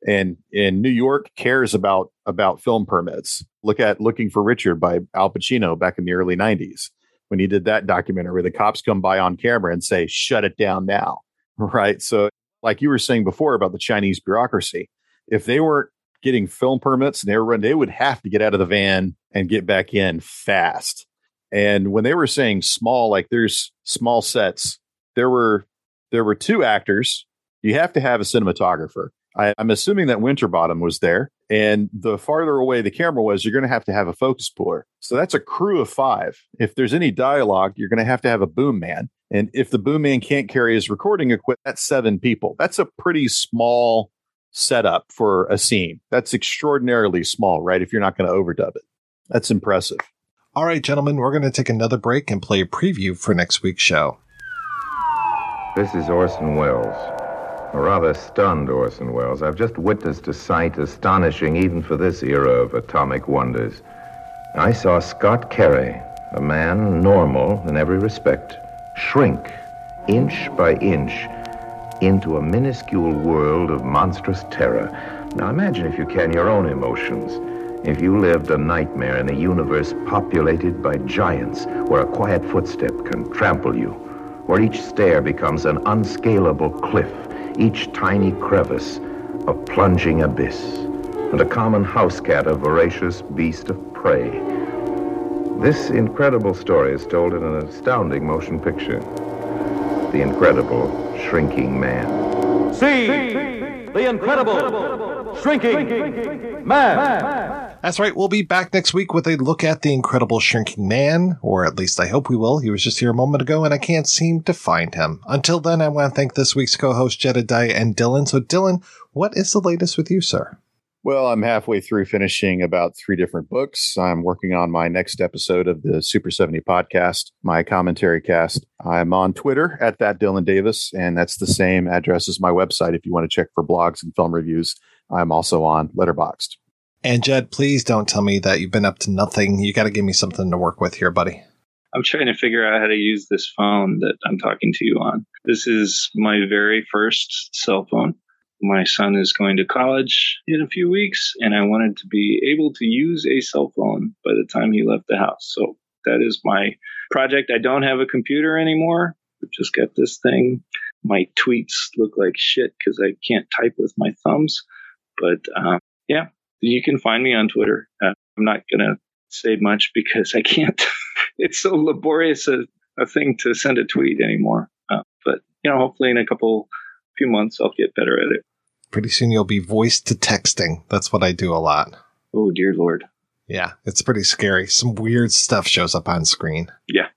And in New York cares about about film permits. Look at Looking for Richard by Al Pacino back in the early 90s when he did that documentary where the cops come by on camera and say, shut it down now. Right. So, like you were saying before about the Chinese bureaucracy, if they weren't getting film permits and they were they would have to get out of the van and get back in fast. And when they were saying small, like there's small sets, there were there were two actors. You have to have a cinematographer. I, am assuming that Winterbottom was there. And the farther away the camera was, you're going to have to have a focus puller. So that's a crew of five. If there's any dialogue, you're going to have to have a boom man. And if the boom man can't carry his recording equipment, that's seven people. That's a pretty small setup for a scene. That's extraordinarily small, right? If you're not going to overdub it, that's impressive. All right, gentlemen, we're going to take another break and play a preview for next week's show. This is Orson Welles. Rather stunned Orson Welles. I've just witnessed a sight astonishing even for this era of atomic wonders. I saw Scott Carey, a man normal in every respect, shrink inch by inch into a minuscule world of monstrous terror. Now imagine, if you can, your own emotions. If you lived a nightmare in a universe populated by giants where a quiet footstep can trample you, where each stair becomes an unscalable cliff each tiny crevice a plunging abyss, and a common house cat a voracious beast of prey. This incredible story is told in an astounding motion picture. The Incredible Shrinking Man. See, the Incredible Shrinking Man. That's right. We'll be back next week with a look at the incredible shrinking man, or at least I hope we will. He was just here a moment ago and I can't seem to find him. Until then, I want to thank this week's co-host Jedidiah and Dylan. So Dylan, what is the latest with you, sir? Well, I'm halfway through finishing about three different books. I'm working on my next episode of the Super 70 podcast, my commentary cast. I'm on Twitter at that Dylan Davis, and that's the same address as my website if you want to check for blogs and film reviews. I'm also on Letterboxd. And Jed, please don't tell me that you've been up to nothing. You got to give me something to work with here, buddy. I'm trying to figure out how to use this phone that I'm talking to you on. This is my very first cell phone. My son is going to college in a few weeks, and I wanted to be able to use a cell phone by the time he left the house. So that is my project. I don't have a computer anymore. I've just got this thing. My tweets look like shit because I can't type with my thumbs. But um, yeah, you can find me on Twitter. Uh, I'm not going to say much because I can't. it's so laborious a, a, thing to send a tweet anymore. Uh, but you know, hopefully in a couple few months I'll get better at it. Pretty soon you'll be voice to texting. That's what I do a lot. Oh dear lord. Yeah, it's pretty scary. Some weird stuff shows up on screen. Yeah.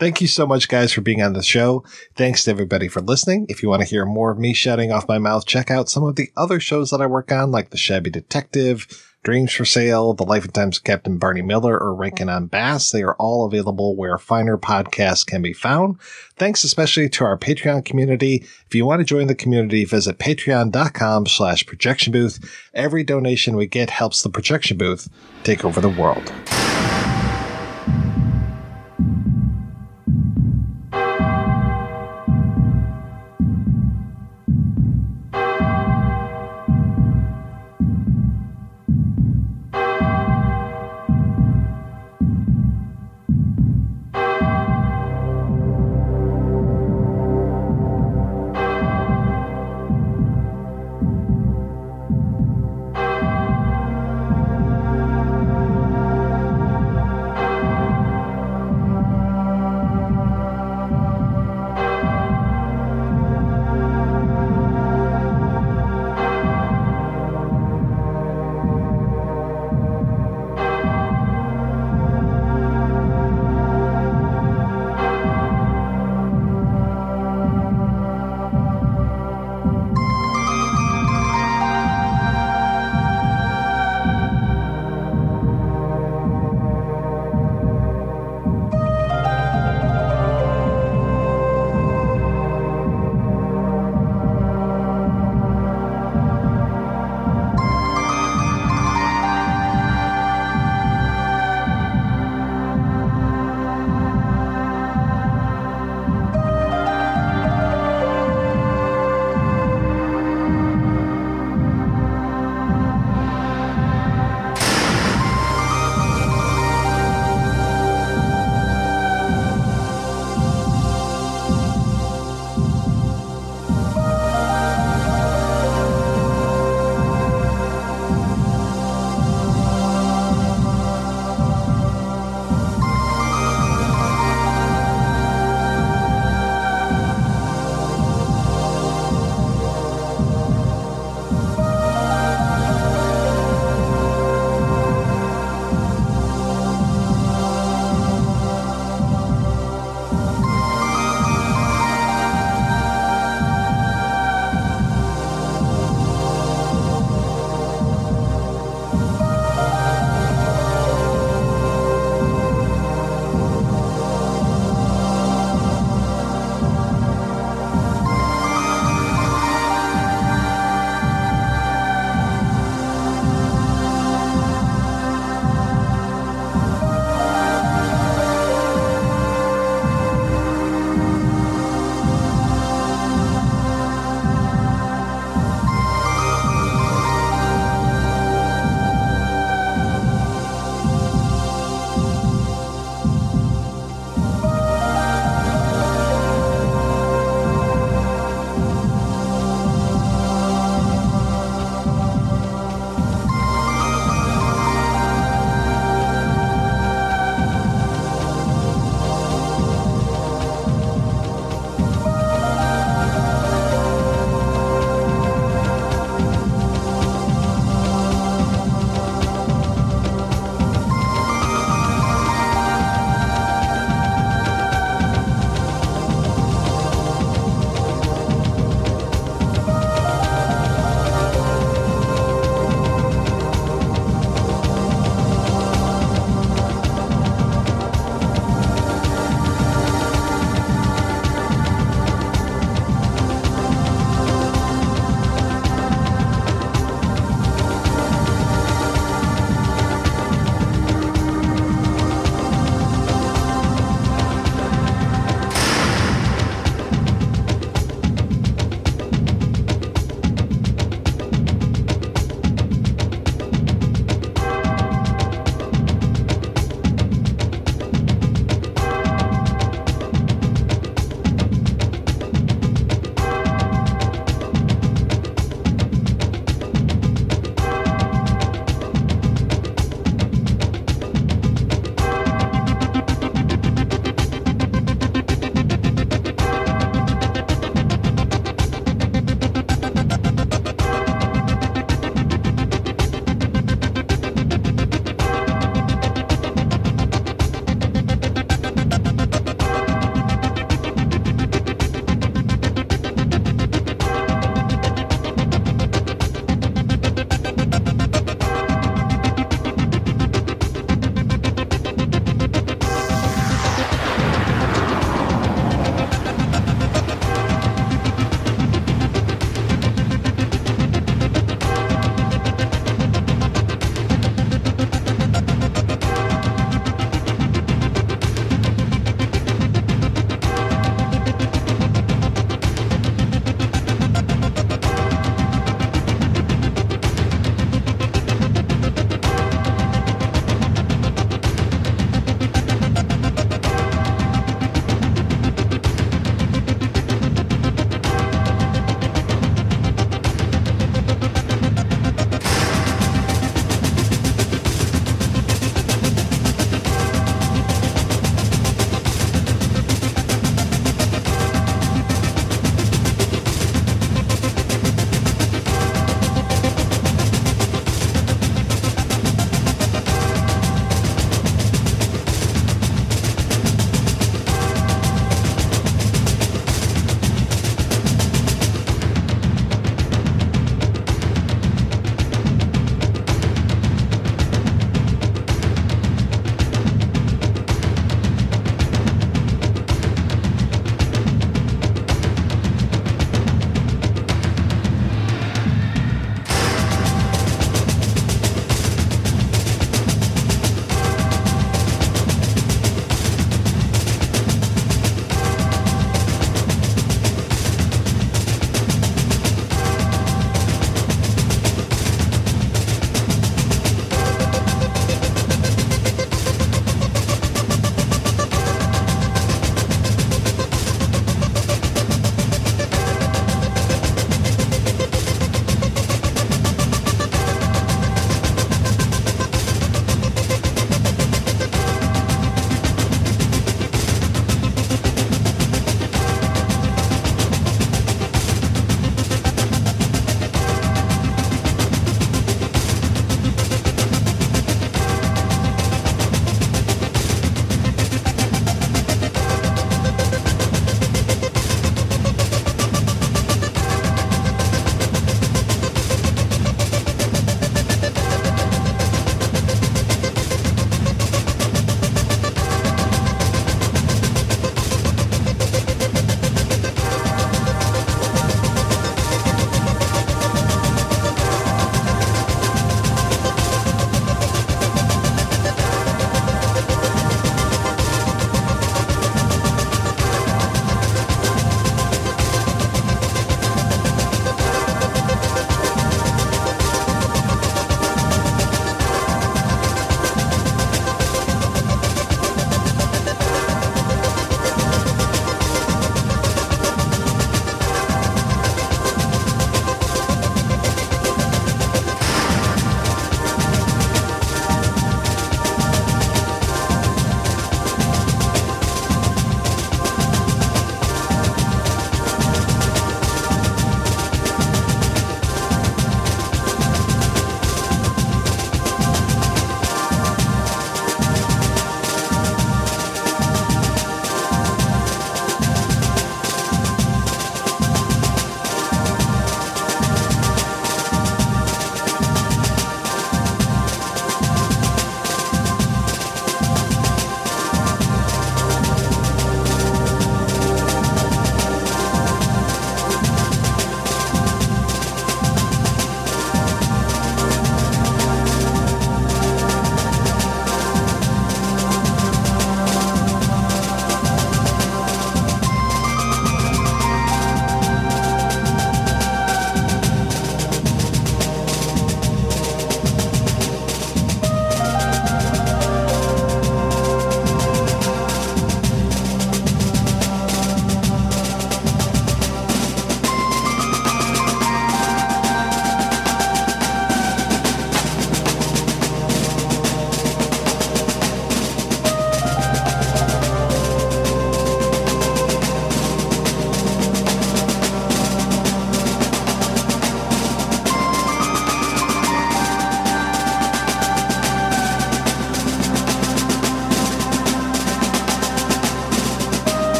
Thank you so much, guys, for being on the show. Thanks to everybody for listening. If you want to hear more of me shouting off my mouth, check out some of the other shows that I work on, like The Shabby Detective, Dreams for Sale, The Life and Times of Captain Barney Miller, or Rankin on Bass. They are all available where finer podcasts can be found. Thanks especially to our Patreon community. If you want to join the community, visit patreon.com slash projection booth. Every donation we get helps the projection booth take over the world.